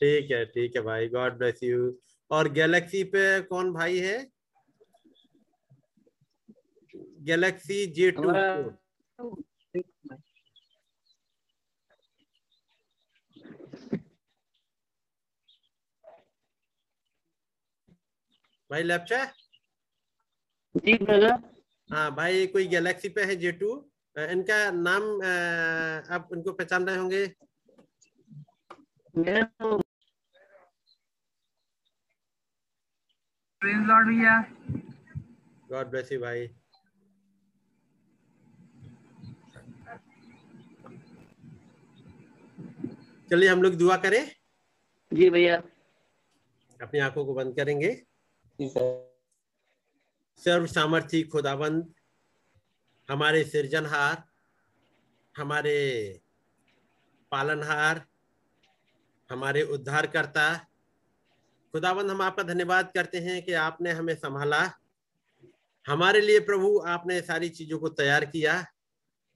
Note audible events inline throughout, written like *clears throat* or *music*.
ठीक है ठीक है भाई। गॉड ब्लेस यू और गैलेक्सी पे कौन भाई है? गैलेक्सी जे टू भाई लेफ़्ट जी ब्रदर हाँ भाई कोई गैलेक्सी पे है जे टू इनका नाम आप इनको पहचान रहे होंगे? मेरा प्रेज लॉर्ड भैया। गॉड ब्लेस यू भाई। चलिए हम लोग दुआ करें। जी भैया। अपनी आँखों को बंद करेंगे। सर्व सामर्थी खुदाबंद हमारे सृजनहार, हमारे पालनहार, हमारे उद्धारकर्ता खुदाबंद हम आपका धन्यवाद करते हैं कि आपने हमें संभाला। हमारे लिए प्रभु, आपने सारी चीज़ों को तैयार किया।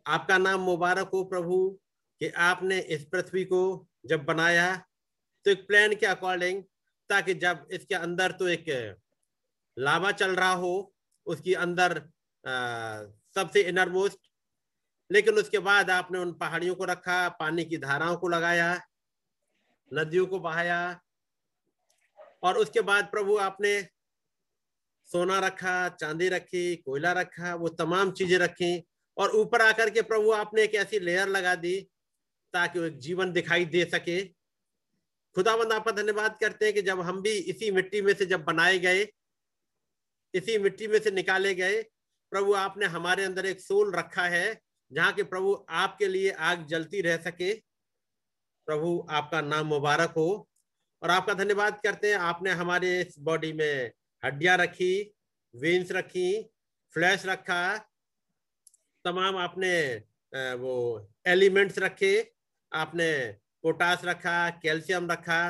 आपका नाम मुबारक हो प्रभु, कि आपने इस पृथ्वी को जब बनाया तो एक प्लान के अकॉर्डिंग ताकि जब इसके अंदर तो एक लावा चल रहा हो, उसके अंदर सबसे इनर मोस्ट लेकिन उसके बाद आपने उन पहाड़ियों को रखा, पानी की धाराओं को लगाया, नदियों को बहाया। और उसके बाद प्रभु आपने सोना रखा, चांदी रखी, कोयला रखा, वो तमाम चीज़ें रखी। और ऊपर आकर के प्रभु आपने एक ऐसी लेयर लगा दी ताकि वो एक जीवन दिखाई दे सके। खुदाबंद आपका धन्यवाद करते हैं कि जब हम भी इसी मिट्टी में से जब बनाए गए, इसी मिट्टी में से निकाले गए प्रभु, आपने हमारे अंदर एक सोल रखा है, जहाँ के प्रभु आपके लिए आग जलती रह सके। प्रभु, आपका नाम मुबारक हो। और आपका धन्यवाद करते हैं, आपने हमारे इस बॉडी में हड्डियाँ रखी वेन्स रखी फ्लैश रखा, तमाम आपने वो एलिमेंट्स रखे, आपने पोटास रखा, कैल्शियम रखा,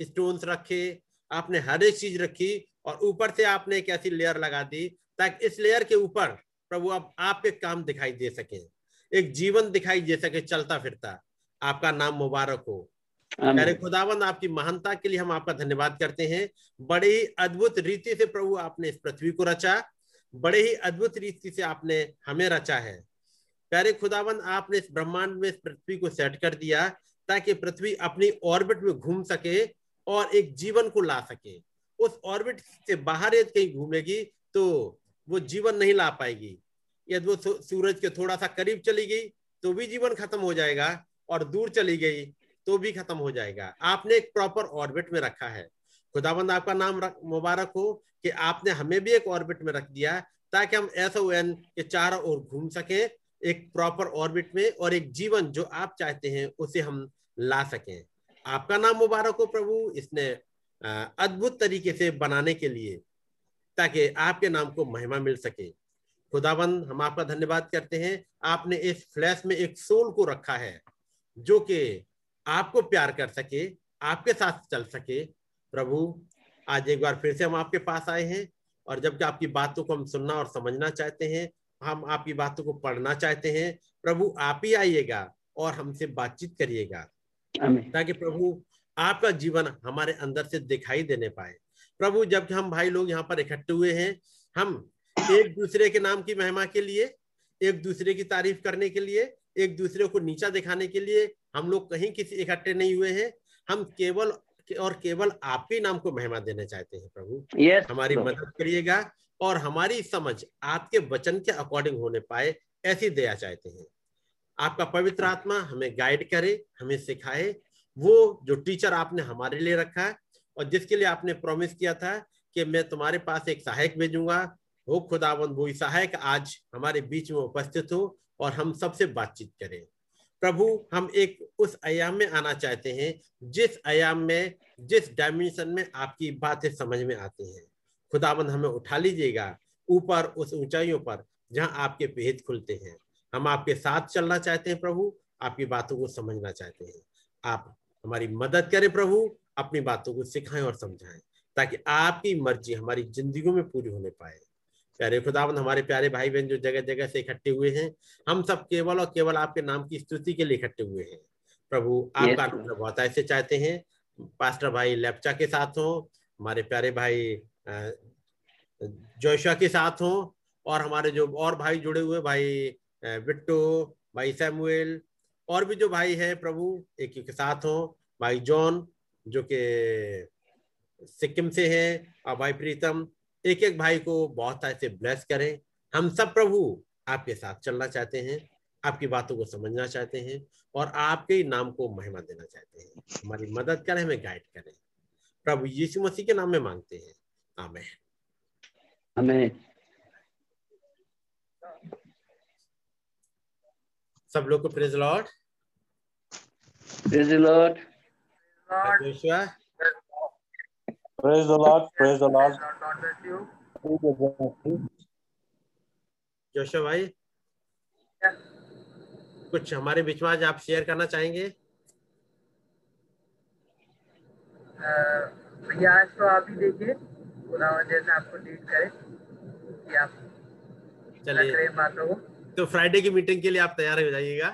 स्टोन्स रखे, आपने हर एक चीज़ रखी, और ऊपर से आपने एक ऐसी लेयर लगा दी ताकि इस लेयर के ऊपर प्रभु अब आपके काम दिखाई दे सके एक जीवन दिखाई दे सके चलता फिरता आपका नाम मुबारक हो। अरे खुदावंद आपकी महानता के लिए हम आपका धन्यवाद करते हैं। बड़े ही अद्भुत रीति से प्रभु आपने इस पृथ्वी को रचा बड़े ही अद्भुत रीति से आपने हमें रचा है। प्यारे खुदावंद आपने इस ब्रह्मांड में इस पृथ्वी को सेट कर दिया ताकि पृथ्वी अपनी ऑर्बिट में घूम सके और एक जीवन को ला सके। उस ऑर्बिट से बाहर यदि कहीं घूमेगी तो वो जीवन नहीं ला पाएगी। यदि वो सूरज के थोड़ा सा करीब चली गई तो भी जीवन खत्म हो जाएगा और दूर चली गई तो भी खत्म हो जाएगा। आपने एक प्रॉपर ऑर्बिट में रखा है। खुदाबंद, आपका नाम मुबारक हो कि आपने हमें भी एक ऑर्बिट में रख दिया ताकि हम एस ओ एन के चारों ओर घूम सके, एक प्रॉपर ऑर्बिट में और एक जीवन जो आप चाहते हैं, उसे हम ला सकें। आपका नाम मुबारक हो प्रभु। इसने अद्भुत तरीके से बनाने के लिए ताकि आपके नाम को महिमा मिल सके। खुदाबंद हम आपका धन्यवाद करते हैं। आपने इस फ्लैश में एक सोल को रखा है जो कि आपको प्यार कर सके आपके साथ चल सके। प्रभु आज एक बार फिर से हम आपके पास आए हैं और जबकि आपकी बातों को हम सुनना और समझना चाहते हैं हम आपकी बातों को पढ़ना चाहते हैं प्रभु आप ही आइएगा और हमसे बातचीत करिएगा। ताकि प्रभु आपका जीवन हमारे अंदर से दिखाई देने पाए। प्रभु जब हम भाई लोग यहाँ पर इकट्ठे हुए हैं हम एक दूसरे के नाम की महिमा के लिए एक दूसरे की तारीफ़ करने के लिए एक दूसरे को नीचा दिखाने के लिए हम लोग कहीं किसी इकट्ठे नहीं हुए हैं। हम केवल और केवल आपके नाम को महिमा देना चाहते हैं प्रभु। Yes, हमारी no. मदद करिएगा और हमारी समझ आपके वचन के अकॉर्डिंग होने पाए ऐसी दया चाहते हैं। आपका पवित्र आत्मा हमें गाइड करे हमें सिखाए वो जो टीचर आपने हमारे लिए रखा है और जिसके लिए आपने प्रॉमिस किया था कि मैं तुम्हारे पास एक सहायक भेजूँगा। वो खुदावंद वो सहायक आज हमारे बीच में उपस्थित हो और हम सबसे बातचीत करें। प्रभु, हम एक उस आयाम में आना चाहते हैं, जिस आयाम में, जिस डायमेंशन में आपकी बातें समझ में आती हैं। खुदाबंद हमें उठा लीजिएगा ऊपर उस ऊंचाइयों पर जहाँ आपके भेद खुलते हैं। हम आपके साथ चलना चाहते हैं प्रभु, आपकी बातों को समझना चाहते हैं। आप हमारी मदद करें प्रभु अपनी बातों को सिखाएँ और समझाएँ ताकि आपकी मर्ज़ी हमारी ज़िंदगी में पूरी होने पाए। प्यारे खुदावंद हमारे प्यारे भाई बहन जो जगह जगह से इकट्ठे हुए हैं हम सब केवल और केवल आपके नाम की स्तुति के लिए इकट्ठे हुए हैं। प्रभु आपका अनुग्रह बहुत ऐसे चाहते हैं। पास्टर भाई लेपचा के साथ हो हमारे प्यारे भाई जोशा के साथ हो और हमारे जो और भाई जुड़े हुए भाई बिट्टू भाई सैमुएल और भी जो भाई हैं प्रभु एक एक साथ हो। भाई जॉन जो कि सिक्किम से है और भाई प्रीतम एक एक भाई को बहुत ऐसे ब्लेस करें। हम सब प्रभु आपके साथ चलना चाहते हैं आपकी बातों को समझना चाहते हैं और आपके नाम को महिमा देना चाहते हैं। हमारी मदद करें हमें गाइड करें। प्रभु यीशु मसीह के नाम में मांगते हैं। आमेन। आमेन। सब लोग को praise Lord praise Lord Joshua Praise the Lord. Praise the Lord. Joshua भाई? कुछ हमारे बीच में आज आप शेयर करना चाहेंगे? भैया आज तो आप ही देखिए। खुदावन जैसे आपको लीड करे कि आप चलिए। बातों को। तो फ्राइडे की मीटिंग के लिए आप तैयार हो जाइएगा।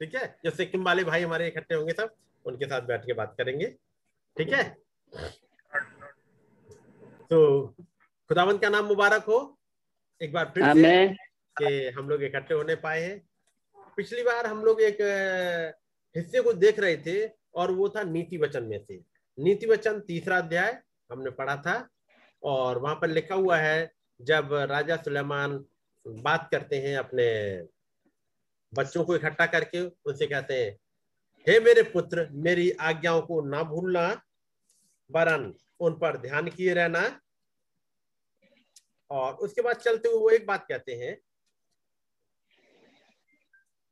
ठीक है? जो सिक्किम वाले भाई हमारे इकट्ठे होंगे सब। उनके साथ बैठ के बात करेंगे। ठीक है? तो खुदावंत का नाम मुबारक हो। एक बार फिर से कि हम लोग इकट्ठे होने पाए हैं। पिछली बार हम लोग एक हिस्से को देख रहे थे और वो था नीति वचन में से। नीति वचन तीसरा अध्याय हमने पढ़ा था और वहाँ पर लिखा हुआ है जब राजा सुलेमान बात करते हैं अपने बच्चों को इकट्ठा करके उनसे कहते हैं हे मेरे पुत्र, मेरी आज्ञाओं को ना भूलना, वरन उन पर ध्यान किए रहना। और उसके बाद चलते हुए वो एक बात कहते हैं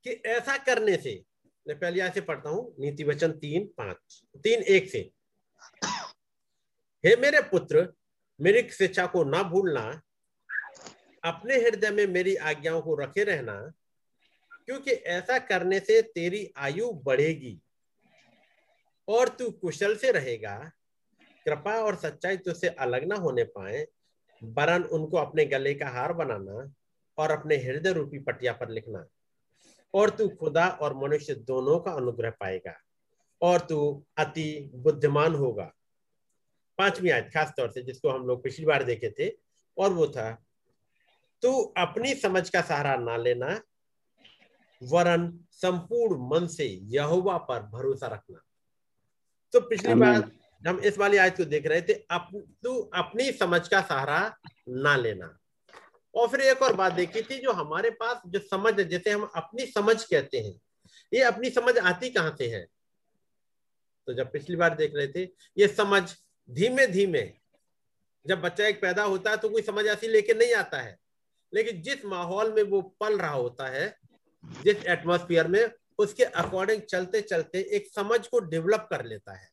कि ऐसा करने से, मैं पहले ऐसे पढ़ता हूँ, नीति वचन तीन, पाँच, तीन एक से। हे मेरे पुत्र, मेरी शिक्षा को ना भूलना, अपने हृदय में मेरी आज्ञाओं को रखे रहना क्योंकि ऐसा करने से तेरी आयु बढ़ेगी और तू कुशल से रहेगा। कृपा और सच्चाई तुझसे अलग ना होने पाए, वरन उनको अपने गले का हार बनाना और अपने हृदय रूपी पटिया पर लिखना। और तू खुदा और मनुष्य दोनों का अनुग्रह पाएगा और तू अति बुद्धिमान होगा। पांचवी आयत, खास तौर से जिसको हम लोग पिछली बार देखे थे, और वो था, तू अपनी समझ का सहारा ना लेना वरन संपूर्ण मन से यहुवा पर भरोसा रखना। तो पिछली बार हम इस वाली आयत को देख रहे थे अप, तू अपनी समझ का सहारा ना लेना। और फिर एक और बात देखी थी जो हमारे पास जो समझ है जैसे हम अपनी समझ कहते हैं ये अपनी समझ आती कहाँ से है? तो जब पिछली बार देख रहे थे ये समझ धीमे धीमे जब बच्चा एक पैदा होता है तो कोई समझ ऐसी लेके नहीं आता है। लेकिन जिस माहौल में वो पल रहा होता है जिस एटमोस्फियर में उसके अकॉर्डिंग चलते चलते एक समझ को डेवलप कर लेता है।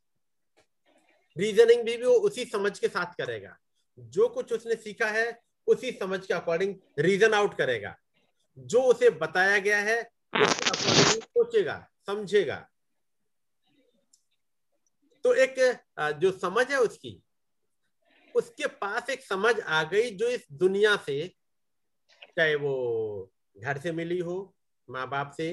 रीजनिंग भी, भी वो उसी समझ के साथ करेगा। जो कुछ उसने सीखा है उसी समझ के अकॉर्डिंग रीजन आउट करेगा। जो उसे बताया गया है उसके अकॉर्डिंग सोचेगा समझेगा। तो एक जो समझ है उसकी उसके पास एक समझ आ गई जो इस दुनिया से चाहे वो घर से मिली हो माँ बाप से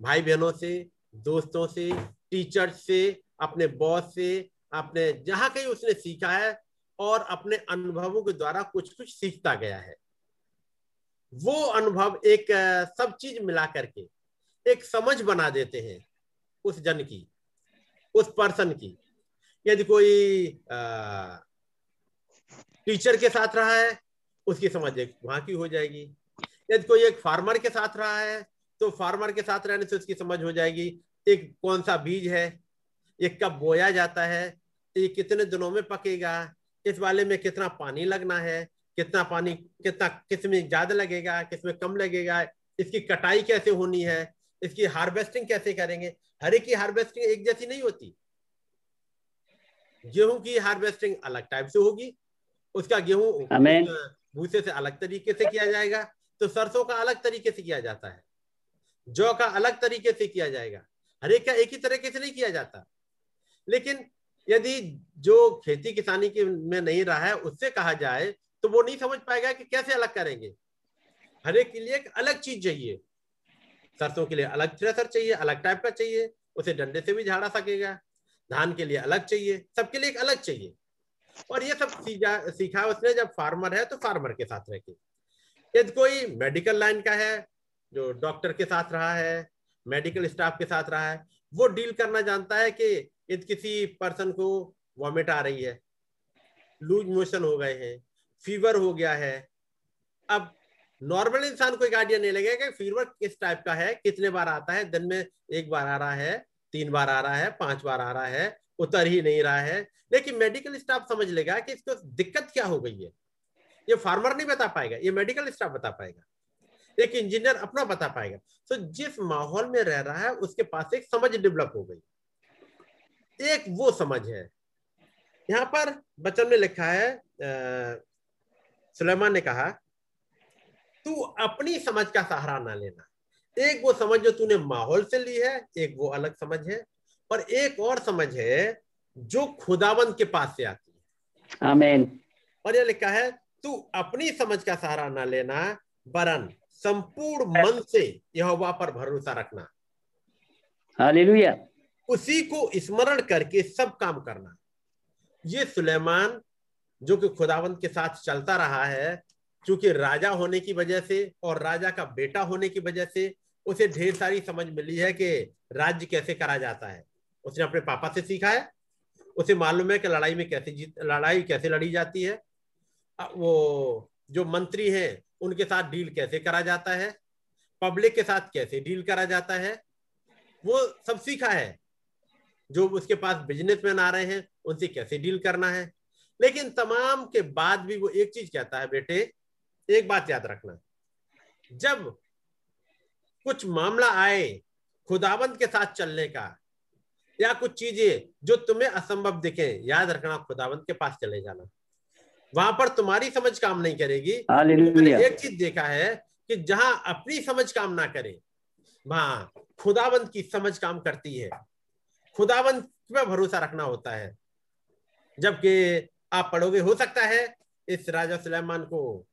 भाई बहनों से, दोस्तों से टीचर से, अपने बॉस से, अपने जहाँ कहीं उसने सीखा है और अपने अनुभवों के द्वारा कुछ कुछ सीखता गया है। वो अनुभव एक सब चीज़ मिला करके एक समझ बना देते हैं उस जन की, उस पर्सन की। यदि कोई टीचर के साथ रहा है, उसकी समझ एक वहाँ की हो जाएगी। यदि कोई एक फार्मर के साथ रहा है तो फार्मर के साथ रहने से उसकी समझ हो जाएगी एक कौन सा बीज है ये कब बोया जाता है ये कितने दिनों में पकेगा इस वाले में कितना पानी लगना है कितना पानी कितना किसमें ज़्यादा लगेगा किसमें कम लगेगा इसकी कटाई कैसे होनी है इसकी हार्वेस्टिंग कैसे करेंगे हर एक की हार्वेस्टिंग एक जैसी नहीं होती। गेहूँ की हार्वेस्टिंग अलग टाइप से होगी उसका गेहूँ भूसे से अलग तरीके से किया जाएगा तो सरसों का अलग तरीके से किया जाता है। जौ का अलग तरीके से किया जाएगा। हर एक का एक ही तरीके से नहीं किया जाता? लेकिन यदि जो खेती किसानी के में नहीं रहा है, उससे कहा जाए तो वो नहीं समझ पाएगा कि कैसे अलग करेंगे। हर एक के लिए एक अलग चीज़ चाहिए। सरसों के लिए अलग थ्रेसर चाहिए, अलग टाइप का चाहिए, उसे डंडे से भी झाड़ा सकेगा। धान के लिए अलग चाहिए, सबके लिए एक अलग चाहिए। और ये सब सीखा सीखा उसने जब फार्मर है तो फार्मर के साथ रह के। यदि कोई मेडिकल लाइन का है जो डॉक्टर के साथ रहा है, मेडिकल स्टाफ के साथ रहा है, वो डील करना जानता है कि यदि किसी पर्सन को वॉमिट आ रही है, लूज मोशन हो गए हैं, फीवर हो गया है। अब नॉर्मल इंसान को एक आइडिया नहीं लगेगा कि फीवर किस टाइप का है, कितने बार आता है, दिन में एक बार आ रहा है, तीन बार आ रहा है, पाँच बार आ रहा है, उतर ही नहीं रहा है। लेकिन मेडिकल स्टाफ समझ लेगा कि इसको दिक्कत क्या हो गई है। ये फार्मर नहीं बता पाएगा, ये मेडिकल स्टाफ बता पाएगा। एक इंजीनियर अपना बता पाएगा। तो जिस माहौल में रह रहा है उसके पास एक समझ डेवलप हो गई। एक वो समझ है। यहाँ पर बचन में लिखा है सुलेमान ने कहा तू अपनी समझ का सहारा ना लेना। एक वो समझ जो तूने माहौल से ली है एक वो अलग समझ है। और एक और समझ है जो खुदावंत के पास से आती है। आमीन और यह लिखा है तू अपनी समझ का सहारा ना लेना वरन संपूर्ण मन से यहोवा पर भरोसा रखना। हालेलुया उसी को स्मरण करके सब काम करना। ये सुलेमान जो कि खुदावंत के साथ चलता रहा है क्योंकि राजा होने की वजह से और राजा का बेटा होने की वजह से उसे ढेर सारी समझ मिली है कि राज्य कैसे करा जाता है। उसने अपने पापा से सीखा है। उसे मालूम है कि लड़ाई में कैसे जीत लड़ाई कैसे लड़ी जाती है। वो जो मंत्री हैं उनके साथ डील कैसे करा जाता है? पब्लिक के साथ कैसे डील करा जाता है? वो सब सीखा है। जो उसके पास बिजनेसमैन आ रहे हैं, उनसे कैसे डील करना है? लेकिन तमाम के बाद भी वो एक चीज़ कहता है, बेटे, एक बात याद रखना। जब कुछ मामला आए खुदाबंद के साथ चलने का, या कुछ चीज़ें जो तुम्हें असंभव दिखे, याद रखना खुदाबंद के पास चले जाना। वहाँ पर तुम्हारी समझ काम नहीं करेगी। मैंने एक चीज़ देखा है कि जहाँ अपनी समझ काम ना करे वहाँ खुदाबंद की समझ काम करती है। खुदाबंद में भरोसा रखना होता है। जबकि आप पढ़ोगे हो सकता है इस राजा सुलेमान को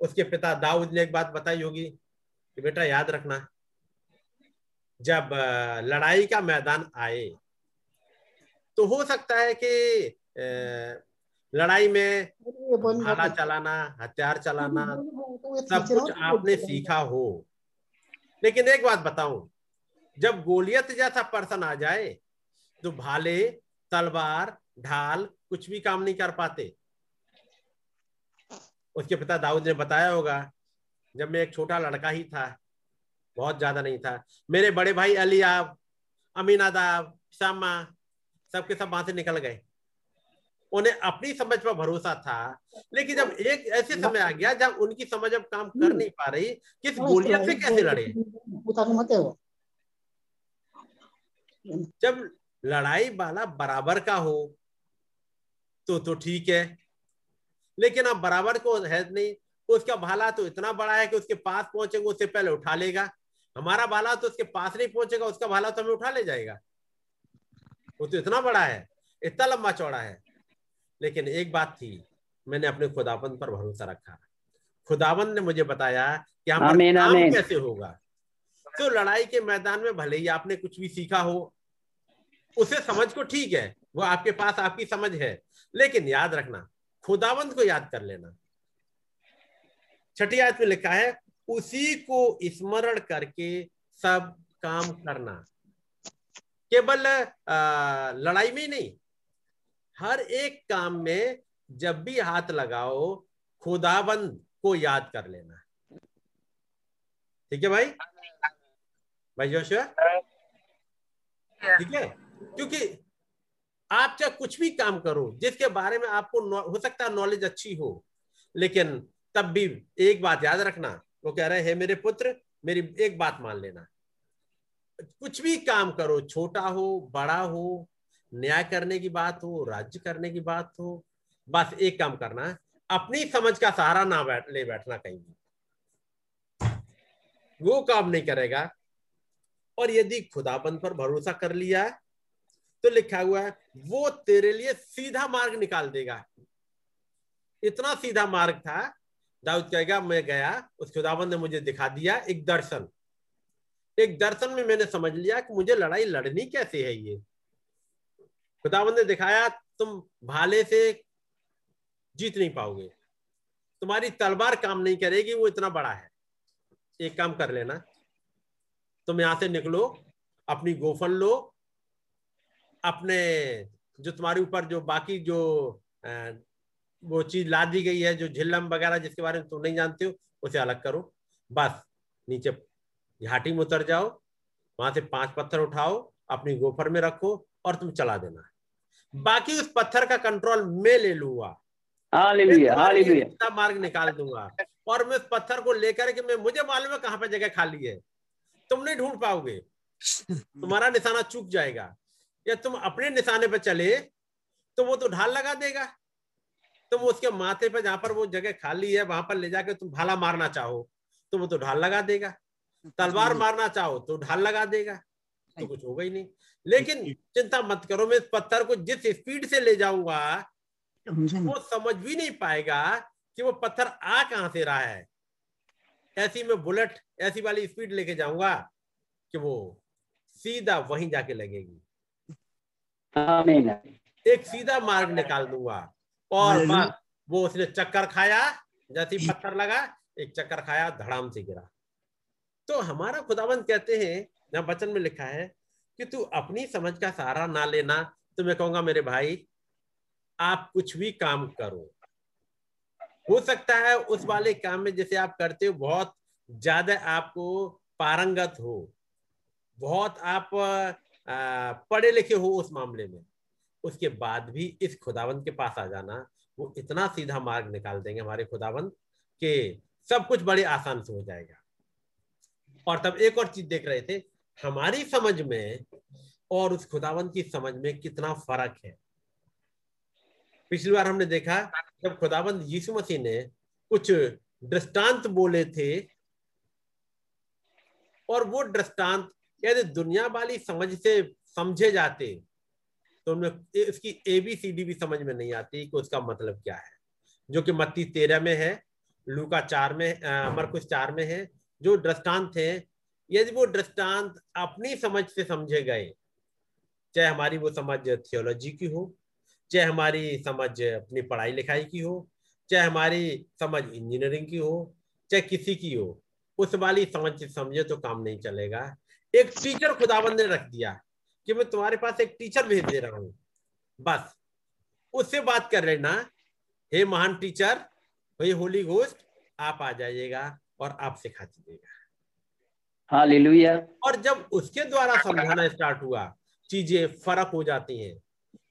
उसके पिता दाऊद ने एक बात बताई होगी कि बेटा याद रखना जब लड़ाई का मैदान आए तो हो सकता है कि लड़ाई में भाला चलाना हथियार चलाना सब कुछ आपने सीखा हो। लेकिन एक बात बताऊँ जब गोलियत जैसा पर्सन आ जाए तो भाले तलवार ढाल कुछ भी काम नहीं कर पाते। उसके पिता दाऊद ने बताया होगा जब मैं एक छोटा लड़का ही था बहुत ज़्यादा नहीं था मेरे बड़े भाई अलियाब अमीनादाब शामा सबके सब वहाँ से निकल गए। उन्हें अपनी समझ पर भरोसा था। लेकिन जब एक ऐसे समय आ गया जब उनकी समझ अब काम कर नहीं पा रही किस गोलियत से कैसे लड़े? जब लड़ाई वाला बराबर का हो तो तो ठीक है। लेकिन अब बराबर को है नहीं उसका भाला तो इतना बड़ा है कि उसके पास पहुंचेगा उससे पहले उठा लेगा। हमारा भाला तो उसके पास नहीं पहुंचेगा उसका भाला तो हमें उठा ले जाएगा। वो तो इतना बड़ा है इतना लंबा चौड़ा है। लेकिन एक बात थी मैंने अपने खुदाबंद पर भरोसा रखा। खुदाबंद ने मुझे बताया कि हम काम कैसे होगा? तो लड़ाई के मैदान में भले ही आपने कुछ भी सीखा हो उसे समझ को ठीक है वो आपके पास आपकी समझ है। लेकिन याद रखना खुदाबंद को याद कर लेना। छठी आयत में लिखा है उसी को स्मरण करके सब काम करना। केवल लड़ाई में ही नहीं हर एक काम में जब भी हाथ लगाओ, खुदाबंद को याद कर लेना। ठीक है भाई? भाई जोशिया? ठीक है? क्योंकि आप चाहे कुछ भी काम करो, जिसके बारे में आपको हो सकता है नॉलेज अच्छी हो, लेकिन तब भी एक बात याद रखना। वो कह रहे हैं मेरे पुत्र, मेरी एक बात मान लेना। कुछ भी काम करो, छोटा हो, बड़ा हो न्याय करने की बात हो, राज्य करने की बात हो, बस एक काम करना है, अपनी समझ का सहारा ना बैठ, ले बैठना कहीं भी। वो काम नहीं करेगा। और यदि खुदाबंद पर भरोसा कर लिया तो लिखा हुआ है, वो तेरे लिए सीधा मार्ग निकाल देगा। इतना सीधा मार्ग था, दाऊद कहेगा, मैं गया, उस खुदाबंद ने मुझे दिखा दिया एक दर्शन। एक दर्शन में मैंने समझ लिया कि मुझे लड़ाई लड़नी कैसे है ये। खुदावंद ने दिखाया, तुम भाले से जीत नहीं पाओगे। तुम्हारी तलवार काम नहीं करेगी, वो इतना बड़ा है। एक काम कर लेना, तुम यहाँ से निकलो, अपनी गोफन लो, अपने जो तुम्हारे ऊपर जो बाकी जो वो चीज़ ला दी गई है, जो झिल्लम वगैरह जिसके बारे में तुम नहीं जानते हो, उसे अलग करो। बस, नीचे घाटी में उतर जाओ, वहाँ से पाँच पत्थर उठाओ, अपनी गोफर में रखो और तुम चला देना। बाकी उस पत्थर का कंट्रोल मैं ले लूँगा। Hallelujah hallelujah. मार्ग निकाल दूँगा। और मैं उस पत्थर को लेकर के मैं मुझे मालूम है कहाँ पे जगह खाली है। तुम नहीं ढूंढ पाओगे। तुम्हारा निशाना चूक जाएगा। या तुम अपने निशाने पर चले तो वो तो ढाल लगा देगा। तुम उसके माथे पर जहाँ पर वो जगह खाली है वहाँ पर ले जाके तुम भाला मारना चाहो तो वो तो ढाल लगा देगा। तलवार मारना चाहो तो ढाल लगा देगा। तो कुछ होगा ही नहीं। लेकिन चिंता मत करो मैं इस पत्थर को जिस स्पीड से ले जाऊँगा वो समझ भी नहीं पाएगा कि वो पत्थर आ कहाँ से रहा है। ऐसी में बुलेट ऐसी वाली स्पीड लेके जाऊँगा कि वो सीधा वहीं जाके लगेगी। एक सीधा मार्ग निकाल दूँगा। और बस वो उसने चक्कर खाया जैसे पत्थर लगा एक चक्कर खाया धड़ाम से गिरा। तो हमारा खुदाबंद कहते हैं यहाँ वचन में लिखा है कि तू अपनी समझ का सहारा ना लेना तो मैं कहूँगा, मेरे भाई, आप कुछ भी काम करो। हो सकता है उस वाले काम में जैसे आप करते हो, बहुत ज़्यादा आपको पारंगत हो, बहुत आप पढ़े लिखे हो उस मामले में। उसके बाद भी इस खुदावंत के पास आ जाना, वो इतना सीधा मार्ग निकाल देंगे हमारे खुदावंत के सब कुछ बड़े आसान से हो जाएगा। और तब एक और चीज़ देख रहे थे हमारी समझ में और उस खुदावंत की समझ में कितना फ़र्क है। पिछली बार हमने देखा जब खुदाबंद यीशु मसीह ने कुछ दृष्टांत बोले थे और वो दृष्टांत यदि दुनिया वाली समझ से समझे जाते तो उनमें इसकी एबीसीडी भी समझ में नहीं आती कि उसका मतलब क्या है। जो कि मत्ती तेरह में है, लूका चार में अमर कुछ चार में है, जो दृष्टांत थे यदि वो दृष्टांत अपनी समझ से समझे गए चाहे हमारी वो समझ थियोलॉजी की हो, चाहे हमारी समझ अपनी पढ़ाई लिखाई की हो, चाहे हमारी समझ इंजीनियरिंग की हो, चाहे किसी की हो, उस वाली समझ से समझे तो काम नहीं चलेगा। एक टीचर खुदाबंद ने रख दिया कि मैं तुम्हारे पास एक टीचर भेज दे रहा हूँ। बस, उससे बात कर लेना हे महान टीचर हे होली घोस्ट आप आ जाइएगा और आप सिखा दीजिएगा। हालेलुया। और जब उसके द्वारा समझाना स्टार्ट हुआ, चीज़ें फ़र्क हो जाती हैं।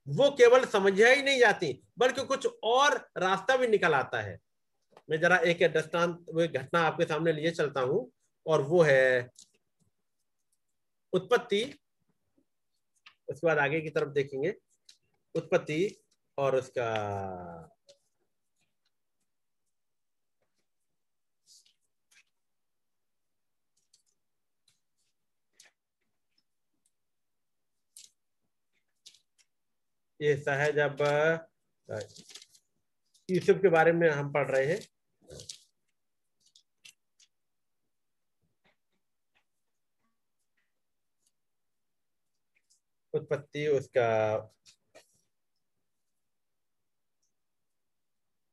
वो केवल समझा ही नहीं जाती, बल्कि कुछ और रास्ता भी निकल आता है। मैं जरा एक दृष्टांत घटना आपके सामने लिए चलता हूँ, और वो है उत्पत्ति। उसके बाद आगे की तरफ़ देखेंगे। उत्पत्ति और उसका ये हिस्सा है जब यूसुफ के बारे में हम पढ़ रहे हैं। उत्पत्ति उसका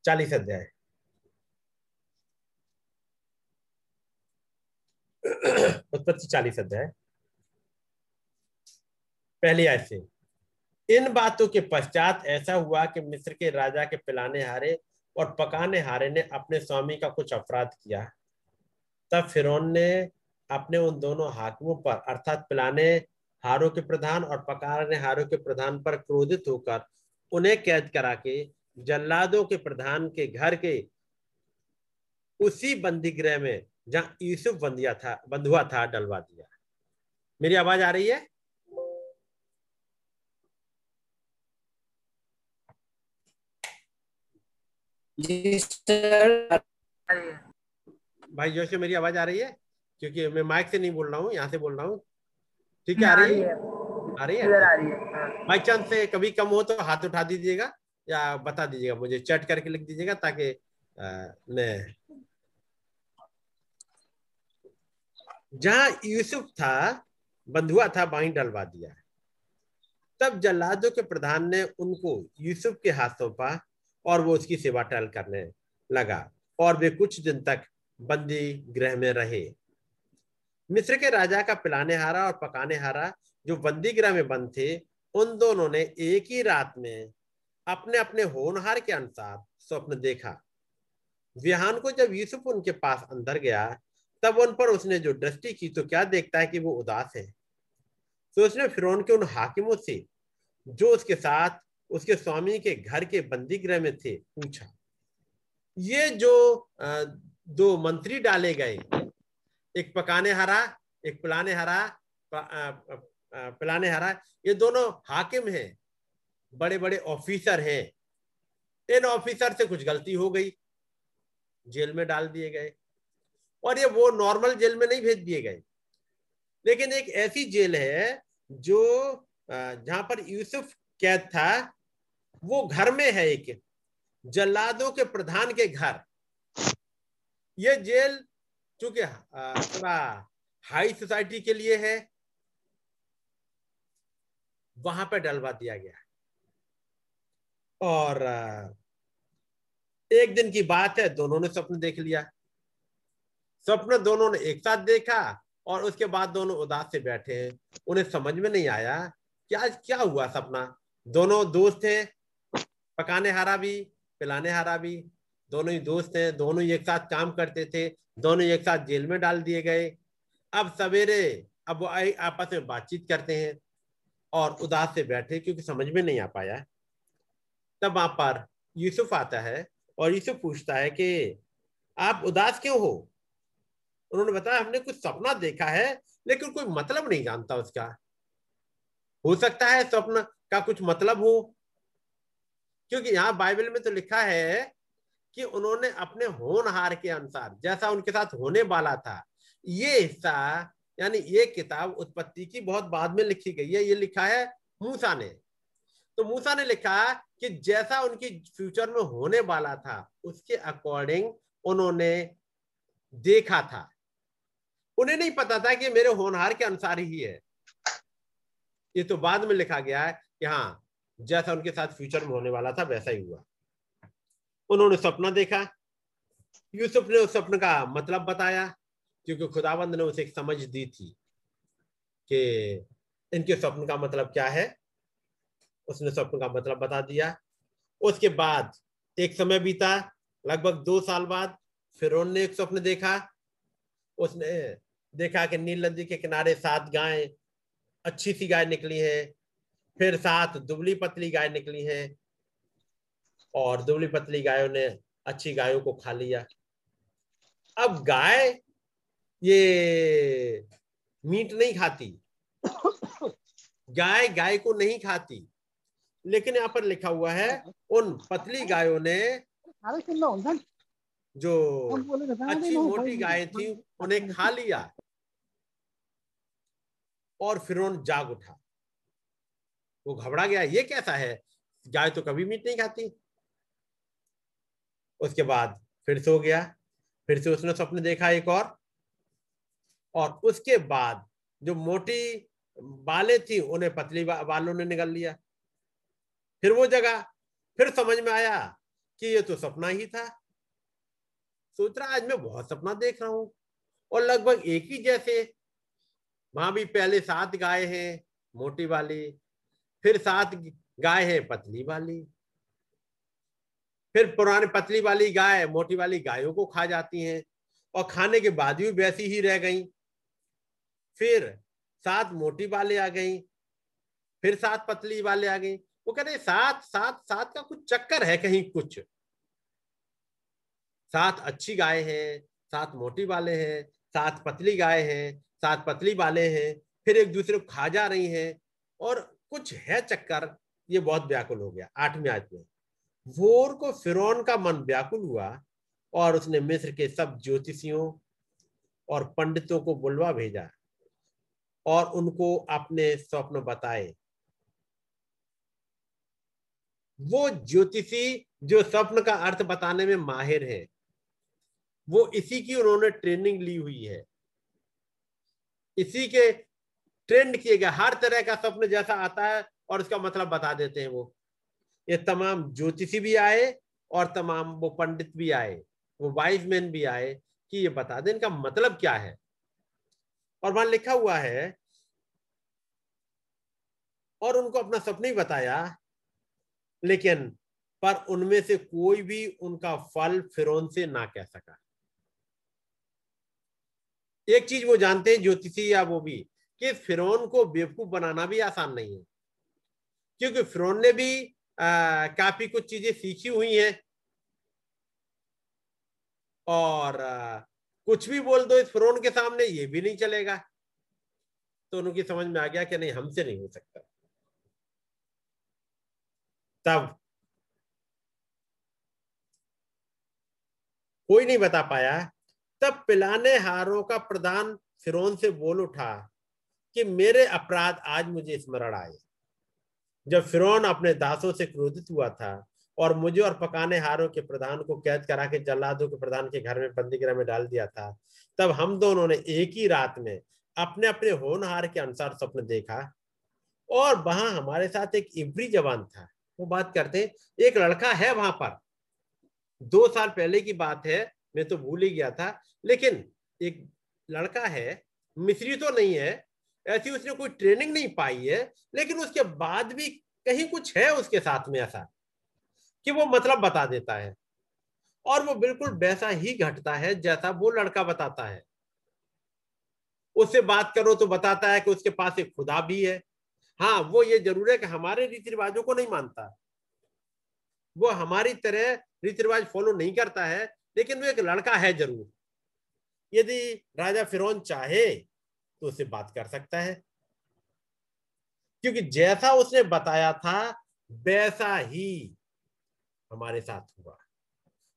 चालीस अध्याय। *clears throat* उत्पत्ति चालीस अध्याय। पहली आय से। इन बातों के पश्चात ऐसा हुआ कि मिस्र के राजा के पिलाने हारे और पकाने हारे ने अपने स्वामी का कुछ अपराध किया। तब फिर ने अपने उन दोनों हाकिमों पर, अर्थात पिलाने हारों के प्रधान और पकाने हारों के प्रधान पर क्रोधित होकर, उन्हें कैद करा के जल्लादों के प्रधान के घर के उसी बंदी गृह में, जहाँ यूसुफ बंदिया था, बंधुआ था, डलवा दिया। मेरी आवाज़ आ रही है? जी सर भाई जोश मेरी आवाज़ आ रही है? क्योंकि मैं माइक से नहीं बोल रहा हूँ यहाँ से बोल रहा हूँ। ठीक है आ रही है? आ रही है? आ रही है बाई चांस से कभी कम हो तो हाथ उठा दीजिएगा या बता दीजिएगा मुझे। चैट करके लिख दीजिएगा ताकि मैं जहाँ यूसुफ था बंधुआ था वहीं डलवा दिया। तब जल्लादों के प्रधान ने उनको यूसुफ के हाथों पा और वो उसकी सेवा टहल करने लगा। और वे कुछ दिन तक बंदी गृह में रहे। मिस्र के राजा का पिलाने हारा और पकाने हारा जो बंदी गृह में बंद थे, उन दोनों ने एक ही रात में अपने अपने होनहार के अनुसार स्वप्न देखा। विहान को जब यूसुफ उनके पास अंदर गया, तब उन पर उसने जो दृष्टि की तो क्या देखता है कि वो उदास है? तो उसने फिर के उन हाकिमों से, जो उसके साथ उसके स्वामी के घर के बंदी गृह में थे, पूछा। ये जो दो मंत्री डाले गए, एक पकाने हरा, एक पिलाने हरा पिलाने हरा, ये दोनों हाकिम हैं बड़े बड़े ऑफिसर हैं। इन ऑफिसर से कुछ गलती हो गई, जेल में डाल दिए गए। और ये वो नॉर्मल जेल में नहीं भेज दिए गए। लेकिन एक ऐसी जेल है, जो जहाँ पर यूसुफ कैद था वो घर में है एक, जल्लादों के प्रधान के घर। ये जेल चूँकि हाई सोसाइटी के लिए है, वहाँ पर डलवा दिया गया और एक दिन की बात है, दोनों ने स्वप्न देख लिया। स्वप्न दोनों ने एक साथ देखा और उसके बाद दोनों उदास से बैठे उन्हें समझ में नहीं आया कि आज क्या हुआ सपना? दोनों दोस्त थे पकाने हारा भी, पिलाने हारा भी, दोनों ही दोस्त हैं, दोनों ही एक साथ काम करते थे, दोनों ही एक साथ जेल में डाल दिए गए। अब सवेरे, अब वो आपस में बातचीत करते हैं और उदास से बैठे क्योंकि समझ में नहीं आ पाया। तब वहाँ पर यूसुफ आता है और यूसुफ पूछता है कि, आप उदास क्यों हो? उन्होंने बताया, हमने कुछ सपना देखा है, लेकिन कोई मतलब नहीं जानता उसका। हो सकता है स्वप्न का कुछ मतलब हो क्योंकि यहाँ बाइबल में तो लिखा है कि उन्होंने अपने होनहार के अनुसार, जैसा उनके साथ होने वाला था, ये हिस्सा, यानी ये किताब उत्पत्ति की बहुत बाद में लिखी गई है। ये लिखा है मूसा ने। तो मूसा ने लिखा कि जैसा उनकी फ्यूचर में होने वाला था, उसके अकॉर्डिंग उन्होंने देखा था। उन्हें नहीं पता था कि मेरे होनहार के अनुसार ही है। ये तो बाद में लिखा गया है कि हाँ जैसा उनके साथ फ्यूचर में होने वाला था, वैसा ही हुआ। उन्होंने सपना देखा। यूसुफ ने उस सपने का मतलब बताया, क्योंकि खुदाबंद ने उसे एक समझ दी थी कि इनके स्वप्न का मतलब क्या है। उसने स्वप्न का मतलब बता दिया। उसके बाद एक समय बीता, लगभग दो साल बाद फिर ने एक स्वप्न देखा। उसने देखा कि नील नदी के किनारे सात गायें, अच्छी सी गाय निकली है। फिर साथ दुबली पतली गाय निकली है और दुबली पतली गायों ने अच्छी गायों को खा लिया। अब गाय ये मीट नहीं खाती। गाय गाय को नहीं खाती। लेकिन यहाँ पर लिखा हुआ है उन पतली गायों ने जो अच्छी मोटी गाय थी उन्हें खा लिया और फिर जाग उठा। वो घबरा गया, ये कैसा है? गाय तो कभी मीट नहीं खाती। उसके बाद फिर सो गया, फिर से उसने स्वप्न देखा एक और और उसके बाद जो मोटी बालें थी, उन्हें पतली बालों ने निकल लिया। फिर वो जगह फिर समझ में आया कि ये तो सपना ही था। सोच रहा, आज मैं बहुत सपना देख रहा हूँ, और लगभग एक ही जैसे। वहाँ भी पहले सात गाय हैं, मोटी वाली फिर सात गाय है, पतली वाली। फिर पुराने पतली वाली गाय, मोटी वाली गायों को खा जाती हैं, और खाने के बाद भी वैसी ही रह गई। फिर सात मोटी वाले आ गई, फिर सात पतली वाले आ गई। वो कह रहे सात सात सात का कुछ चक्कर है कहीं कुछ। सात अच्छी गाय है, सात मोटी वाले हैं, सात पतली गाय हैं, सात पतली वाले हैं, फिर एक दूसरे को खा जा रही हैं, और कुछ है चक्कर, ये बहुत व्याकुल हो गया, आठवीं आयत में। वोर को फिरौन का मन व्याकुल हुआ और उसने मिस्र के सब ज्योतिषियों और पंडितों को बुलवा भेजा और उनको अपने स्वप्न बताए। वो ज्योतिषी जो स्वप्न का अर्थ बताने में माहिर है, वो इसी की उन्होंने ट्रेनिंग ली हुई है। इसी के ट्रेंड किए गए हर तरह का स्वप्न जैसा आता है और उसका मतलब बता देते हैं वो। ये तमाम ज्योतिषी भी आए और तमाम वो पंडित भी आए, वो वाइज मैन भी आए कि ये बता दें इनका मतलब क्या है। और वहाँ लिखा हुआ है, और उनको अपना सपना ही बताया, लेकिन पर उनमें से कोई भी उनका फल फिरौन से ना कह सका। एक चीज़ वो जानते हैं, ज्योतिषी या वो भी कि फिरौन को बेवकूफ़ बनाना भी आसान नहीं है। क्योंकि फिरौन ने भी आ, काफ़ी कुछ चीज़ें सीखी हुई हैं। और आ, कुछ भी बोल दो इस फिरौन के सामने ये भी नहीं चलेगा। तो उनकी समझ में आ गया कि नहीं हमसे नहीं हो सकता। तब कोई नहीं बता पाया। तब पिलाने हारों का प्रधान फिरौन से बोल उठा। कि मेरे अपराध आज मुझे स्मरण आए। जब फिरौन अपने दासों से क्रोधित हुआ था और मुझे और पकाने हारों के प्रधान को कैद करा के जल्लादों के प्रधान के घर में बंदी गृह में डाल दिया था, तब हम दोनों ने एक ही रात में अपने अपने होनहार के अनुसार स्वप्न देखा और वहाँ हमारे साथ एक इब्री जवान था। वो बात करते एक लड़का है वहाँ पर। दो साल पहले की बात है, मैं तो भूल ही गया था, लेकिन एक लड़का है, मिस्री तो नहीं है ऐसी उसने कोई ट्रेनिंग नहीं पाई है, लेकिन उसके बाद भी कहीं कुछ है उसके साथ में ऐसा, कि वो मतलब बता देता है। और वो बिल्कुल वैसा ही घटता है जैसा वो लड़का बताता है। उससे बात करो तो बताता है कि उसके पास एक खुदा भी है। हाँ वो ये ज़रूर है कि हमारे रीति रिवाजों को नहीं मानता। वो हमारी तरह रीति रिवाज फॉलो नहीं करता है, लेकिन वो एक लड़का है ज़रूर। यदि राजा फिरौन चाहे तो उससे बात कर सकता है। क्योंकि जैसा उसने बताया था, वैसा ही हमारे साथ हुआ।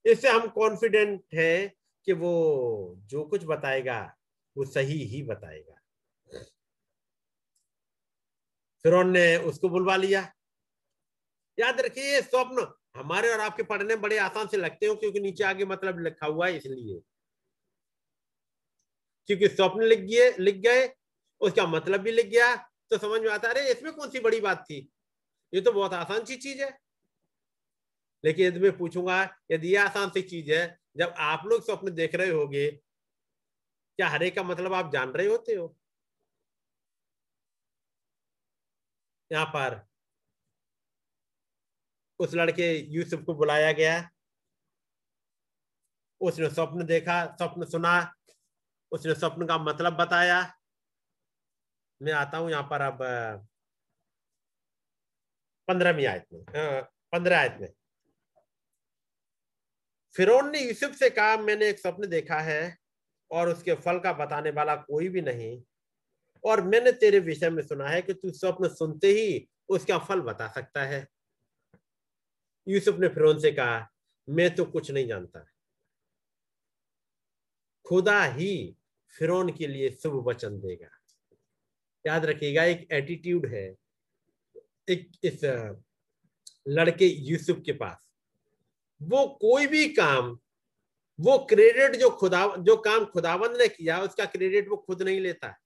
इससे हम कॉन्फिडेंट है कि वो जो कुछ बताएगा, वो सही ही बताएगा। फिर ने उसको बुलवा लिया। याद रखिए स्वप्न हमारे और आपके पढ़ने बड़े आसान से लगते हो, क्योंकि नीचे आगे मतलब लिखा हुआ है, इसलिए। क्योंकि स्वप्न लिख गए लिख गए, उसका मतलब भी लिख गया तो समझ में आता अरे, इसमें कौन सी बड़ी बात थी? ये तो बहुत आसान सी चीज़ है। लेकिन यदि मैं पूछूँगा, यदि ये आसान सी चीज़ है, जब आप लोग स्वप्न देख रहे होगे, क्या हरे का मतलब आप जान रहे होते हो? यहाँ पर उस लड़के यूसुफ को बुलाया गया। उसने स्वप्न देखा, स्वप्न सुना उसने स्वप्न का मतलब बताया। मैं आता हूँ यहाँ पर अब पंद्रहवीं आयत में पंद्रह आयत में। फिरौन ने यूसुफ से कहा, मैंने एक स्वप्न देखा है और उसके फल का बताने वाला कोई भी नहीं। और मैंने तेरे विषय में सुना है कि तू स्वप्न सुनते ही उसका फल बता सकता है। यूसुफ ने फिरौन से कहा, मैं तो कुछ नहीं जानता। खुदा ही फिरौन के लिए शुभ वचन देगा। याद रखिएगा, एक एटीट्यूड है। एक इस लड़के यूसुफ के पास। वो कोई भी काम, वो क्रेडिट जो खुदा, जो काम खुदावंद ने किया, उसका क्रेडिट वो खुद नहीं लेता। है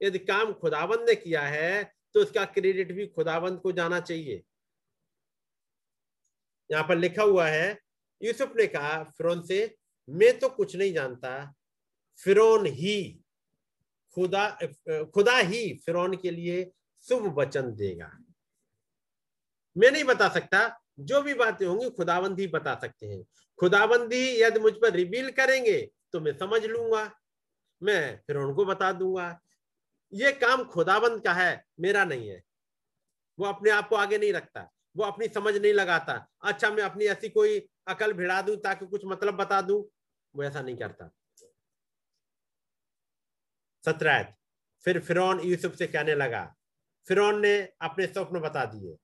यदि काम खुदावंद ने किया है तो उसका क्रेडिट भी खुदावंद को जाना चाहिए। यहाँ पर लिखा हुआ है, यूसुफ ने कहा, फिरौन से मैं तो कुछ नहीं जानता फिरौन ही, खुदा खुदा ही फिरौन के लिए शुभ वचन देगा। मैं नहीं बता सकता, जो भी बातें होंगी खुदाबंद ही बता सकते हैं। खुदाबंदी यदि मुझ पर रिवील करेंगे तो मैं समझ लूँगा, मैं फिर उनको बता दूँगा। ये काम खुदाबंद का है, मेरा नहीं है। वो अपने आप को आगे नहीं रखता, वो अपनी समझ नहीं लगाता। अच्छा मैं अपनी ऐसी कोई अकल भिड़ा दूँ ताकि कुछ मतलब बता दूँ? वो ऐसा नहीं करता। सत्रह फिर फिर यूसुफ से कहने लगा फिर ने अपने स्वप्न बता दिए।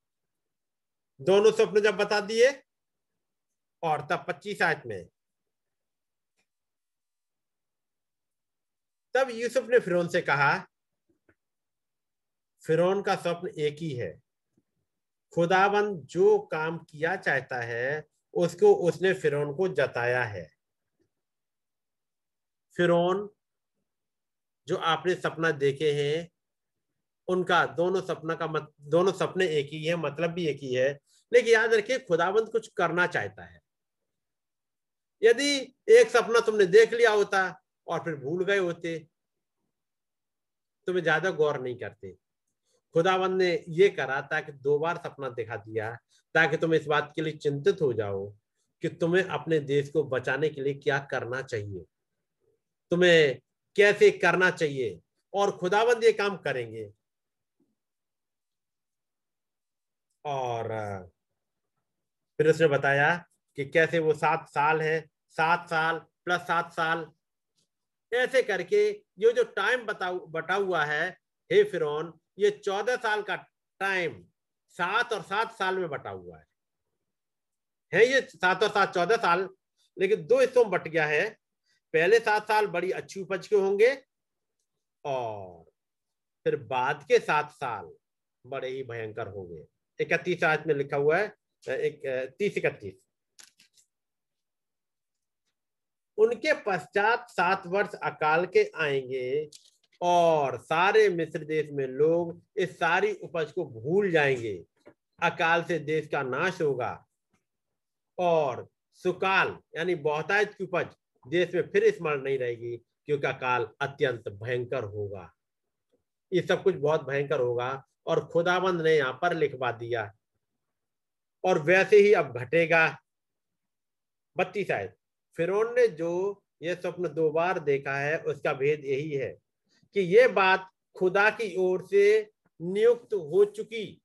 दोनों स्वप्न जब बता दिए, और तब पच्चीस आयत में। तब यूसुफ ने फिर से कहा फिर का स्वप्न एक ही है। खुदाबंद जो काम किया चाहता है, उसको उसने फिर को जताया है। फिर जो आपने सपना देखे हैं, उनका दोनों सपना का मत, दोनों सपने एक ही है मतलब भी एक ही है। लेकिन याद रखिए, खुदाबंद कुछ करना चाहता है। यदि एक सपना तुमने देख लिया होता और फिर भूल गए होते, तुम्हें ज़्यादा गौर नहीं करते। खुदाबंद ने ये करा ताकि दो बार सपना दिखा दिया, ताकि तुम इस बात के लिए चिंतित हो जाओ कि तुम्हें अपने देश को बचाने के लिए क्या करना चाहिए। तुम्हें कैसे करना चाहिए और खुदाबंद ये काम करेंगे। और फिर उसने बताया कि कैसे वो सात साल है, सात साल प्लस सात साल। ऐसे करके ये जो टाइम बता बटा हुआ है, हे फिरौन, ये चौदह साल का टाइम सात और सात साल में बटा हुआ है। है ये सात और सात, चौदह साल, लेकिन दो हिस्सों में बट गया है। पहले सात साल बड़ी अच्छी उपज के होंगे और फिर बाद के सात साल बड़े ही भयंकर होंगे। इकतीस आज में लिखा हुआ है, एक तीस इकतीस। उनके पश्चात सात वर्ष अकाल के आएँगे और सारे मिस्र देश में लोग इस सारी उपज को भूल जाएँगे। अकाल से देश का नाश होगा और सुकाल, यानी बहुतायत की उपज देश में फिर स्मरण नहीं रहेगी क्योंकि अकाल अत्यंत भयंकर होगा। ये सब कुछ बहुत भयंकर होगा और खुदाबंद ने यहाँ पर लिखवा दिया। और वैसे ही अब घटेगा। बत्तीस आयत फिर ने जो ये स्वप्न दो बार देखा है, उसका भेद यही है कि ये बात खुदा की ओर से नियुक्त हो चुकी।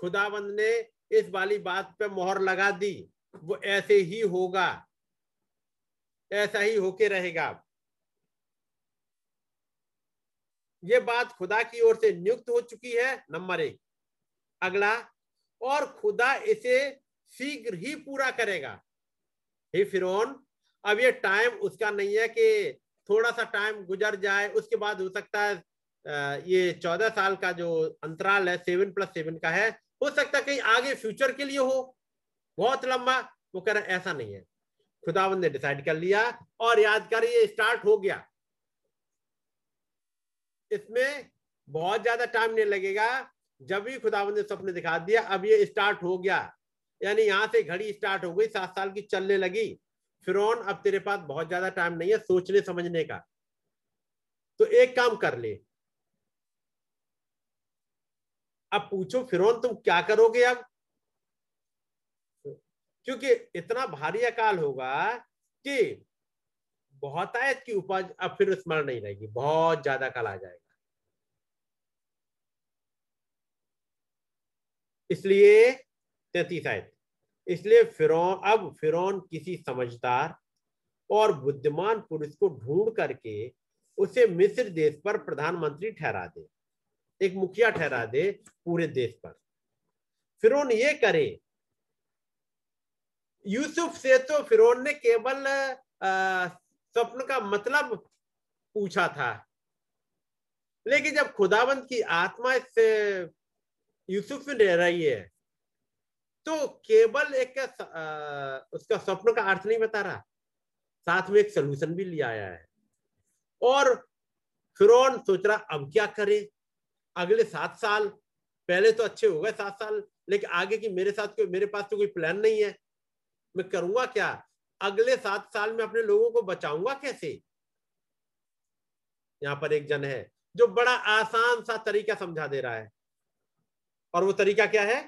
खुदाबंद ने इस वाली बात पे मोहर लगा दी। वो ऐसे ही होगा। ऐसा ही होके रहेगा। ये बात खुदा की ओर से नियुक्त हो चुकी है, नंबर एक। अगला, और खुदा इसे शीघ्र ही पूरा करेगा। हे फिरौन, अब ये टाइम उसका नहीं है कि थोड़ा सा टाइम गुजर जाए, उसके बाद हो सकता है ये चौदह साल का जो अंतराल है सेवन प्लस सेवन का है, हो सकता है कहीं आगे फ्यूचर के लिए हो। बहुत लंबा, वो कह रहे ऐसा नहीं है। खुदावन ने डिसाइड कर लिया और याद कर, ये स्टार्ट हो गया। इसमें बहुत ज़्यादा टाइम नहीं लगेगा। जब भी खुदावन ने सपने दिखा दिया, अब ये स्टार्ट हो गया। यानी यहाँ से घड़ी स्टार्ट हो गई, सात साल की चलने लगी। फिर अब तेरे पास बहुत ज़्यादा टाइम नहीं है सोचने, समझने का। तो एक काम कर ले। अब पूछो फिर तुम क्या करोगे अब? क्योंकि इतना भारी अकाल होगा कि बहुतायत की उपज अब फिर स्मरण नहीं रहेगी, बहुत ज़्यादा काल आ जाएगा। इसलिए तैतीस आयत, इसलिए फिरौन, अब फिरौन किसी समझदार और बुद्धिमान पुरुष को ढूंढ करके उसे मिस्र देश पर प्रधानमंत्री ठहरा दे, एक मुखिया ठहरा दे पूरे देश पर। फिरौन ये करे यूसुफ से तो फिरौन ने केवल स्वप्न का मतलब पूछा था। लेकिन जब खुदाबंद की आत्मा इससे यूसुफ में रह रही है तो केवल एक आ, उसका स्वप्न का अर्थ नहीं बता रहा। साथ में एक सोल्यूशन भी लिया आया है। और फिर सोच रहा अब क्या करे? अगले सात साल पहले तो अच्छे हो गए सात साल लेकिन आगे की मेरे साथ कोई मेरे पास तो कोई प्लान नहीं है। मैं करूँगा क्या? अगले सात साल में अपने लोगों को बचाऊँगा कैसे? यहाँ पर एक जन है, जो बड़ा आसान सा तरीका समझा दे रहा है। और वो तरीका क्या है?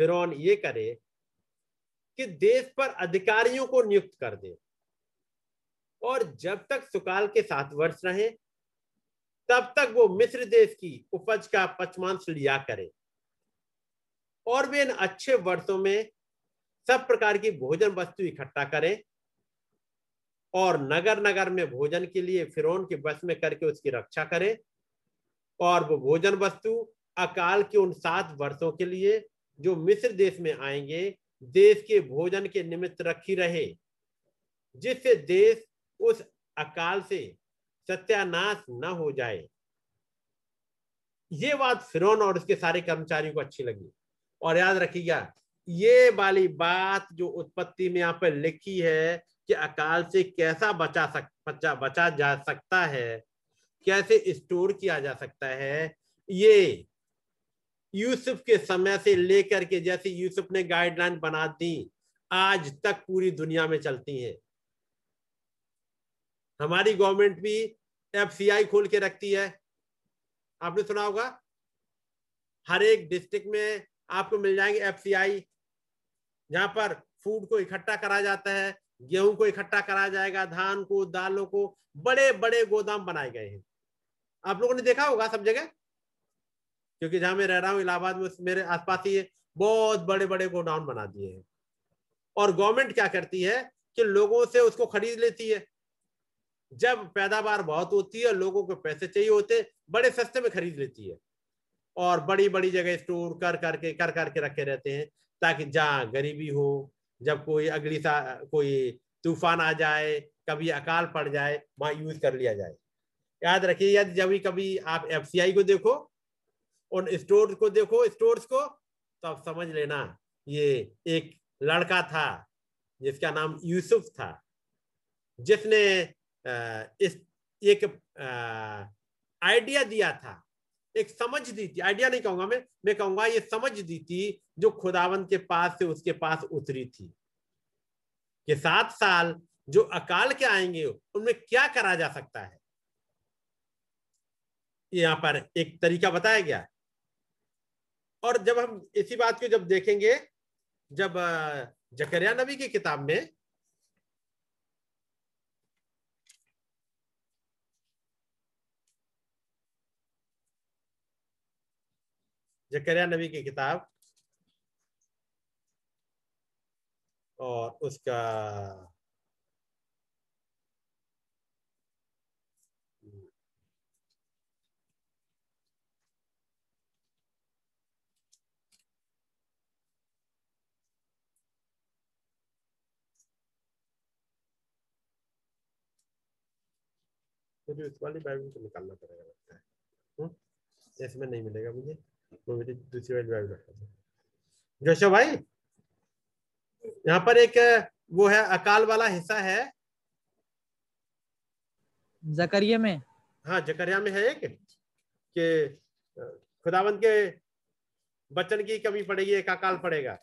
फिर ये करे कि देश पर अधिकारियों को नियुक्त कर दे। और जब तक सुकाल के सात वर्ष रहे, तब तक वो मिस्र देश की उपज का पचमांश लिया करे। और वे इन अच्छे वर्षों में सब प्रकार की भोजन वस्तु इकट्ठा करें और नगर नगर में भोजन के लिए फिरौन के बस में करके उसकी रक्षा करें। और वो भोजन वस्तु अकाल के उन सात वर्षों के लिए जो मिस्र देश में आएँगे, देश के भोजन के निमित्त रखी रहे, जिससे देश उस अकाल से सत्यानाश न हो जाए। ये बात फिरौन और उसके सारे कर्मचारियों को अच्छी लगी। और याद रखिएगा, ये वाली बात जो उत्पत्ति में यहाँ पर लिखी है कि अकाल से कैसा बचा सक, बचा बचा जा सकता है, कैसे स्टोर किया जा सकता है, ये यूसुफ के समय से लेकर के जैसे यूसुफ ने गाइडलाइन बना दी, आज तक पूरी दुनिया में चलती है। हमारी गवर्नमेंट भी एफसीआई खोल के रखती है। आपने सुना होगा, हर एक डिस्ट्रिक्ट में आपको मिल जाएँगे एफसीआई जहाँ पर फ़ूड को इकट्ठा करा जाता है, गेहूँ को इकट्ठा करा जाएगा, धान को, दालों को बड़े बड़े गोदाम बनाए गए हैं। आप लोगों ने देखा होगा सब जगह? क्योंकि जहाँ मैं रह रहा हूँ, इलाहाबाद में मेरे आसपास ही बहुत बड़े बड़े गोडाउन बना दिए हैं। और गवर्नमेंट क्या करती है कि लोगों से उसको खरीद लेती है। जब पैदावार बहुत होती है, लोगों को पैसे चाहिए होते, बड़े सस्ते में खरीद लेती है। और बड़ी बड़ी जगह स्टोर कर, करके कर, करके रखे रहते हैं, ताकि जहाँ गरीबी हो, जब कोई अगली सा, कोई तूफ़ान आ जाए, कभी अकाल पड़ जाए, वहाँ यूज़ कर लिया जाए। याद रखिए, यदि जब भी कभी आप एफसीआई को देखो, उन स्टोर को देखो, स्टोर्स को तो आप समझ लेना, ये एक लड़का था, जिसका नाम यूसुफ था, जिसने इस, एक आइडिया दिया था एक समझ दी थी। आइडिया नहीं कहूँगा मैं मैं कहूँगा ये समझ दी थी जो खुदावन के पास से उसके पास उतरी थी। कि सात साल जो अकाल के आएँगे, उनमें क्या करा जा सकता है? यहाँ पर एक तरीका बताया गया। है और जब हम इसी बात को जब देखेंगे, जब जकरिया नबी की किताब में जकरिया नबी की किताब और उसका मुझे इस वाली बाइबल को निकालना पड़ेगा लगता है। इसमें नहीं मिलेगा मुझे। वो मेरी दूसरी वाली बाइबल जोशो भाई यहाँ पर एक वो है अकाल वाला हिस्सा है। जकरिया में? हाँ जकरिया में है एक कि खुदावंत के बचन की कमी पड़ेगी एक अकाल पड़ेगा।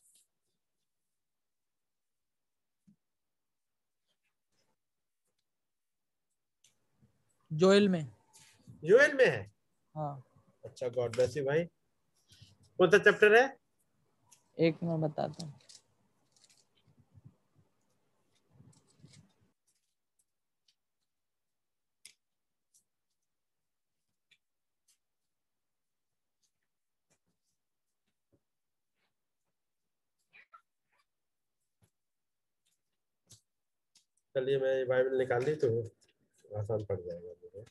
जोएल में। जोएल में है? हाँ। अच्छा गॉड ब्लेस यू भाई। कौन सा चैप्टर है? एक मैं बताता हूँ। चलिए मैं बाइबल निकाल ली तो आसान पड़ जाएगा मुझे।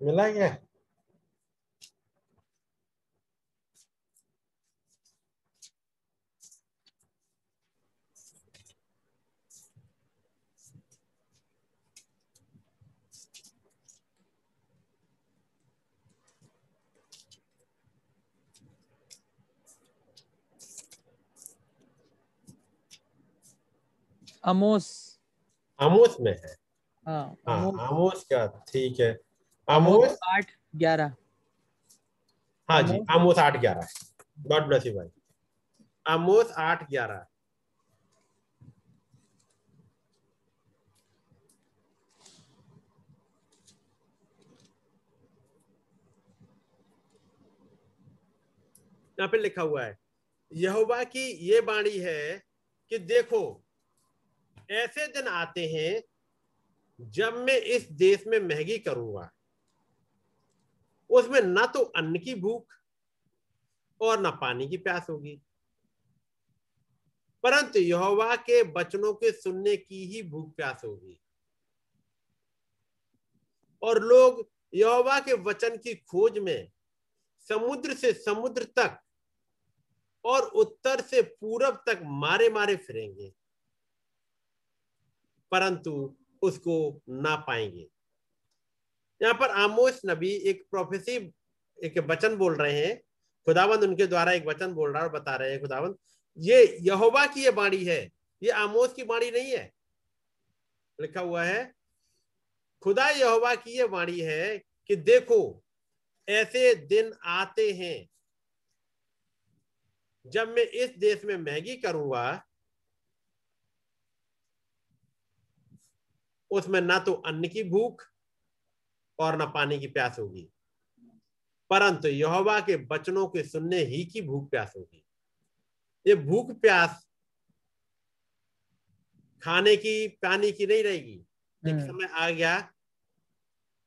मिला क्या अमोस आमोस में है। हाँ हाँ अमोस आमोस का ठीक है। Amos Amos? आठ ग्यारह। हाँ जी आमोस- आठ ग्यारह। गॉड ब्लेस यू भाई। आमोस आठ ग्यारह। यहाँ पे लिखा हुआ है यहोवा की ये बाणी है कि देखो ऐसे दिन आते हैं जब मैं इस देश में महँगी करूँगा। उसमें ना तो अन्न की भूख और ना पानी की प्यास होगी। परंतु यहोवा के वचनों के सुनने की ही भूख प्यास होगी। और लोग यहोवा के वचन की खोज में समुद्र से समुद्र तक और उत्तर से पूरब तक मारे मारे फिरेंगे, परंतु उसको ना पाएँगे। यहाँ पर आमोस नबी एक प्रोफेसी एक वचन बोल रहे हैं। खुदावंद उनके द्वारा एक वचन बोल रहा है और बता रहे हैं, खुदावंद, ये यहोवा की ये बाणी है। ये आमोस की बाणी नहीं है। लिखा हुआ है, खुदा यहोवा की ये वाणी है कि देखो, ऐसे दिन आते हैं जब मैं इस देश में मैगी करूँगा, उसमें ना तो अन्न की भूख और ना पानी की प्यास होगी। परंतु यहोवा के बचनों के सुनने ही की भूख प्यास होगी। ये भूख प्यास खाने की पानी की नहीं रहेगी। एक हम्म, समय आ गया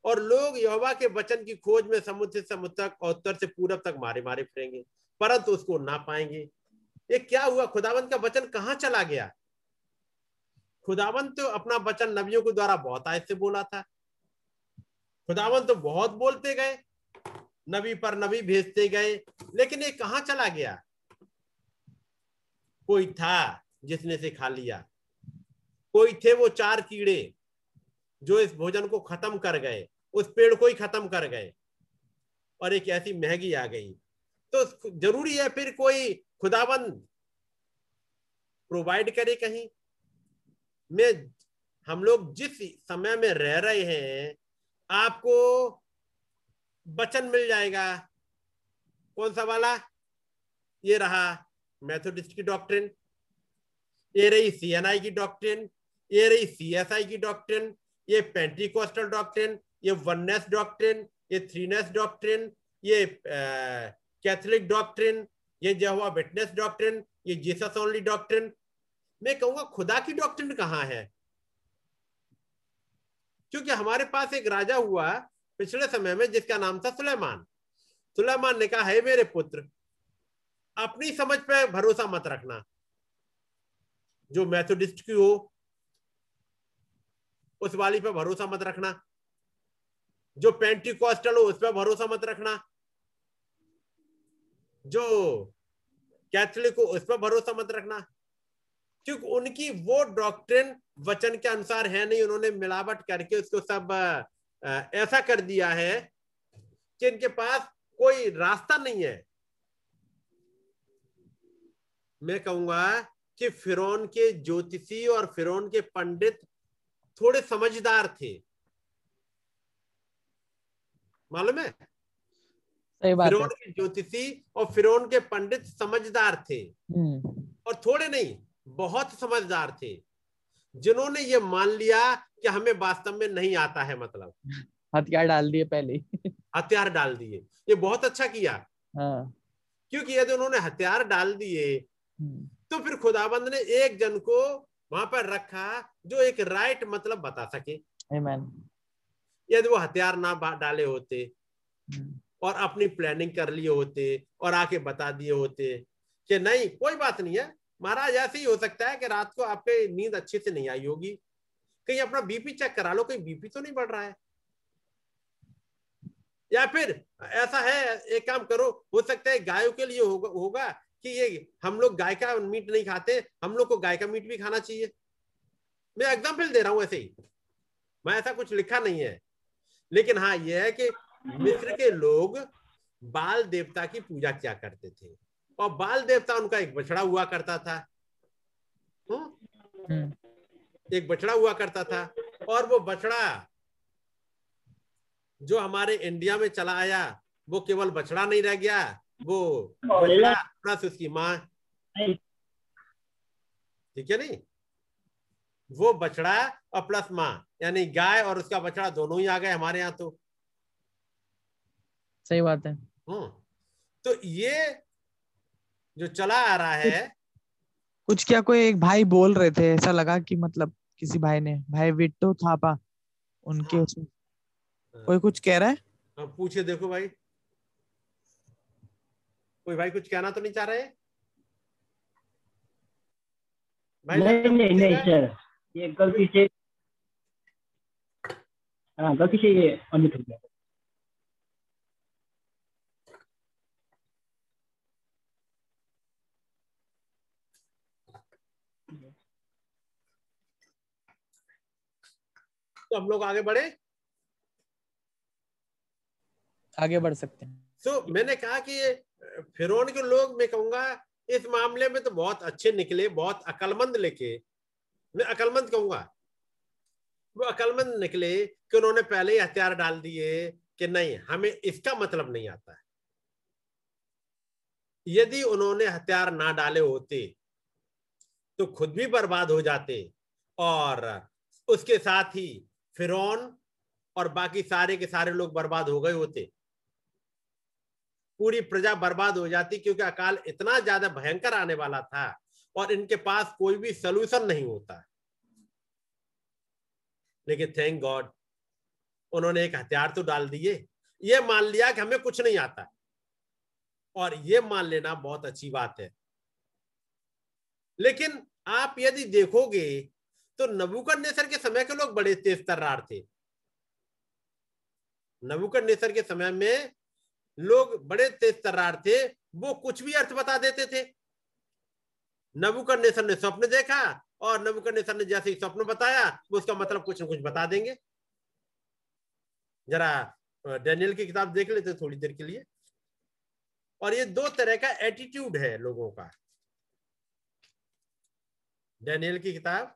और लोग यहोवा के वचन की खोज में समुद्र से समुद्र तक और उत्तर से पूरब तक मारे मारे फिरेंगे परंतु उसको ना पाएँगे। ये क्या हुआ? खुदावंत का वचन कहाँ चला गया? खुदावंत तो अपना वचन नबियों के द्वारा बहुत आयत से बोला था। खुदावंत तो बहुत बोलते गए, नबी पर नबी भेजते गए, लेकिन ये कहा चला गया? कोई था जिसने से खा लिया। कोई थे वो चार कीड़े जो इस भोजन को खत्म कर गए, उस पेड़ को ही खत्म कर गए, और एक ऐसी महँगी आ गई। तो ज़रूरी है फिर कोई खुदाबंद प्रोवाइड करे कहीं? में, हम लोग जिस समय में रह रहे हैं आपको वचन मिल जाएगा। कौन सा वाला? ये रहा मेथोडिस्ट की डॉक्ट्रिन ये रही सीएनआई की डॉक्ट्रिन ये रही सीएसआई की डॉक्ट्रिन ये पेंटिकोस्टल डॉक्ट्रिन ये वननेस डॉक्ट्रिन ये थ्रीनेस डॉक्ट्रिन ये कैथोलिक डॉक्ट्रिन ये जहवा विटनेस डॉक्ट्रिन ये जीसस ओनली डॉक्ट्रिन मैं कहूँगा, खुदा की डॉक्ट्रिन कहाँ है? क्योंकि हमारे पास एक राजा हुआ पिछले समय में जिसका नाम था सुलेमान। सुलेमान ने कहा, है मेरे पुत्र, अपनी समझ पे भरोसा मत रखना। जो मैथोडिस्ट की हो, उस वाली पे भरोसा मत रखना। जो पेंटिकॉस्टल हो, उस पर भरोसा मत रखना। जो कैथलिक हो, उस पर भरोसा मत रखना। क्योंकि उनकी वो डॉक्ट्रिन वचन के अनुसार है नहीं उन्होंने मिलावट करके उसको सब ऐसा कर दिया है कि इनके पास कोई रास्ता नहीं है। मैं कहूँगा कि फिरौन के ज्योतिषी और फिरौन के पंडित थोड़े समझदार थे। मालूम है? सही बात फिरौन के ज्योतिषी और फिरौन के पंडित समझदार थे। हम्म, और थोड़े नहीं बहुत समझदार थे जिन्होंने ये मान लिया कि हमें वास्तव में नहीं आता है मतलब। हथियार डाल दिए पहले हथियार डाल दिए। ये बहुत अच्छा किया। हाँ। क्योंकि यदि उन्होंने हथियार डाल दिए हम्म, तो फिर खुदाबंद ने एक जन को वहाँ पर रखा जो एक राइट मतलब बता सके। यदि वो हथियार ना डाले होते हम्म, और अपनी प्लानिंग कर लिए होते और आके बता दिए होते कि नहीं कोई बात नहीं है। महाराज ऐसे ही हो सकता है कि रात को आपके नींद अच्छे से नहीं आई होगी। कहीं अपना बीपी चेक करा लो कहीं बीपी तो नहीं बढ़ रहा है। या फिर ऐसा है एक काम करो हो सकता है गायों के लिए होगा, होगा कि ये हम लोग गाय का मीट नहीं खाते हम लोग को गाय का मीट भी खाना चाहिए। मैं एग्ज़ाम्पल दे रहा हूँ ऐसे ही। मैं ऐसा कुछ लिखा नहीं है। लेकिन हाँ यह है कि मिस्र के लोग बाल देवता की पूजा क्या करते थे? और बाल देवता उनका एक बछड़ा हुआ करता था। हम्म? हम्म, एक बछड़ा हुआ करता था और वो बछड़ा जो हमारे इंडिया में चला आया वो केवल बछड़ा नहीं रह गया वो बछड़ा प्लस उसकी माँ। ठीक है नहीं? वो बछड़ा और प्लस माँ यानी गाय और उसका बछड़ा दोनों ही आ गए हमारे यहाँ तो। सही बात है। हम्म। तो ये जो चला आ रहा है। कुछ क्या कोई एक भाई बोल रहे थे? ऐसा लगा कि मतलब किसी भाई ने भाई विट्टो थापा उनके हाँ। उसमें। कोई कुछ कह रहा है? अब पूछे देखो भाई। कोई भाई कुछ कहना तो नहीं चाह रहे? भाई नहीं नहीं नहीं सर ये गलती से हाँ गलती से ये अनम्यूट हो गया। तो हम लोग आगे बढ़े। आगे बढ़ सकते हैं। सो so, मैंने कहा कि ये फिरौन के लोग मैं कहूँगा इस मामले में तो बहुत अच्छे निकले बहुत अकलमंद लेके। मैं अकलमंद कहूँगा। वो अकलमंद निकले कि उन्होंने पहले ही हथियार डाल दिए कि नहीं हमें इसका मतलब नहीं आता है। यदि उन्होंने हथियार ना डाले होते तो खुद भी बर्बाद हो जाते और उसके साथ ही फिरौन और बाकी सारे के सारे लोग बर्बाद हो गए होते। पूरी प्रजा बर्बाद हो जाती क्योंकि अकाल इतना ज़्यादा भयंकर आने वाला था और इनके पास कोई भी सोल्यूशन नहीं होता। लेकिन थैंक गॉड उन्होंने एक हथियार तो डाल दिए। ये मान लिया कि हमें कुछ नहीं आता। और ये मान लेना बहुत अच्छी बात है। लेकिन आप यदि देखोगे तो नबूकन नेसर के समय के लोग बड़े तेज तर्रार थे। नबूकन नेसर के समय में लोग बड़े तेज तर्रार थे, वो कुछ भी अर्थ बता देते थे। नबूकन नेसर ने स्वप्न देखा और नबूकन नेसर ने जैसे ही स्वप्न बताया, वो उसका मतलब कुछ न कुछ बता देंगे। जरा डैनियल की किताब देख लेते थोड़ी देर के लिए। और ये दो तरह का एटीट्यूड है लोगों का। डैनियल की किताब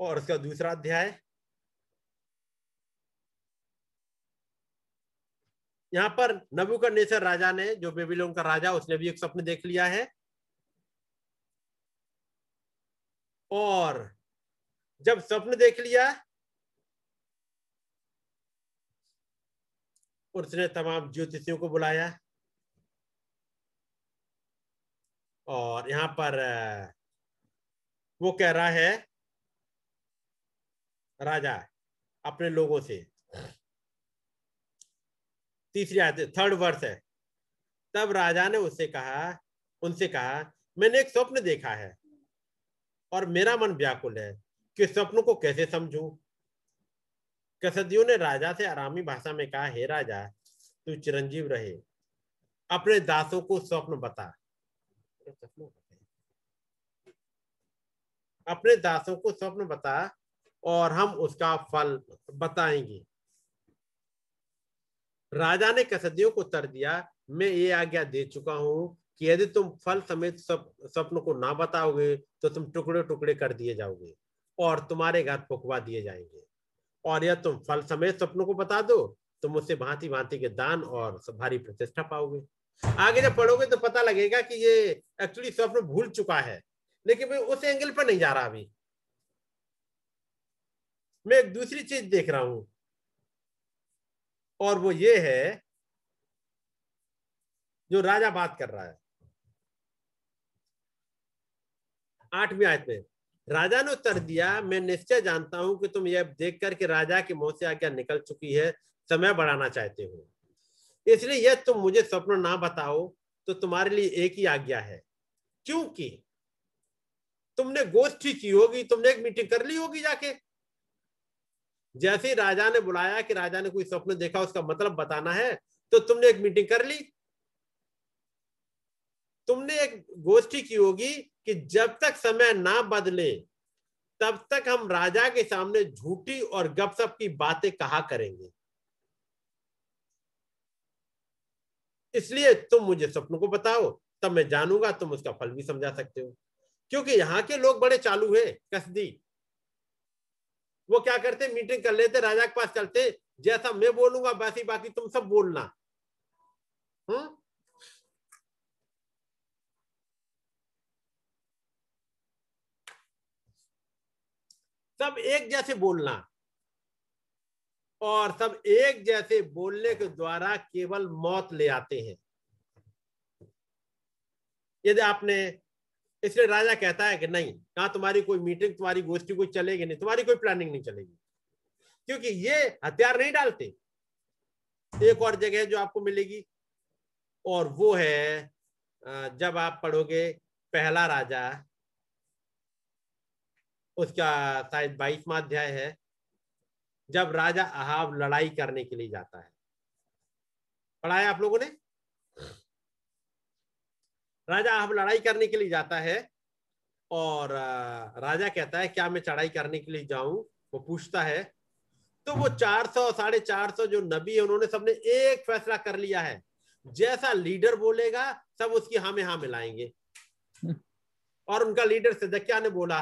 और उसका दूसरा अध्याय। यहाँ पर नबूकदनेस्सर राजा ने, जो बेबीलोन का राजा, उसने भी एक स्वप्न देख लिया है। और जब स्वप्न देख लिया, उसने तमाम ज्योतिषियों को बुलाया। और यहाँ पर वो कह रहा है राजा अपने लोगों से। तीसरी आयत थर्ड वर्ष है। तब राजा ने उससे कहा, उनसे कहा, मैंने एक स्वप्न देखा है और मेरा मन व्याकुल है कि स्वप्न को कैसे समझू? कसदियों ने राजा से आरामी भाषा में कहा, हे राजा, तू चिरंजीव रहे। अपने दासों को स्वप्न बता। अपने दासों को स्वप्न बता और हम उसका फल बताएँगे। राजा ने कसदियों को उत्तर दिया मैं ये आज्ञा दे चुका हूँ कि यदि तुम फल समेत सप, स्वप्न को ना बताओगे तो तुम टुकड़े टुकड़े कर दिए जाओगे और तुम्हारे घर फुकवा दिए जाएँगे। और यह तुम फल समेत स्वप्न को बता दो तुम उससे भांति भांति के दान और भारी प्रतिष्ठा पाओगे। आगे जब पढ़ोगे तो पता लगेगा कि ये एक्चुअली स्वप्न भूल चुका है लेकिन मैं उस एंगल पर नहीं जा रहा अभी। मैं एक दूसरी चीज़ देख रहा हूँ। और वो ये है, जो राजा बात कर रहा है। आठवीं आयत में, राजा ने उत्तर दिया, मैं निश्चय जानता हूँ कि तुम यह देख कर के राजा के मुँह से आज्ञा निकल चुकी है, समय बढ़ाना चाहते हो। इसलिए यह तुम मुझे स्वप्न ना बताओ तो तुम्हारे लिए एक ही आज्ञा है। क्योंकि तुमने गोष्ठी की होगी, तुमने एक मीटिंग कर ली होगी जाके। जैसे ही राजा ने बुलाया कि राजा ने कोई स्वप्न देखा, उसका मतलब बताना है तो तुमने एक मीटिंग कर ली। तुमने एक गोष्ठी की होगी कि जब तक समय ना बदले, तब तक हम राजा के सामने झूठी और गपसप की बातें कहा करेंगे। इसलिए तुम मुझे स्वप्न को बताओ, तब मैं जानूँगा, तुम उसका फल भी समझा सकते हो। क्योंकि यहाँ के लोग बड़े चालू हैं, कसदी। वो क्या करते मीटिंग कर लेते, राजा के पास चलते, जैसा मैं बोलूँगा, वैसी बाकी तुम सब बोलना। हम्म? सब एक जैसे बोलना। और सब एक जैसे बोलने के द्वारा केवल मौत ले आते हैं। यदि आपने इसलिए राजा कहता है कि नहीं कहा तुम्हारी कोई मीटिंग तुम्हारी गोष्ठी कोई चलेगी नहीं, तुम्हारी कोई प्लानिंग नहीं चलेगी। क्योंकि ये हथियार नहीं डालते। एक और जगह जो आपको मिलेगी, और वो है जब आप पढ़ोगे पहला राजा, उसका शायद बाईसवा अध्याय है, जब राजा अहाब लड़ाई करने के लिए जाता है। पढ़ाया आप लोगों ने? राजा अब लड़ाई करने के लिए जाता है और राजा कहता है, क्या मैं चढ़ाई करने के लिए जाऊँ? वो पूछता है। तो वो 400 साढ़े चार सौ जो नबी है, उन्होंने सबने एक फैसला कर लिया है। जैसा लीडर बोलेगा, सब उसकी हाँ में हाँ मिलाएँगे। और उनका लीडर सिद्धकिया ने बोला,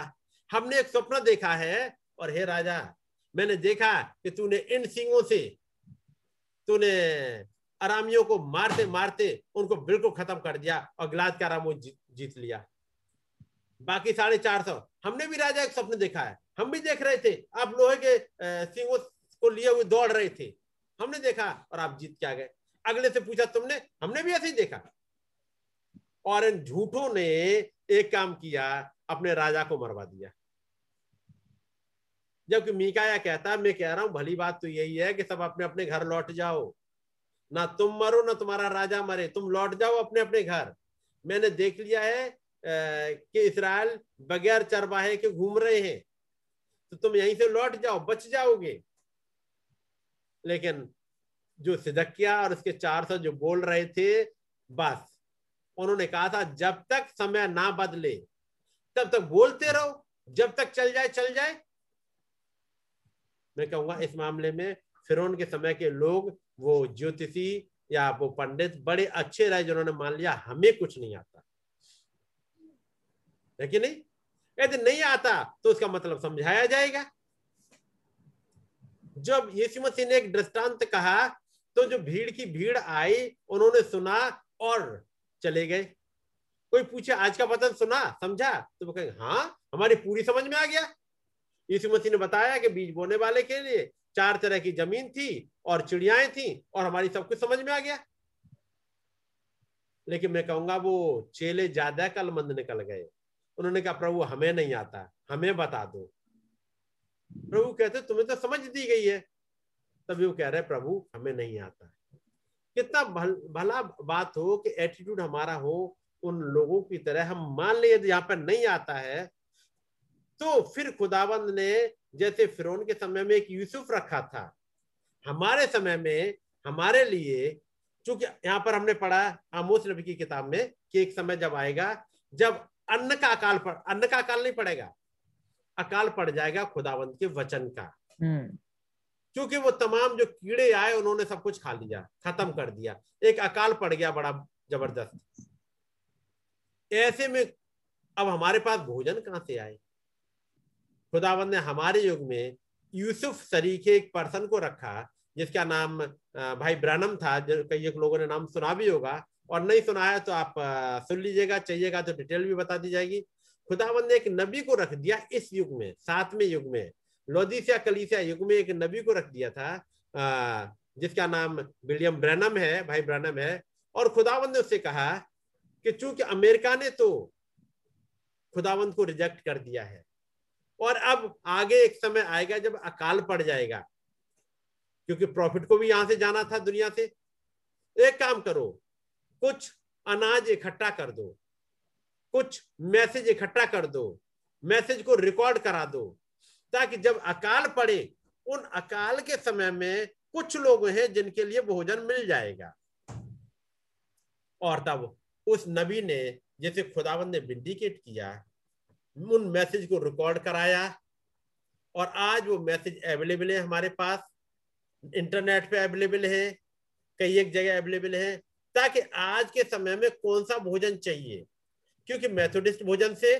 हमने एक स्वप्न देखा है और हे राजा, मैंने देखा कि तूने इन सिंगों से, तूने आरामियों को मारते मारते उनको बिल्कुल खत्म कर दिया और गिलाद का आराम जी, जीत लिया। बाकी साढ़े चार सौ। हमने भी राजा एक स्वप्न देखा है। हम भी देख रहे थे। आप लोहे के सिंगों को लिए हुए दौड़ रहे थे। हमने देखा और आप जीत क्या गए। अगले से पूछा तुमने हमने भी ऐसे ही देखा। और इन झूठों ने एक काम किया अपने राजा को मरवा दिया। जबकि मीकाया कहता मैं कह रहा हूँ भली बात तो यही है कि सब अपने अपने घर लौट जाओ। ना तुम मरो, ना तुम्हारा राजा मरे। तुम लौट जाओ अपने अपने घर। मैंने देख लिया है कि इसराइल बगैर चरवाहे के घूम रहे हैं। तो तुम यहीं से लौट जाओ, बच जाओगे। लेकिन जो सिदकिया और उसके चार सौ जो बोल रहे थे, बस। उन्होंने कहा था, जब तक समय ना बदले, तब तक बोलते रहो। जब तक चल जाए चल जाए। मैं कहूँगा, इस मामले में फिर के समय के लोग वो ज्योतिषी या वो पंडित बड़े अच्छे रहे जिन्होंने मान लिया, हमें कुछ नहीं आता। कि नहीं? यदि नहीं आता तो उसका मतलब समझाया जाएगा। जब यीशु मसीह ने एक दृष्टांत कहा तो जो भीड़ की भीड़ आई, उन्होंने सुना और चले गए। कोई पूछे, आज का वचन सुना, समझा? तो वो कहेंगे हाँ हमारी पूरी समझ में आ गया। यीशु मसीह ने बताया कि बीज बोने वाले के लिए चार तरह की ज़मीन थी और चिड़ियाएँ थी और हमारी सब कुछ समझ में आ गया। लेकिन मैं कहूँगा वो चेले ज़्यादा कलमंद निकल गए। उन्होंने कहा प्रभु हमें नहीं आता हमें बता दो। प्रभु कहते तुम्हें तो समझ दी गई है। तभी वो कह रहे प्रभु हमें नहीं आता। कितना भल, भला बात हो कि एटीट्यूड हमारा हो उन लोगों की तरह हम मान ले यदि यहाँ पर नहीं आता है तो फिर खुदाबंद ने जैसे फिर के समय में एक यूसुफ रखा था। हमारे समय में हमारे लिए चूँकि यहाँ पर हमने पढ़ा आमोस नबी की किताब में कि एक समय जब आएगा जब अन्न का अकाल पड़ अन्न का अकाल नहीं पड़ेगा। अकाल पड़ जाएगा खुदावंत के वचन का। हम्म। क्योंकि वो तमाम जो कीड़े आए उन्होंने सब कुछ खा लिया खत्म कर दिया। एक अकाल पड़ गया बड़ा ज़बरदस्त। ऐसे में अब हमारे पास भोजन कहाँ से आए? खुदावंद ने हमारे युग में यूसुफ सरीके एक पर्सन को रखा, जिसका नाम भाई ब्रनम था, जो कई एक लोगों ने नाम सुना भी होगा। और नहीं सुनाया तो आप सुन लीजिएगा, चाहिएगा तो डिटेल भी बता दी जाएगी। खुदावंद ने एक नबी को रख दिया इस युग में, सातवें युग में। लोदिसिया कलीसिया युग में एक नबी को रख दिया था जिसका नाम विलियम ब्रैनम है, भाई ब्रैनम है। और खुदावंद ने उससे कहा कि चूँकि अमेरिका ने तो खुदावंद को रिजेक्ट कर दिया है और अब आगे एक समय आएगा जब अकाल पड़ जाएगा। क्योंकि प्रॉफिट को भी यहाँ से जाना था दुनिया से। एक काम करो, कुछ अनाज इकट्ठा कर दो, कुछ मैसेज इकट्ठा कर दो मैसेज को रिकॉर्ड करा दो, ताकि जब अकाल पड़े, उन अकाल के समय में कुछ लोग हैं जिनके लिए भोजन मिल जाएगा। और तब उस नबी ने, जैसे खुदावन ने विंडिकेट किया उन मैसेज को रिकॉर्ड कराया और आज वो मैसेज अवेलेबल है हमारे पास। इंटरनेट पे अवेलेबल है, कई एक जगह अवेलेबल है, ताकि आज के समय में कौन सा भोजन चाहिए? क्योंकि मैथोडिस्ट भोजन से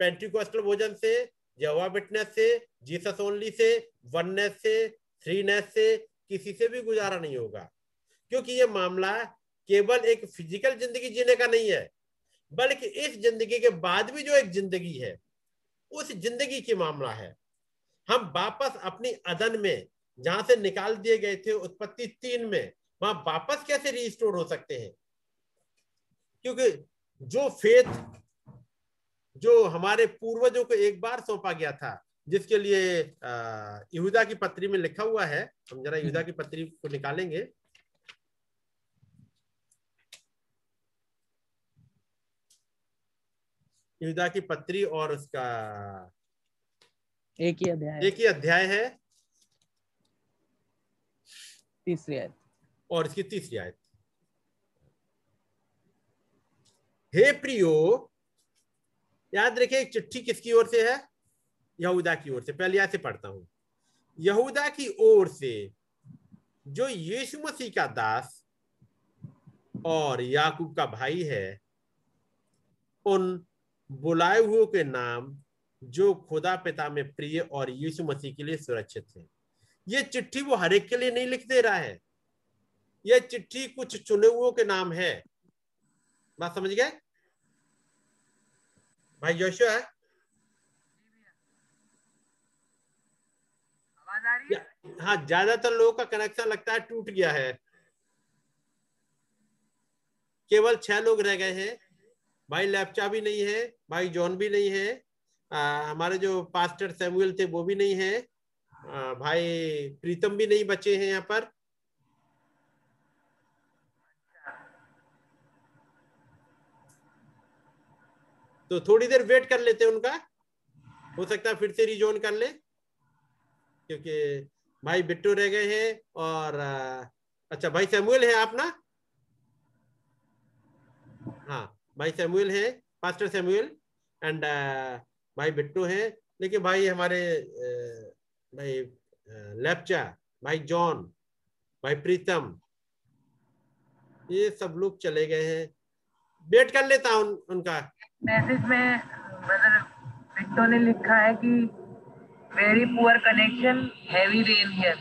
पेंटिकोस्टल भोजन से जवा से जीसस ओनली से वननेस से थ्रीनेस से, किसी से भी गुजारा नहीं होगा। क्योंकि ये मामला केवल एक फ़िज़िकल ज़िंदगी जीने का नहीं है बल्कि इस ज़िंदगी के बाद भी जो एक ज़िंदगी है उस ज़िंदगी की मामला है। हम वापस अपनी अदन में जहाँ से निकाल दिए गए थे उत्पत्ति तीन में वहाँ वापस कैसे रिस्टोर हो सकते हैं? क्योंकि जो फेथ जो हमारे पूर्वजों को एक बार सौंपा गया था जिसके लिए यहूदा की पत्री में लिखा हुआ है हम जरा यहूदा की पत्री को निकालेंगे। यहूदा की पत्री और उसका एक ही अध्याय एक ही अध्याय है। तीसरी आयत। और इसकी तीसरी आयत। हे प्रियो याद रखिए एक चिट्ठी किसकी ओर से है? यहूदा की ओर से। पहले यहाँ से पढ़ता हूँ। यहूदा की ओर से जो यीशु मसीह का दास और याकूब का भाई है उन बुलाए हुए के नाम जो खुदा पिता में प्रिय और यीशु मसीह के लिए सुरक्षित है। ये चिट्ठी वो हर एक के लिए नहीं लिख दे रहा है। यह चिट्ठी कुछ चुने हुए के नाम है। बात समझ गए? भाई जोशो है? हाँ ज़्यादातर लोगों का कनेक्शन लगता है टूट गया है। केवल छह लोग रह गए हैं। भाई लैपचा भी नहीं है भाई जॉन भी नहीं है आ, हमारे जो पास्टर सैमुअल थे वो भी नहीं है आ, भाई प्रीतम भी नहीं बचे हैं यहाँ पर। तो थोड़ी देर वेट कर लेते हैं उनका। हो सकता है फिर से रिजॉइन कर ले क्योंकि भाई बिट्टू रह गए हैं और अच्छा भाई सैमुअल है आप ना? हाँ। भाई सैमुअल है पास्टर सैमुअल एंड भाई बिट्टू है। लेकिन भाई हमारे uh, भाई लेप्चा भाई जॉन भाई प्रीतम ये सब लोग चले गए हैं। वेट कर लेता हूँ उन, उनका। मैसेज में ब्रदर बिट्टो ने लिखा है कि very poor connection heavy rain here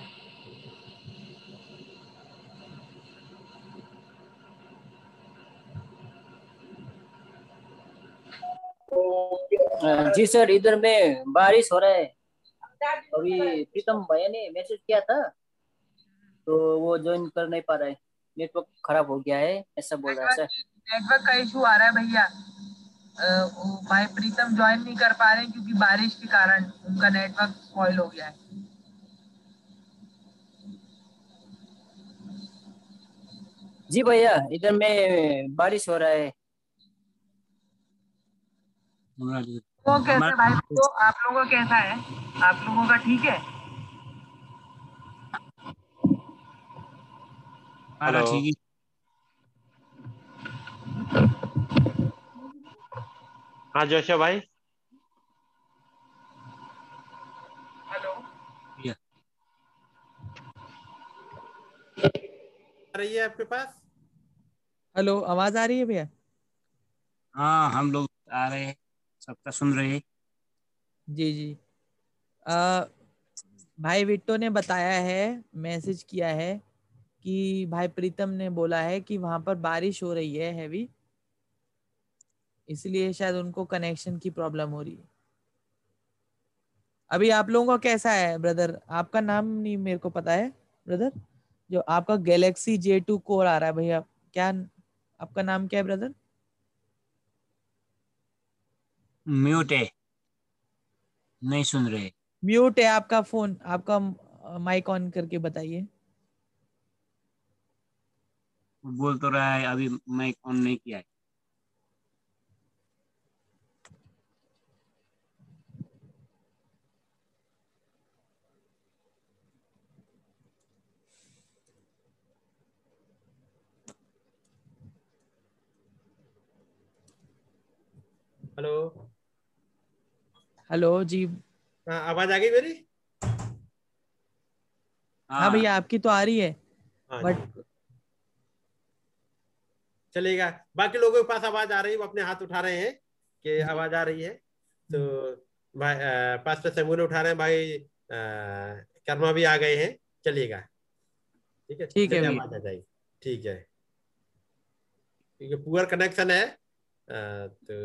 ji sir इधर में बारिश हो रहा है। अभी प्रीतम भैया ने मैसेज किया था तो वो ज्वाइन कर नहीं पा रहा है। नेटवर्क खराब हो गया है ऐसा बोल रहा है सर नेटवर्क का इशू आ रहा है भैया। भाई प्रीतम ज्वाइन नहीं कर पा रहे हैं क्योंकि बारिश के कारण उनका नेटवर्क स्पॉइल हो गया है। जी भैया इधर में बारिश हो रहा है। वो कैसे भाई? तो आप लोगों का कैसा है? आप लोगों का ठीक है? हेलो हाँ। जोशा भाई। हेलो। आ रही है आपके पास? हेलो आवाज़ आ रही है भैया? हाँ हम लोग आ रहे हैं। सबका सुन रहे जी जी। आ, भाई विट्टो ने बताया है मैसेज किया है कि भाई प्रीतम ने बोला है कि वहाँ पर बारिश हो रही है हैवी इसलिए शायद उनको कनेक्शन की प्रॉब्लम हो रही है। अभी आप लोगों का कैसा है ब्रदर आपका नाम नहीं मेरे को पता है ब्रदर जो आपका गैलेक्सी जे टू कोर आ रहा है भैया क्या आपका नाम क्या है ब्रदर म्यूट है। नहीं सुन रहे। म्यूट है आपका फ़ोन आपका माइक ऑन करके बताइए। बोल तो रहा है अभी माइक ऑन नहीं किया है। हेलो हेलो जी। हाँ आवाज़ आ गई मेरी? हाँ भैया आपकी तो आ रही है हाँ बट चलेगा। बाकी लोगों के पास आवाज़ आ रही है वो अपने हाथ उठा रहे हैं कि आवाज़ आ रही है। तो भाई पास्टर सैमुअल उठा रहे हैं भाई अ, कर्मा भी आ गए हैं चलिएगा ठीक है? ठीक है आवाज़ आ जाएगी। ठीक है। क्योंकि पुअर कनेक्शन है। अ, तो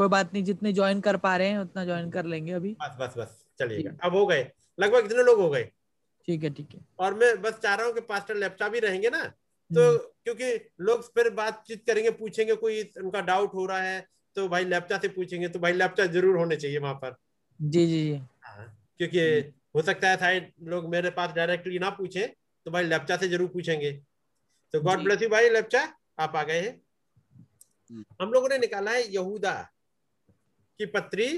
कोई बात नहीं जितने ज्वाइन कर पा रहे हैं उतना ज्वाइन कर लेंगे अभी। बस बस बस चलिएगा। अब हो गए। लगभग कितने लोग हो गए। ठीक है ठीक है। और मैं बस चाह रहा हूँ कि पास्टर लेप्चा भी रहेंगे ना। तो हम्म, क्योंकि लोग फिर बातचीत करेंगे पूछेंगे कोई उनका डाउट हो रहा है तो भाई लेप्चा से पूछेंगे तो भाई लेप्चा ज़रूर होने चाहिए वहाँ पर। जी जी जी। हाँ, क्योंकि हो सकता है शायद लोग मेरे पास डायरेक्टली ना पूछे तो भाई लेप्चा से ज़रूर पूछेंगे। तो गॉड। ब्लेस यू भाई लेप्चा आप आ गए हैं। हम्म। हम लोगों ने निकाला है यहूदा। की पत्री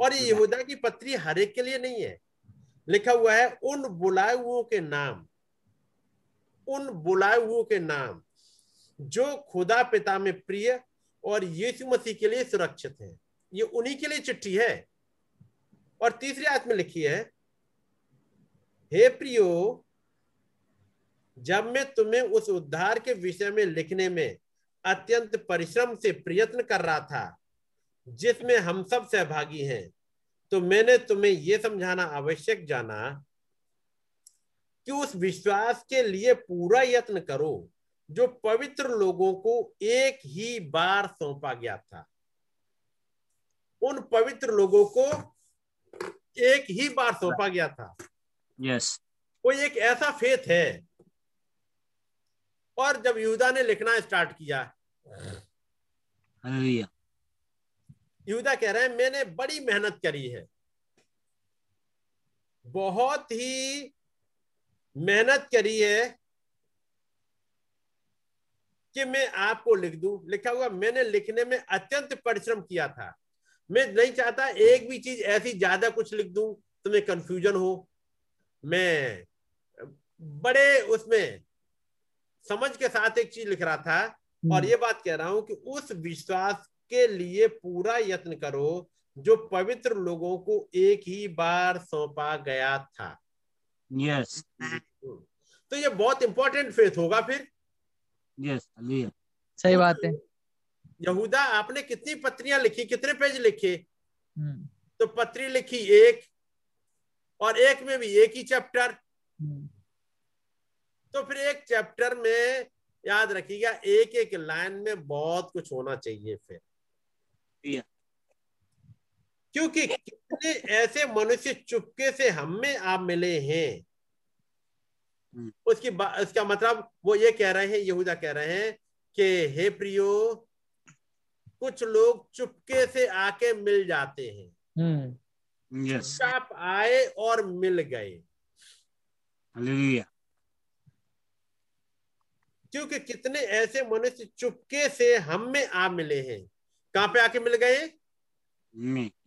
और। यहूदा की पत्री हर एक के लिए नहीं है लिखा हुआ है, उन बुलाए हुओं के नाम, उन बुलाए हुओं के नाम, जो खुदा पिता में प्रिय और यीशु मसीह के लिए सुरक्षित है ये उन्हीं के लिए चिट्ठी है और तीसरी आयत में लिखी है, हे प्रियो, जब मैं तुम्हें उस उद्धार के विषय में लिखने में अत्यंत परिश्रम से प्रयत्न कर रहा था जिसमें हम सब सहभागी हैं। तो मैंने तुम्हें यह समझाना आवश्यक जाना कि उस विश्वास के लिए पूरा यत्न करो जो पवित्र लोगों को एक ही बार सौंपा गया था। उन पवित्र लोगों को एक ही बार सौंपा गया था। यस कोई एक ऐसा फेथ है। और जब यहूदा ने लिखना स्टार्ट किया यहूदा कह रहे हैं, मैंने बड़ी मेहनत करी है। बहुत ही मेहनत करी है कि मैं आपको लिख दूँ। लिखा हुआ, मैंने लिखने में अत्यंत परिश्रम किया था। मैं नहीं चाहता एक भी चीज़ ऐसी ज़्यादा कुछ लिख दूँ, तुम्हें कंफ्यूजन हो। मैं बड़े उसमें समझ के साथ एक चीज़ लिख रहा था और ये बात कह रहा हूँ कि उस विश्वास के लिए पूरा यत्न करो जो पवित्र लोगों को एक ही बार सौंपा गया था। Yes yes. तो ये बहुत इंपॉर्टेंट फेथ होगा फिर। यस हालेलुया सही बात है। यहूदा आपने कितनी पत्रियाँ लिखी? कितने पेज लिखे? हम्म, तो पत्री लिखी एक और एक में भी एक ही चैप्टर हम्म, तो फिर एक चैप्टर में याद रखिएगा एक एक लाइन में बहुत कुछ होना चाहिए फिर। क्योंकि कितने ऐसे मनुष्य चुपके से हम में आप मिले हैं। हम्म। उसकी उसका मतलब वो ये कह रहे हैं यहूदा कह रहे हैं कि हे प्रियो कुछ लोग चुपके से आके मिल जाते हैं। हम्म, यस आप आए और मिल गए। हालेलुया क्योंकि कितने ऐसे मनुष्य चुपके से हम में आ मिले हैं। कहाँ पे आके मिल गए?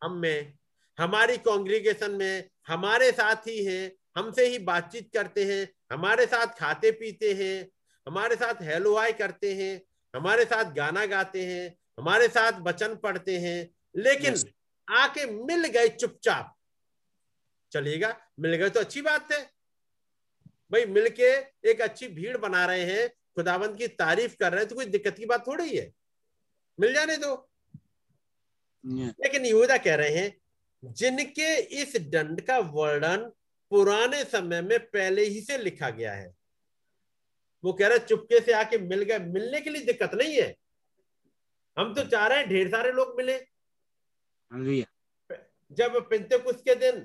हम में। हमारी कांग्रेगेशन में हमारे साथ ही हैं हमसे ही बातचीत करते हैं हमारे साथ खाते पीते हैं हमारे साथ हेलो हाय करते हैं हमारे साथ गाना गाते हैं हमारे साथ वचन पढ़ते हैं लेकिन Yes. आके मिल गए चुपचाप। चलिएगा मिल गए तो अच्छी बात है। भाई मिलके एक अच्छी भीड़ बना रहे हैं खुदाबंद की तारीफ़ कर रहे हैं तो कोई दिक्कत की बात थोड़ी है। मिल जाने दो। लेकिन यहूदा कह रहे हैं जिनके इस दंड का वर्णन पुराने समय में पहले ही से लिखा गया है वो कह रहे चुपके से आके मिल गए। मिलने के लिए दिक्कत नहीं है। हम तो चाह रहे हैं ढेर सारे लोग मिले। जब पिंतेकुस्त के दिन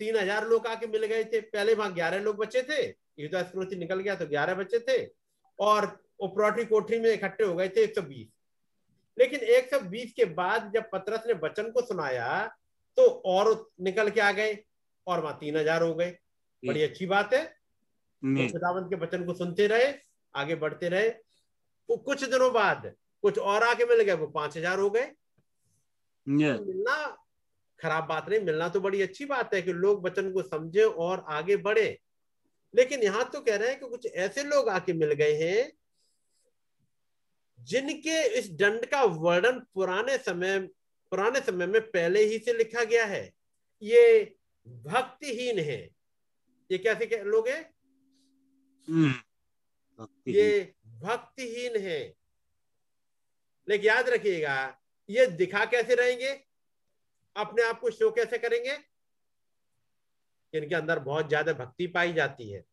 तीन हज़ार लोग आके मिल गए थे पहले वहाँ ग्यारह लोग बचे थे। युद्धा स्मृति निकल गया तो ग्यारह बचे थे। और उपरौठी कोठरी में इकट्ठे हो गए थे एक सौ बीस। लेकिन एक सौ बीस के बाद जब पतरस ने वचन को सुनाया तो और निकल के आ गए और वहाँ तीन हज़ार हो गए। बड़ी अच्छी बात है। तो खुदावंत के वचन को सुनते रहे आगे बढ़ते रहे। वो कुछ दिनों बाद कुछ और आके मिल गए वो पाँच हज़ार हो गए। मिलना खराब बात नहीं मिलना तो बड़ी अच्छी बात है कि लोग वचन को समझे और आगे बढ़े। लेकिन यहाँ तो कह रहे हैं कि कुछ ऐसे लोग आके मिल गए हैं जिनके इस दंड का वर्णन पुराने समय पुराने समय में पहले ही से लिखा गया है। ये भक्तिहीन है। ये कैसे क्या लोग हैं? ये भक्तिहीन है। लेकिन याद रखिएगा ये दिखा कैसे रहेंगे? अपने आप को शो कैसे करेंगे? इनके अंदर बहुत ज़्यादा भक्ति पाई जाती है।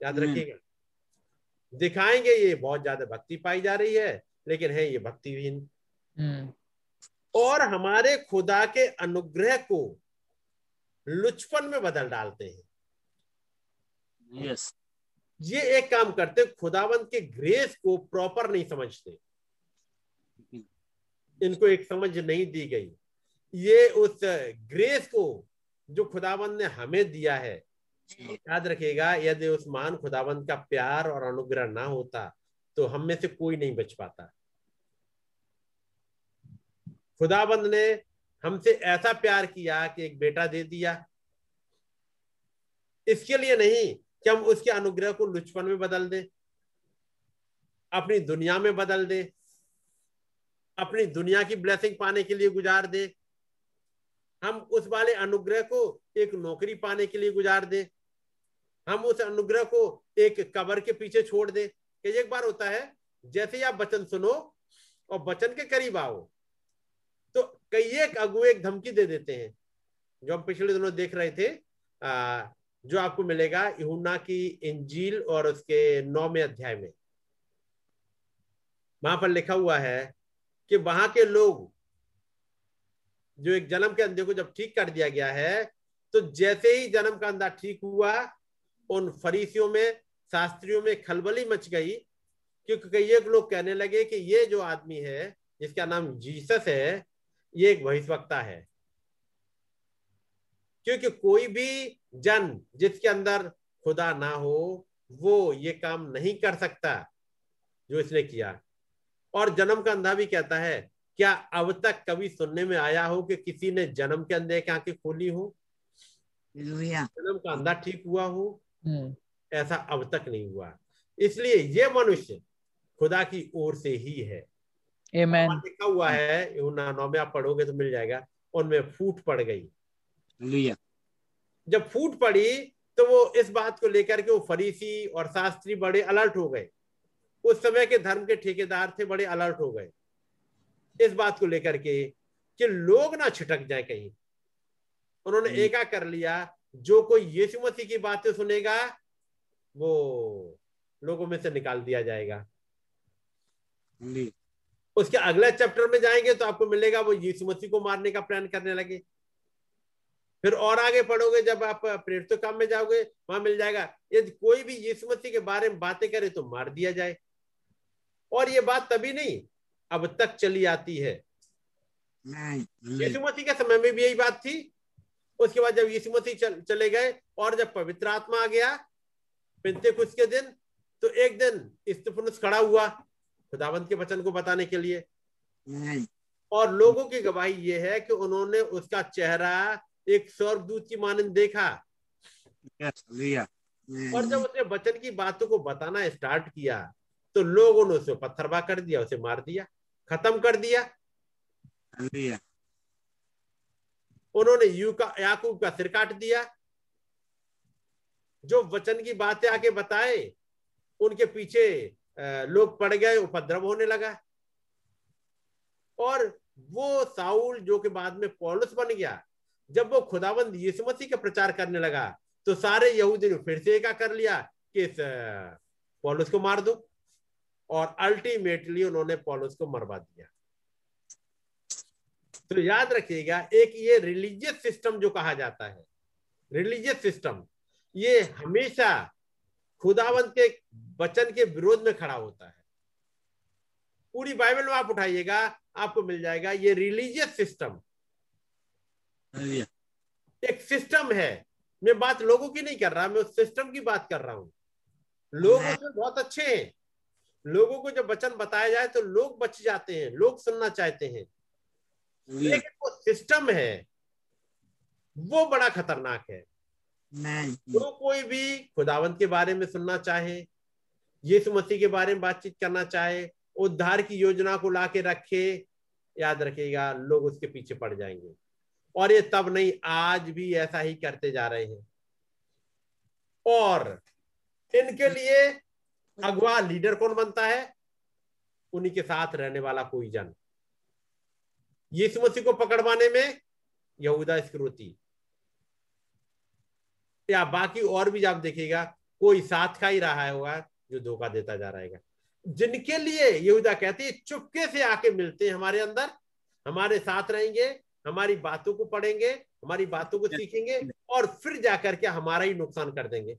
याद हम्म। रखिएगा। दिखाएँगे ये बहुत ज़्यादा भक्ति पाई जा रही है लेकिन है ये भक्तिहीन। हम्म, और हमारे खुदा के अनुग्रह को लुचपन में बदल डालते हैं। यस ये एक काम करते खुदावंत के ग्रेस को प्रॉपर नहीं समझते। इनको एक समझ नहीं दी गई। ये उस ग्रेस को जो खुदाबंद ने हमें दिया है। याद रखिएगा यदि उस महान खुदाबंद का प्यार और अनुग्रह ना होता तो हम में से कोई नहीं बच पाता। खुदाबंद ने हमसे ऐसा प्यार किया कि एक बेटा दे दिया। इसके लिए नहीं कि हम उसके अनुग्रह को लुचपन में बदल दें अपनी दुनिया में बदल दे अपनी दुनिया की ब्लेसिंग पाने के लिए गुजार दे। हम उस वाले अनुग्रह को एक नौकरी पाने के लिए गुजार दे। हम उस अनुग्रह को एक कबर के पीछे छोड़ दे। कि एक बार होता है जैसे ही आप वचन सुनो और वचन के करीब आओ तो कई एक अगुए एक धमकी दे देते हैं। जो हम पिछले दिनों देख रहे थे आ, जो आपको मिलेगा यूना की इंजील और उसके नौवें अध्याय में। वहाँ पर लिखा हुआ है कि वहाँ के लोग जो एक जन्म के अंधे को जब ठीक कर दिया गया है तो जैसे ही जन्म का अंधा ठीक हुआ, उन फरीसियों में, शास्त्रियों में खलबली मच गई, क्योंकि कई एक लोग कहने लगे कि ये जो आदमी है, जिसका नाम जीसस है, ये एक भविष्यवक्ता है। क्योंकि कोई भी जन जिसके अंदर खुदा ना हो, वो ये काम नहीं कर सकता, जो इसने किया। और जन्म का अंधा भी कहता है क्या अब तक कभी सुनने में आया हो कि किसी ने जन्म के अंधे की आँखें खोली हो? जन्म का अंधा ठीक हुआ हो? हम्म, ऐसा अब तक नहीं हुआ। इसलिए ये मनुष्य खुदा की ओर से ही है। Amen, लिखा हुआ है नौ में आप पढ़ोगे तो मिल जाएगा उनमें फूट पड़ गई। जब फूट पड़ी तो वो इस बात को लेकर के वो फरीसी और शास्त्री बड़े अलर्ट हो गए। उस समय के धर्म के ठेकेदार थे बड़े अलर्ट हो गए। इस बात को लेकर के कि लोग ना छिटक जाए कहीं। उन्होंने। एका कर लिया जो कोई यीशु मसीह की बातें सुनेगा वो लोगों में से निकाल दिया जाएगा। उसके अगले चैप्टर में जाएँगे तो आपको मिलेगा वो यीशु मसीह को मारने का प्लान करने लगे। फिर और आगे पढ़ोगे जब आप प्रेरित काम में जाओगे वहाँ मिल जाएगा यदि कोई भी यीशु मसीह के बारे में बातें करे तो मार दिया जाए। और ये बात तभी नहीं अब तक चली आती है। यीशु मसीह के समय में भी यही बात थी। उसके बाद जब यीशु मसीह चल, चले गए और जब पवित्र आत्मा आ गया पिंते कुछ के दिन तो एक दिन इस्तफनुस खड़ा हुआ खुदावंत के वचन को बताने के लिए। और लोगों की गवाही ये है कि उन्होंने उसका चेहरा एक स्वर्गदूत की मानंद देखा। और जब उसने वचन की बातों को बताना स्टार्ट किया तो लोगों ने उसे पत्थरबा कर दिया उसे मार दिया। खत्म कर दिया। उन्होंने यू का याकूब का सिर काट दिया। जो वचन की बातें आके बताए उनके पीछे लोग पड़ गए उपद्रव होने लगा। और वो साउल जो कि बाद में पौलुस बन गया जब वो खुदाबंद यीशु मसीह का प्रचार करने लगा तो सारे यहूदी ने फिर से एका कर लिया कि इस पौलुस को मार दो। और अल्टीमेटली उन्होंने पौलुस को मरवा दिया। तो याद रखिएगा एक ये रिलीजियस सिस्टम जो कहा जाता है रिलीजियस सिस्टम ये हमेशा खुदावंत के वचन के विरोध में खड़ा होता है। पूरी बाइबल में आप उठाइएगा आपको मिल जाएगा ये रिलीजियस सिस्टम एक सिस्टम है। मैं बात लोगों की नहीं कर रहा मैं उस सिस्टम की बात कर रहा हूँ। लोग उसमें बहुत अच्छे हैं। लोगों को जब वचन बताया जाए तो लोग बच जाते हैं लोग सुनना चाहते हैं। लेकिन वो सिस्टम है वो बड़ा खतरनाक है। जो कोई भी खुदावंत के बारे में सुनना चाहे यीशु मसीह के बारे में बातचीत करना चाहे उद्धार की योजना को लाके रखे याद रखेगा लोग उसके पीछे पड़ जाएँगे। और ये तब नहीं आज भी ऐसा ही करते जा रहे हैं। और इनके लिए अगवा लीडर कौन बनता है? उन्हीं के साथ रहने वाला कोई जन। यीशु मसीह को पकड़वाने में यहूदा इस्करियोती या बाकी और भी आप देखिएगा, कोई साथ का ही रहा होगा जो धोखा देता जा रहेगा जिनके लिए यहूदा कहते हैं, चुपके से आके मिलते हैं हमारे अंदर। हमारे साथ रहेंगे, हमारी बातों को पढ़ेंगे, हमारी बातों को सीखेंगे और फिर जाकर के हमारा ही नुकसान कर देंगे।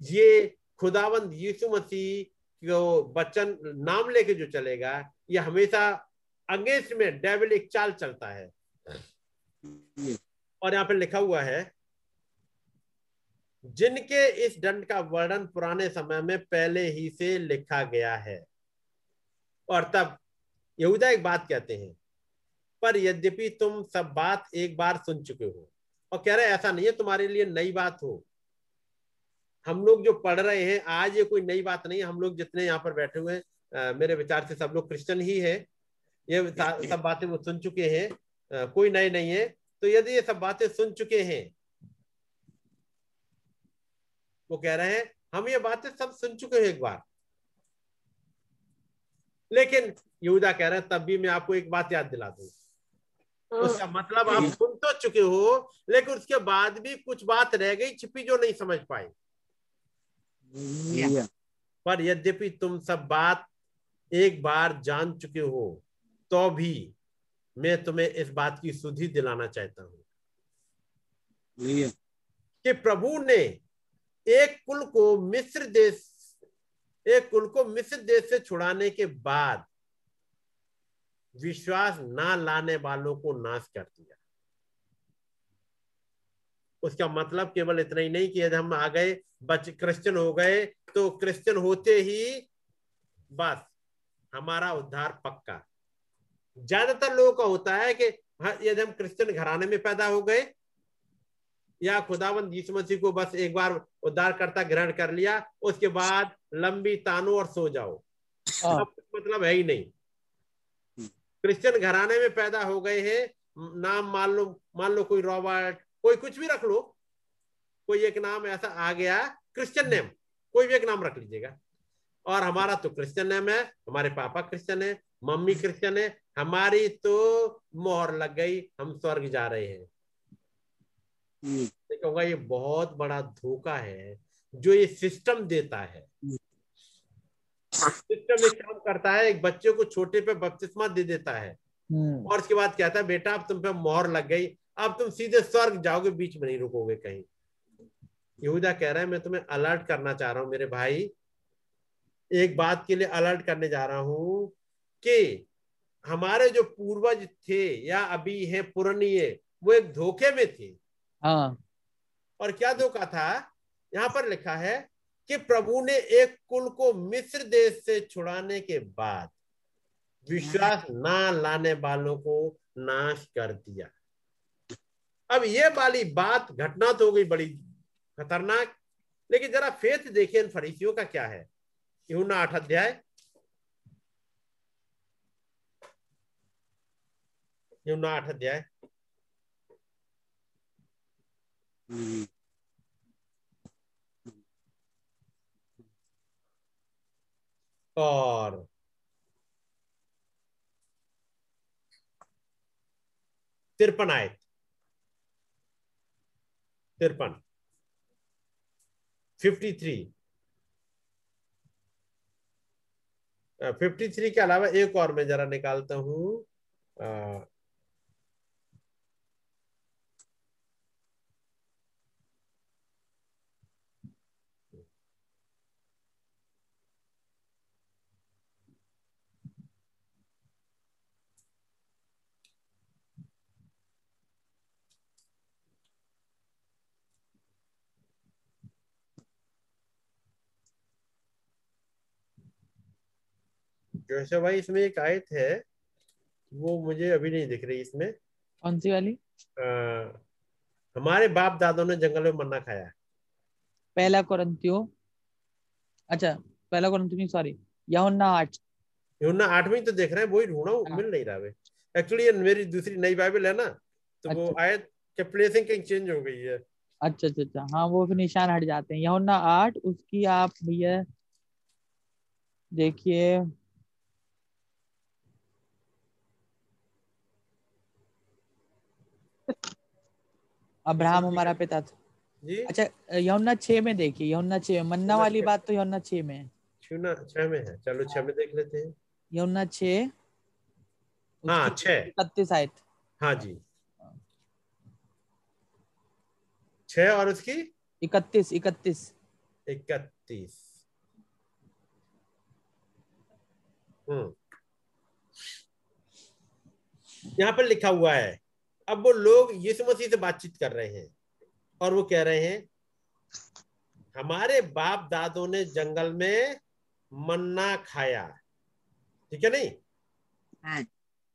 ये खुदावंद यीशु मसीह जो बच्चन नाम लेके जो चलेगा, ये हमेशा अगेंस्ट में डेविल एक चाल चलता है। और यहाँ पे लिखा हुआ है, जिनके इस दंड का वर्णन पुराने समय में पहले ही से लिखा गया है। और तब यहूदा एक बात कहते हैं, पर यद्यपि तुम सब बात एक बार सुन चुके हो, और कह रहे ऐसा नहीं है, तुम्हारे लिए नई बात हो। हम लोग जो पढ़ रहे हैं आज ये कोई नई बात नहीं हम लोग जितने यहाँ पर बैठे हुए हैं मेरे विचार से सब लोग क्रिश्चियन ही है। ये सब बातें वो सुन चुके हैं। कोई नए नहीं है। तो यदि ये सब बातें सुन चुके हैं वो कह रहे हैं हम ये बातें सब सुन चुके हैं एक बार। लेकिन यहूदा कह रहे हैं तब भी मैं आपको एक बात याद दिला दू। उसका मतलब आप सुन तो चुके हो लेकिन उसके बाद भी कुछ बात रह गई छिपी जो नहीं समझ पर यद्यपि तुम सब बात एक बार जान चुके हो तो भी मैं तुम्हें इस बात की सुधि दिलाना चाहता हूँ। कि प्रभु ने एक कुल को मिस्र देश एक कुल को मिस्र देश से छुड़ाने के बाद विश्वास ना लाने वालों को नाश कर दिया। उसका मतलब केवल इतना ही नहीं कि यदि हम आ गए बच क्रिश्चियन हो गए तो क्रिश्चियन होते ही बस हमारा उद्धार पक्का। ज़्यादातर लोगों का होता है कि हाँ, यदि हम क्रिश्चियन घराने में पैदा हो गए या खुदावंद यीशु मसीह को बस एक बार उद्धार करता ग्रहण कर लिया उसके बाद लंबी तानो और सो जाओ। हाँ। मतलब है ही नहीं। क्रिश्चियन घराने में पैदा हो गए हैं नाम मान लो मान लो कोई रॉबर्ट कोई कुछ भी रख लो। कोई एक नाम ऐसा आ गया क्रिश्चियन नेम कोई भी एक नाम रख लीजिएगा। और हमारा तो क्रिश्चियन नेम है हमारे पापा क्रिश्चियन है मम्मी क्रिश्चियन है हमारी तो मोहर लग गई हम स्वर्ग जा रहे हैं। कहूँगा ये बहुत बड़ा धोखा है जो ये सिस्टम देता है। सिस्टम एक काम करता है एक बच्चे को छोटे पे बपतिस्मा दे देता है। हम्म। और उसके बाद कहता है बेटा अब तुम पे मोहर लग गई अब तुम सीधे स्वर्ग जाओगे बीच में नहीं रुकोगे कहीं। यहूदा कह रहा है मैं तुम्हें अलर्ट करना चाह रहा हूँ मेरे भाई। एक बात के लिए अलर्ट करने जा रहा हूँ कि हमारे जो पूर्वज थे या अभी है पुरानी वो एक धोखे में थे। हाँ। और क्या धोखा था? यहाँ पर लिखा है कि प्रभु ने एक कुल को मिस्र देश से छुड़ाने के बाद विश्वास ना लाने वालों को नाश कर दिया। अब ये वाली बात घटना तो हो गई बड़ी खतरनाक, लेकिन जरा फेथ देखिए इन फरीसियों का क्या है। यूना आठ अध्याय। यूना आठ अध्याय। और तिरपन आए तिरपन फिफ्टी थ्री फिफ्टी थ्री के अलावा एक और मैं जरा निकालता हूँ। जोशा भाई इसमें एक आयत है वो मुझे अभी नहीं दिख रही इसमें। कौन सी वाली? आ, हमारे बाप दादों ने जंगल में मन्ना खाया। पहला कुरंतियो अच्छा पहला कुरंतियो सॉरी यहुन्ना आठ। यहुन्ना आठ में तो देख रहे हैं वही ढूंढा हूँ। मिल नहीं रहा है एक्चुअली मेरी दूसरी नई बाइबल है ना तो अच्छा। वो आयत के प्लेसिंग कहीं चेंज हो गई है। अच्छा अच्छा अच्छा हाँ वो फिर निशान हट जाते हैं। यहुन्ना आठ उसकी आप भैया देखिए। अब्राहम हमारा पिता था। जी? अच्छा यमुना छह में देखिए यमुना छह मन्ना वाली बात तो यमुना छह में है। छह में है। चलो छह में देख लेते हैं। यमुना छह हाँ छह। इकतीस आयत। हाँ जी। छह और उसकी? इकतीस इकतीस। इकतीस। हम्म। यहाँ पर लिखा हुआ है अब वो लोग यीशु मसीह से बातचीत कर रहे हैं और वो कह रहे हैं हमारे बाप दादों ने जंगल में मन्ना खाया। ठीक है नहीं?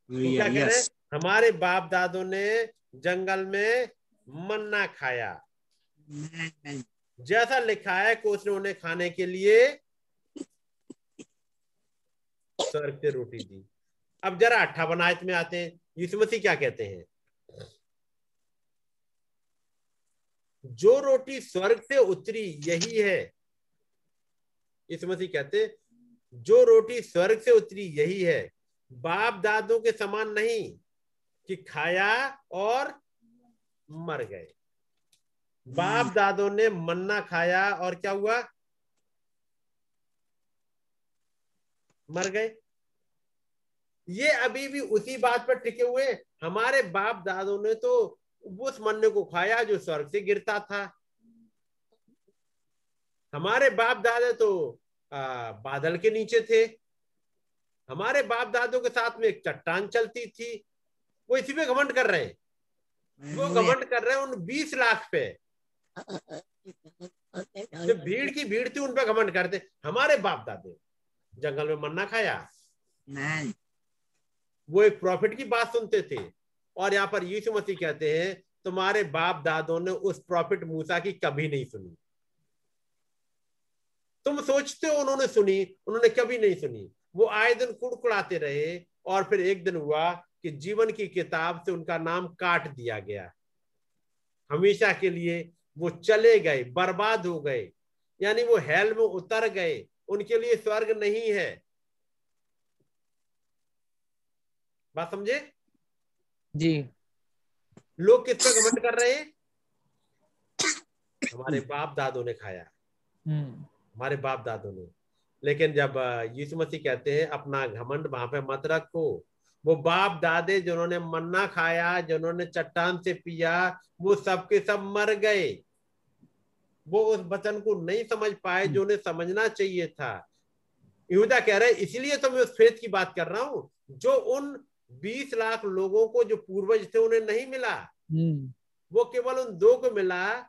वो क्या कह रहे हैं हमारे बाप दादों ने जंगल में मन्ना खाया। जैसा लिखा है कि उसने उन्हें खाने के लिए स्वर्ग से रोटी दी। अब जरा अट्ठावन आयत में आते हैं। यीशु मसीह क्या कहते हैं? जो रोटी स्वर्ग से उतरी यही है। यीशु मसीह कहते जो रोटी स्वर्ग से उतरी यही है। बाप दादों के समान नहीं कि खाया और मर गए। बाप दादों ने मन्ना खाया और क्या हुआ? मर गए। ये अभी भी उसी बात पर टिके हुए हमारे बाप दादों ने तो उस मन्ने को खाया जो स्वर्ग से गिरता था। हमारे बाप दादा तो आ, बादल के नीचे थे। हमारे बाप दादों के साथ में एक चट्टान चलती थी। वो इसी पे घमंड कर रहे हैं। वो घमंड कर रहे हैं उन बीस लाख पे। जो भीड़ की भीड़ थी उन पे घमंड करते। हमारे बाप दादे जंगल में मन्ना खाया। वो एक प्रॉफिट की बात सुनते थे। और यहाँ पर यीशु मसीह कहते हैं, तुम्हारे बाप दादों ने उस प्रॉफिट मूसा की कभी नहीं सुनी। तुम सोचते हो उन्होंने सुनी, उन्होंने कभी नहीं सुनी। वो आए दिन कुड़कुड़ाते रहे और फिर एक दिन हुआ कि जीवन की किताब से उनका नाम काट दिया गया। हमेशा के लिए वो चले गए, बर्बाद हो गए। यानी वो हेल में उतर गए, उनके लिए स्वर्ग नहीं है। बात समझे? जी। लोग किस पर घमंड कर रहे हैं? हमारे बाप दादों ने खाया। हम्म। हमारे बाप दादों ने। लेकिन जब यीशु मसीह कहते हैं अपना घमंड वहाँ पे मत रखो। वो बाप दादे जिन्होंने मन्ना खाया जिन्होंने चट्टान से पिया वो सबके सब मर गए। वो उस वचन को नहीं समझ पाए जो उन्हें समझना चाहिए था। यहूदा कह रहे इसलिए तो मैं उस फेत की बात कर रहा हूँ जो उन बीस लाख लोगों को जो पूर्वज थे उन्हें नहीं मिला। हम्म। वो केवल उन दो को मिला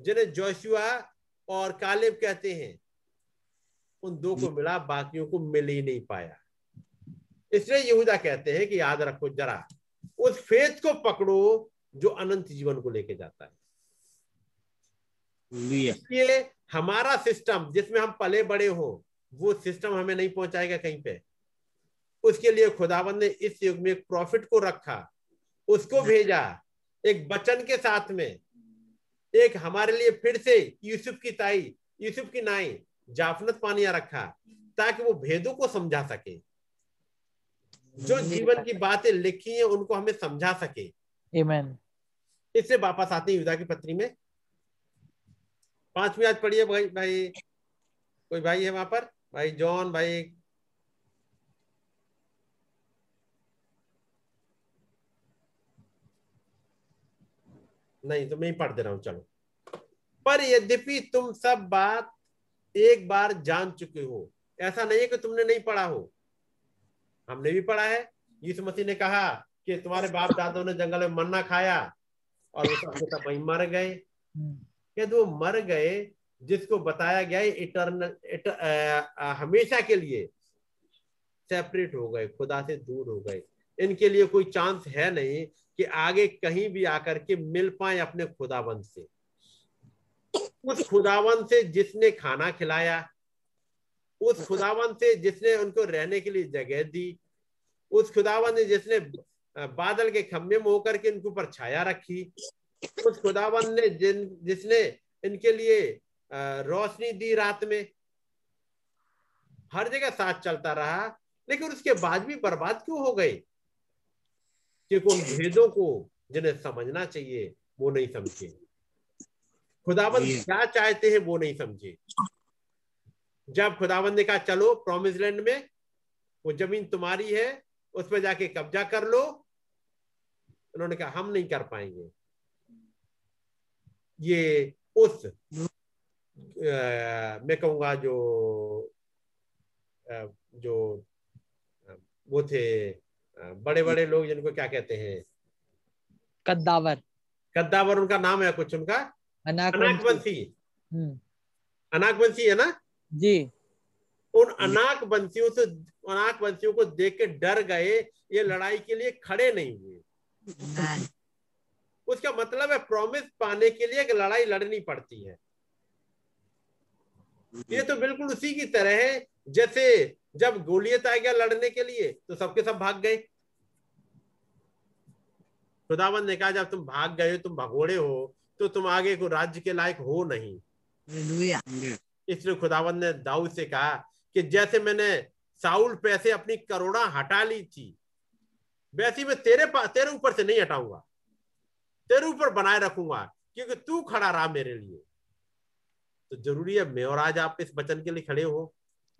जिन्हें जोशुआ और कालेब कहते हैं। उन दो को मिला बाकियों को मिल ही नहीं पाया। इसलिए यहूदा कहते हैं कि याद रखो जरा उस फेत को पकड़ो जो अनंत जीवन को लेके जाता है। इसलिए हमारा सिस्टम जिसमें हम पले बड़े हो वो सिस्टम हमें नहीं पहुंचाएगा कहीं पे। उसके लिए खुदावन ने इस युग में एक प्रॉफिट को रखा उसको भेजा एक बचन के साथ में एक हमारे लिए फिर से यूसुफ की ताई यूसुफ की नाई जाफनत पानिया रखा ताकि वो भेदों को समझा सके। जो जीवन की बातें लिखी हैं उनको हमें समझा सके। आमेन इससे वापस आते हैं युदा की पत्री में। पांचवी आज पढ़िए भाई भाई। कोई भाई है वहाँ पर? भाई जॉन भाई नहीं तो मैं ही पढ़ दे रहा हूँ, चलो। पर यद्यपि तुम सब बात एक बार जान चुके हो, ऐसा नहीं है कि तुमने नहीं पढ़ा हो। हमने भी पढ़ा है, यीशु मसीह ने कहा कि तुम्हारे बाप दादों ने जंगल में मन्ना खाया और वो सबके सब वहीं मर गए। यदि वो मर गए, जिसको बताया गया इटर्नल हमेशा के लिए। सेपरेट हो गए, खुदा से दूर हो गए। इनके लिए कोई चांस है नहीं कि आगे कहीं भी आकर के मिल पाए अपने खुदावन से। उस खुदावन से जिसने खाना खिलाया, उस खुदावन से जिसने उनको रहने के लिए जगह दी, उस खुदावन ने जिसने बादल के खंभे में होकर के इनके ऊपर छाया रखी, उस खुदावन ने जिन, जिसने इनके लिए रोशनी दी रात में, हर जगह साथ चलता रहा, लेकिन उसके बाद भी बर्बाद क्यों हो गए क्योंकि उन भेदों को जिन्हें समझना चाहिए वो नहीं समझे। खुदाबंद क्या चाहते हैं वो नहीं समझे। जब खुदाबंद ने कहा चलो प्रोमिस लैंड में वो ज़मीन तुम्हारी है उस पर जाके कब्जा कर लो। उन्होंने कहा हम नहीं कर पाएँगे। ये उस आ, मैं कहूँगा जो आ, जो वो थे बड़े बड़े लोग जिनको क्या कहते हैं? कद्दावर। कद्दावर उनका नाम है कुछ उनका? अनाकवंशी हम्म, अनाकवंशी है ना? जी। उन अनाक वंशियों से अनाक वंशियों को देख के डर गए ये लड़ाई के लिए खड़े नहीं हुए। उसका मतलब है प्रॉमिस पाने के लिए एक लड़ाई लड़नी पड़ती है। ये तो बिल्कुल उसी की तरह है जैसे जब गोलियत आ गया लड़ने के लिए तो सबके सब भाग गए। खुदावन ने कहा जब तुम भाग गए हो तुम भगोड़े हो तो तुम आगे को राज्य के लायक हो नहीं। इसलिए खुदावन ने दाऊद से कहा कि जैसे मैंने साउल पे से अपनी करोड़ा हटा ली थी वैसी मैं तेरे पास तेरे ऊपर से नहीं हटाऊँगा। तेरे ऊपर बनाए रखूँगा क्योंकि तू खड़ा रहा मेरे लिए। तो ज़रूरी है मैं और आज आप इस वचन के लिए खड़े हो।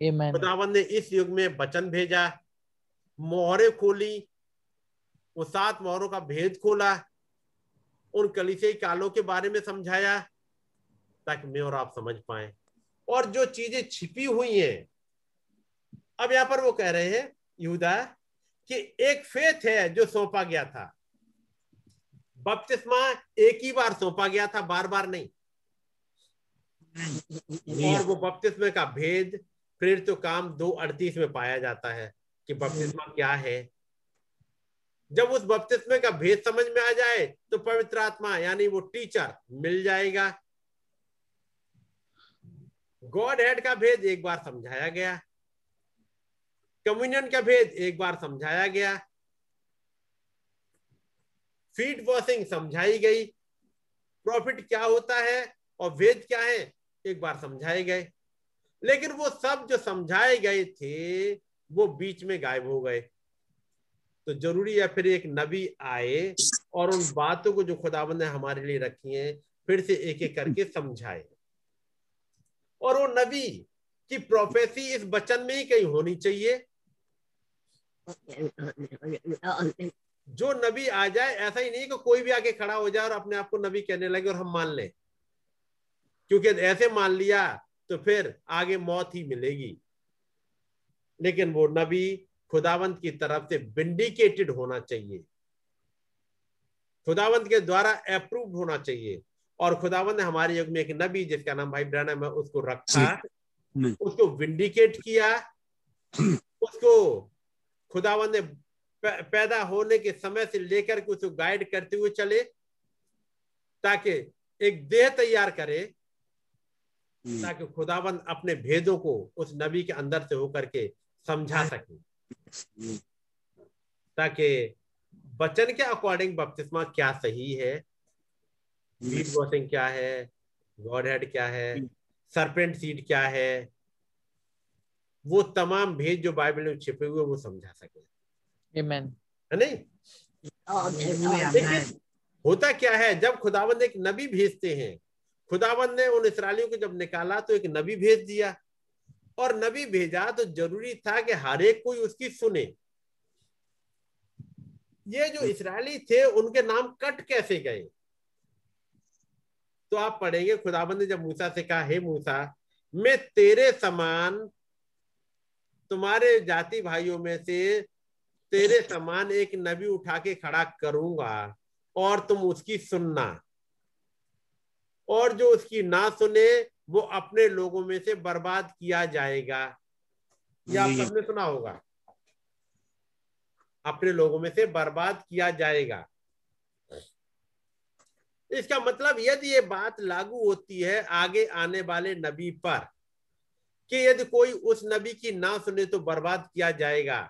खुदावन ने इस युग में वचन भेजा मोहरे खोली वो सात मोहरों का भेद खोला, उन कलिसियाई कालों के बारे में समझाया, ताकि मैं और आप समझ पाए। और जो चीज़ें छिपी हुई हैं, अब यहाँ पर वो कह रहे हैं, यहूदा, कि एक फेथ है जो सौंपा गया था। बपतिस्मा एक ही बार सौंपा गया था बार बार नहीं। और वो बपतिस्मे का भेद, फिर तो काम दो अड़तीस में पाया जाता है कि बपतिस्मा क्या है। जब उस बपतिस्मे का भेद समझ में आ जाए तो पवित्र आत्मा, यानी वो टीचर मिल जाएगा। गॉड हेड का भेद एक बार समझाया गया। कम्युनियन का भेद एक बार समझाया गया। फीट वॉशिंग समझाई गई। प्रॉफिट क्या होता है और वेद क्या है, एक बार समझाए गए। लेकिन वो सब जो समझाए गए थे, वो बीच में गायब हो गए। तो ज़रूरी है फिर एक नबी आए और उन बातों को जो खुदाबंद ने हमारे लिए रखी हैं, फिर से एक एक करके समझाए। और वो नबी की प्रोफेसी इस वचन में ही कहीं होनी चाहिए। जो नबी आ जाए, ऐसा ही नहीं कि कोई भी आके खड़ा हो जाए और अपने आप को नबी कहने लगे और हम मान लें। क्योंकि ऐसे मान लिया तो फिर आगे मौत ही मिलेगी। लेकिन वो नबी खुदावंत की तरफ़ से विंडिकेटेड होना चाहिए। खुदावंत के द्वारा अप्रूव होना चाहिए। और खुदावंत ने हमारे युग में एक नबी जिसका नाम भाई ब्रहण है उसको रखा उसको विंडिकेट किया। उसको खुदावंत ने पैदा होने के समय से लेकर के उसको गाइड करते हुए चले ताकि एक देह तैयार करे ताकि खुदावंत अपने भेदों को उस नबी के अंदर से होकर के समझा सके। ताकि बचन के अकॉर्डिंग बपतिस्मा क्या सही है? सीड वॉशिंग क्या है? गॉड हेड क्या है? सरपेंट सीड क्या है? वो तमाम भेद जो बाइबल में छिपे हुए वो समझा सके। है नहीं? लेकिन होता क्या है जब खुदावंद एक नबी भेजते हैं खुदावंद ने उन इसराइलियों को जब निकाला तो एक नबी भेज दिया। और नबी भेजा तो ज़रूरी था कि हर एक कोई उसकी सुने। ये जो इसराइली थे उनके नाम कट कैसे गए? तो आप पढ़ेंगे खुदाबंद ने जब मूसा से कहा हे मूसा मैं तेरे समान तुम्हारे जाति भाइयों में से तेरे समान एक नबी उठा के खड़ा करूँगा और तुम उसकी सुनना। और जो उसकी ना सुने वो अपने लोगों में से बर्बाद किया जाएगा। ये आप सबने सुना होगा। अपने लोगों में से बर्बाद किया जाएगा। इसका मतलब यदि ये बात लागू होती है आगे आने वाले नबी पर कि यदि कोई उस नबी की ना सुने तो बर्बाद किया जाएगा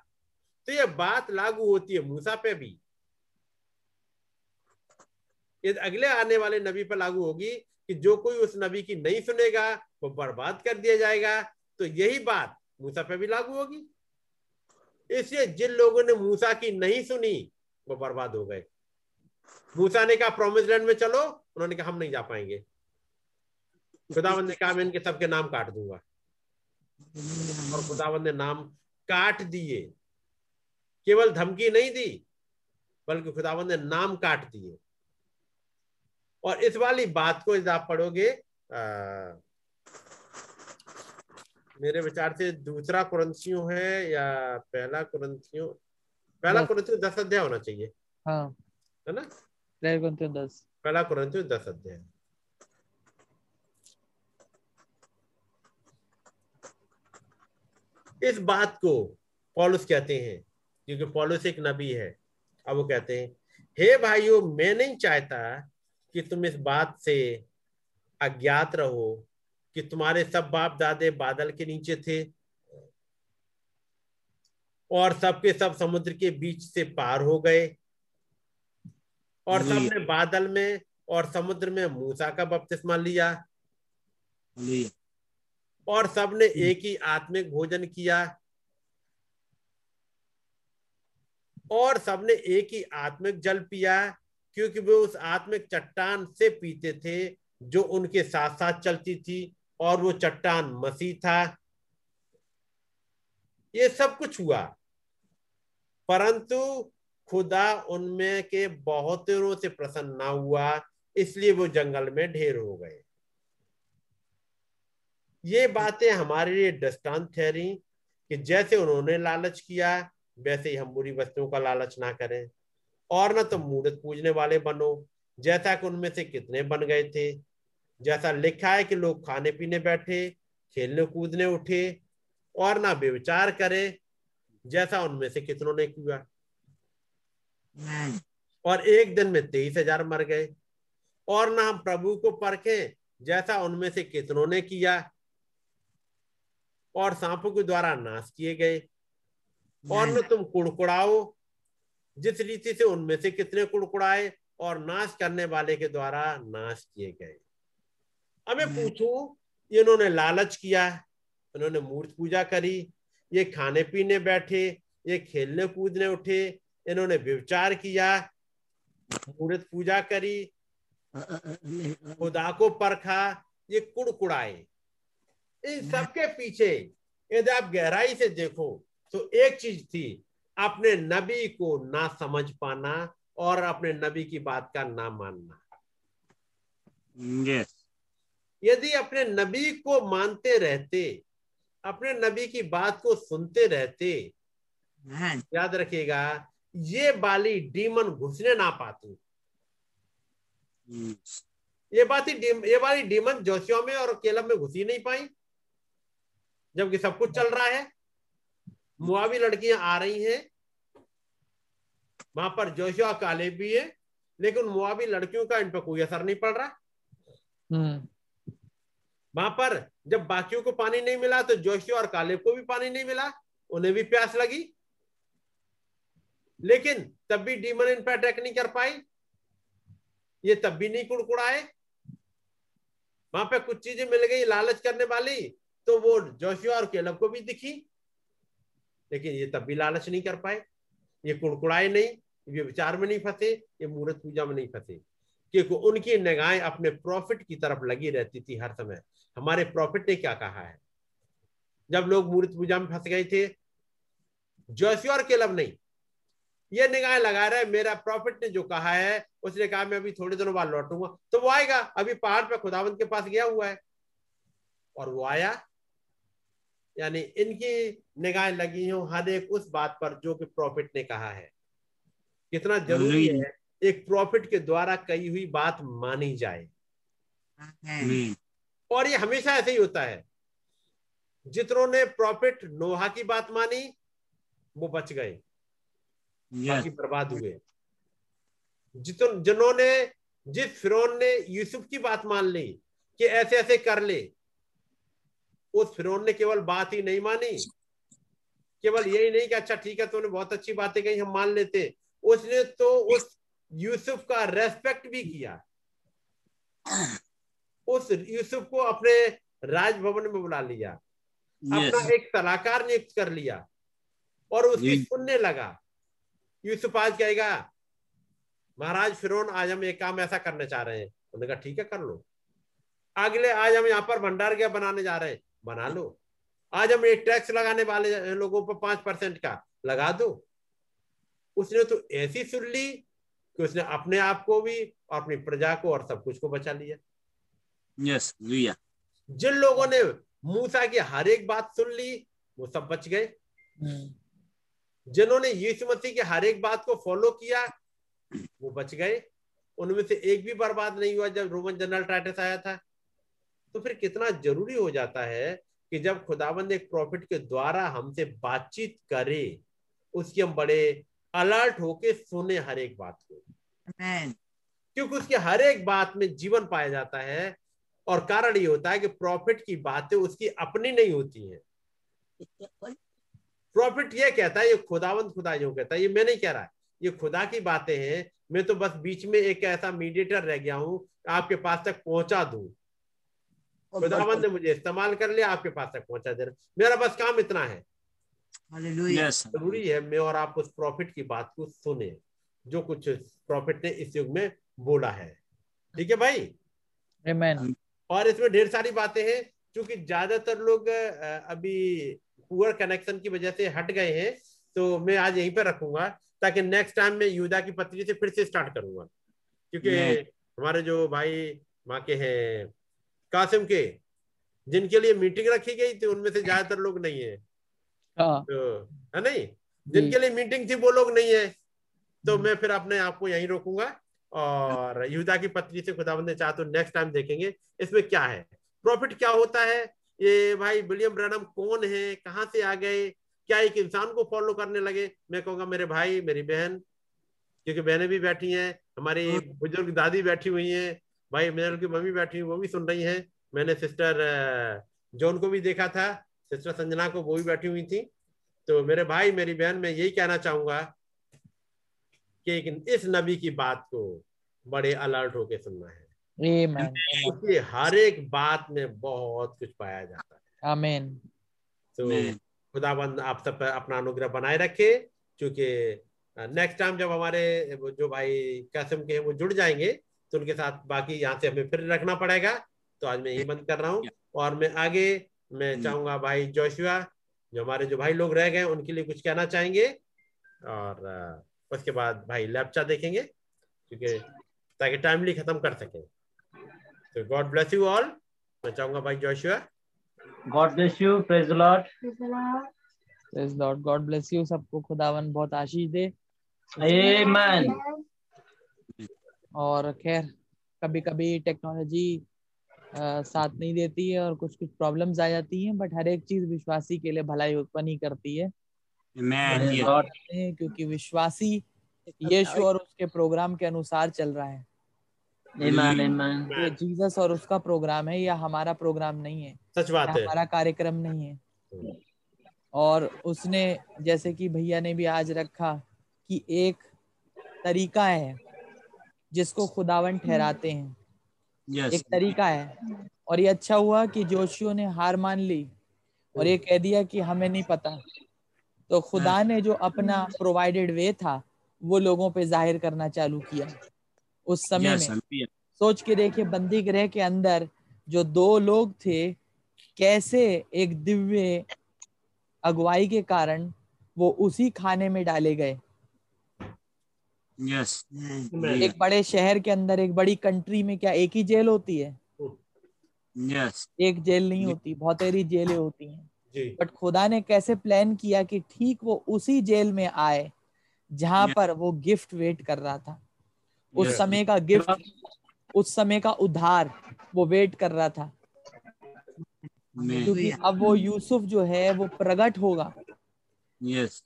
तो ये बात लागू होती है मूसा पे भी। यदि अगले आने वाले नबी पर लागू होगी कि जो कोई उस नबी की नहीं सुनेगा, वो बर्बाद कर दिया जाएगा। तो यही बात मूसा पे भी लागू होगी। इसलिए जिन लोगों ने मूसा की नहीं सुनी, वो बर्बाद हो गए। मूसा ने कहा प्रोमिस लैंड में चलो। उन्होंने कहा, हम नहीं जा पाएँगे। खुदावंद ने कहा, मैं इनके सबके नाम काट दूँगा। और खुदावंद ने नाम काट दिए। केवल धमकी नहीं दी, बल्कि खुदावंद ने नाम काट दिए। और इस वाली बात को यदि आप पढ़ोगे मेरे विचार से दूसरा कुरंथियों है या पहला कुरंथियों पहला। कुरंथियों दस अध्याय होना चाहिए। हाँ। है ना? पहला दस। पहला कुरंथियों दस अध्याय। इस बात को पॉलुस कहते हैं क्योंकि पॉलुस एक नबी है। अब वो कहते हैं हे भाइयों मैं नहीं चाहता कि तुम इस बात से अज्ञात रहो कि तुम्हारे सब बाप दादे बादल के नीचे थे और सबके सब समुद्र के बीच से पार हो गए। और सबने बादल में और समुद्र में मूसा का बपतिस्मा लिया। और सबने एक ही आत्मिक भोजन किया। और सबने एक ही आत्मिक जल पिया। क्योंकि वे उस आत्मिक चट्टान से पीते थे जो उनके साथ साथ चलती थी और वो चट्टान मसीह था। ये सब कुछ हुआ। परंतु खुदा उनमें के बहुतों से प्रसन्न ना हुआ, इसलिए वो जंगल में ढेर हो गए। ये बातें हमारे लिए दृष्टांत ठहरी कि जैसे उन्होंने लालच किया, वैसे ही हम बुरी वस्तुओं का लालच ना करें। और न तो मूर्त पूजने वाले बनो जैसा कि उनमें से कितने बन गए थे। जैसा लिखा है कि लोग खाने पीने बैठे खेलने कूदने उठे और ना बेविचार करे जैसा उनमें से कितनों ने किया। और एक दिन में तेईस हज़ार मर गए और ना हम प्रभु को परखे जैसा उनमें से कितनों ने किया। और सांपों के द्वारा नाश किए गए। और न तुम कुड़कुड़ाओ जिस रीति से उनमें से कितने कुड़कुड़ाए और नाश करने वाले के द्वारा नाश किए गए। अब मैं पूछूँ इन्होंने लालच किया इन्होंने मूर्त पूजा करी ये खाने पीने बैठे ये खेलने कूदने उठे इन्होंने व्यवचार किया मूर्त पूजा करी खुदा को परखा ये कुड़कुड़ाए। इन सबके पीछे यदि आप गहराई से देखो तो एक चीज़ थी अपने नबी को ना समझ पाना और अपने नबी की बात का ना मानना Yes. यदि अपने नबी को मानते रहते अपने नबी की बात को सुनते रहते Man. याद रखिएगा ये बाली डीमन घुसने ना पाती Yes. ये बात ही ये वाली डीमन जोशियों में और केलम में घुसी नहीं पाई जबकि सब कुछ चल रहा है मुआवी लड़कियाँ आ रही हैं वहाँ पर जोशिया काले भी है लेकिन मुआवी लड़कियों का इन पर कोई असर नहीं पड़ रहा। हम्म। वहाँ पर जब बाकियों को पानी नहीं मिला तो जोशिया और कालेब को भी पानी नहीं मिला उन्हें भी प्यास लगी। लेकिन तब भी डीमन इन पर अटैक नहीं कर पाई। ये तब भी नहीं कुड़कुड़ाए। वहाँ पे कुछ चीज़ें मिल गई लालच करने वाली तो वो जोशिया और केलब को भी दिखी। लेकिन ये तब भी लालच नहीं कर पाए, ये कुड़कुड़ाए नहीं, ये विचार में नहीं फंसे, ये मूर्त पूजा में नहीं फंसे। क्योंकि उनकी निगाहें अपने प्रॉफिट की तरफ़ लगी रहती थी हर समय। हमारे प्रॉफिट ने क्या कहा है? जब लोग मूर्त पूजा में फंस गए थे, जोशी और केलब नहीं। ये निगाहें लगा रहे, मेरा प्रॉफिट ने जो कहा है, उसने कहा, मैं अभी थोड़े दिनों बाद लौटूँगा। तो वो आएगा, अभी पहाड़ पे खुदावंत के पास गया हुआ है। और वो आया यानी इनकी निगाहें लगी हो हर एक उस बात पर जो कि प्रॉफिट ने कहा है। कितना ज़रूरी है एक प्रॉफिट के द्वारा कही हुई बात मानी जाए। और ये हमेशा ऐसे ही होता है। जितनों ने प्रॉफिट नोहा की बात मानी वो बच गए। बाकी बर्बाद हुए। जितन जिन्होंने जिस फिरौन ने यूसुफ की बात मान ली कि ऐसे ऐसे कर ले उस फिरौन ने केवल बात ही नहीं मानी। केवल यही नहीं कि अच्छा ठीक है तूने बहुत अच्छी बातें कही हम मान लेते उसने तो उस यूसुफ का रेस्पेक्ट भी किया। उस यूसुफ को अपने राजभवन में बुला लिया। अपना एक सलाहकार नियुक्त कर लिया और उसकी सुनने लगा। यूसुफ आज कहेगा महाराज फिरौन आज हम एक काम ऐसा करने चाह रहे हैं। उन्होंने कहा ठीक है कर लो। अगले आज हम यहाँ पर भंडार गया बनाने जा रहे हैं। बना लो। आज हम एक टैक्स लगाने वाले लोगों पर पाँच परसेंट का लगा दो। उसने तो ऐसी सुन ली कि उसने अपने आप को भी और अपनी प्रजा को और सब कुछ को बचा लिया। Yes. Hallelujah. जिन लोगों ने मूसा की हर एक बात सुन ली वो सब बच गए। हम्म, जिन्होंने यीशु मसीह की हर एक बात को फॉलो किया वो बच गए। उनमें से एक भी बर्बाद नहीं हुआ जब रोमन जनरल टाइटस आया था। तो फिर कितना ज़रूरी हो जाता है कि जब खुदाबंद एक प्रॉफिट के द्वारा हमसे बातचीत करे उसकी हम बड़े अलर्ट होके सुने हर एक बात को. क्योंकि उसकी हर एक बात में जीवन पाया जाता है और कारण ये होता है कि प्रॉफिट की बातें उसकी अपनी नहीं होती हैं। प्रॉफिट ये कहता है ये खुदावंत खुदा जो कहता है ये मैं नहीं कह रहा है ये खुदा की बातें हैं मैं तो बस बीच में एक ऐसा मीडिएटर रह गया हूँ आपके पास तक पहुँचा दूँ। खुदावंत ने मुझे इस्तेमाल कर लिया आपके पास तक पहुँचा दे मेरा बस काम इतना है। Hallelujah. ज़रूरी है मैं और आप उस प्रॉफिट की बात को सुने जो कुछ प्रॉफिट ने इस युग में बोला है। ठीक है भाई? Amen. और इसमें ढेर सारी बातें हैं क्योंकि ज़्यादातर लोग अभी पुअर कनेक्शन की वजह से हट गए हैं तो मैं आज यहीं पर रखूँगा ताकि नेक्स्ट टाइम मैं युदा की पत्री से फिर से स्टार्ट करूँगा। क्योंकि हमारे जो भाई वहाँ के हैं कासिम के जिनके लिए मीटिंग रखी गई थी उनमें से ज़्यादातर लोग नहीं है। हाँ। तो है नहीं? जिनके लिए मीटिंग थी वो लोग नहीं है। तो। मैं फिर अपने आप को यहीं रोकूँगा और युदा की पत्री से खुदाबंद ने चाहा तो नेक्स्ट टाइम देखेंगे इसमें क्या है? प्रॉफिट क्या होता है? ये भाई विलियम ब्रैनम कौन है? कहाँ से आ गए? क्या एक इंसान को फॉलो करने लगे? मैं कहूँगा मेरे भाई मेरी बहन क्योंकि बहनें भी बैठी हैं हमारी बुज़ुर्ग दादी बैठी हुई हैं भाई मेरे की मम्मी बैठी हुई वो भी सुन रही हैं मैंने सिस्टर जॉन को भी देखा था सिस्टर संजना को वो भी बैठी हुई थी तो मेरे भाई मेरी बहन मैं यही कहना चाहूँगा कि इस नबी की बात को बड़े अलर्ट होके सुनना है Amen. उसकी हर एक बात में बहुत कुछ पाया जाता है Amen. तो. खुदाबंद आप सब अपना अनुग्रह बनाए रखे क्योंकि नेक्स्ट टाइम जब हमारे जो भाई कसम के हैं वो जुड़ जाएँगे तो उनके साथ बाकी यहाँ से हमें फिर रखना पड़ेगा। तो आज मैं यही बंद कर रहा हूँ। और मैं आगे मैं हम्म। चाहूँगा भाई जोशुआ जो हमारे जो भाई लोग रह गए उनके लिए कुछ कहना चाहेंगे? और उसके बाद भाई लैपचा देखेंगे क्योंकि ताकि टाइमली खत्म कर सके। तो गॉड ब्लेस यू ऑल मैं चाहूँगा भाई Joshua God bless you praise the Lord Praise Lord. God bless you. सबको। खुदावन बहुत आशीष दे। आमेन और खैर कभी कभी टेक्नोलॉजी साथ नहीं देती है और कुछ कुछ प्रॉब्लम्स आ जाती हैं बट हर एक चीज़ विश्वासी के लिए भलाई उत्पन्न ही करती है। हैं क्योंकि विश्वासी यीशु और उसके प्रोग्राम के अनुसार चल रहा है। ये जीसस और उसका प्रोग्राम है या हमारा प्रोग्राम नहीं है। सच बात है। हमारा कार्यक्रम नहीं है। और उसने जैसे कि भैया ने भी आज रखा कि एक तरीका है। जिसको खुदावन ठहराते हैं। Yes. एक तरीका है। और ये अच्छा हुआ कि जोशियो ने हार मान ली और ये कह दिया कि हमें नहीं पता। तो खुदा ने जो अपना प्रोवाइडेड वे था वो लोगों पे ज़ाहिर करना चालू किया उस समय Yes. में। सोच के देखिए बंदी गृह के अंदर जो दो लोग थे कैसे एक दिव्य अगुवाई के कारण वो उसी खाने में डाले गए। Yes. एक बड़े शहर के अंदर एक बड़ी कंट्री में क्या एक ही जेल होती है Yes. एक जेल नहीं होती बहुत सारी जेलें होती हैं बट खुदा ने कैसे प्लान किया कि ठीक वो उसी जेल में आए जहाँ. पर वो गिफ्ट वेट कर रहा था उस Yes. समय का गिफ्ट उस समय का उधार वो वेट कर रहा था. क्योंकि अब वो यूसुफ जो है वो प्रकट होगा Yes.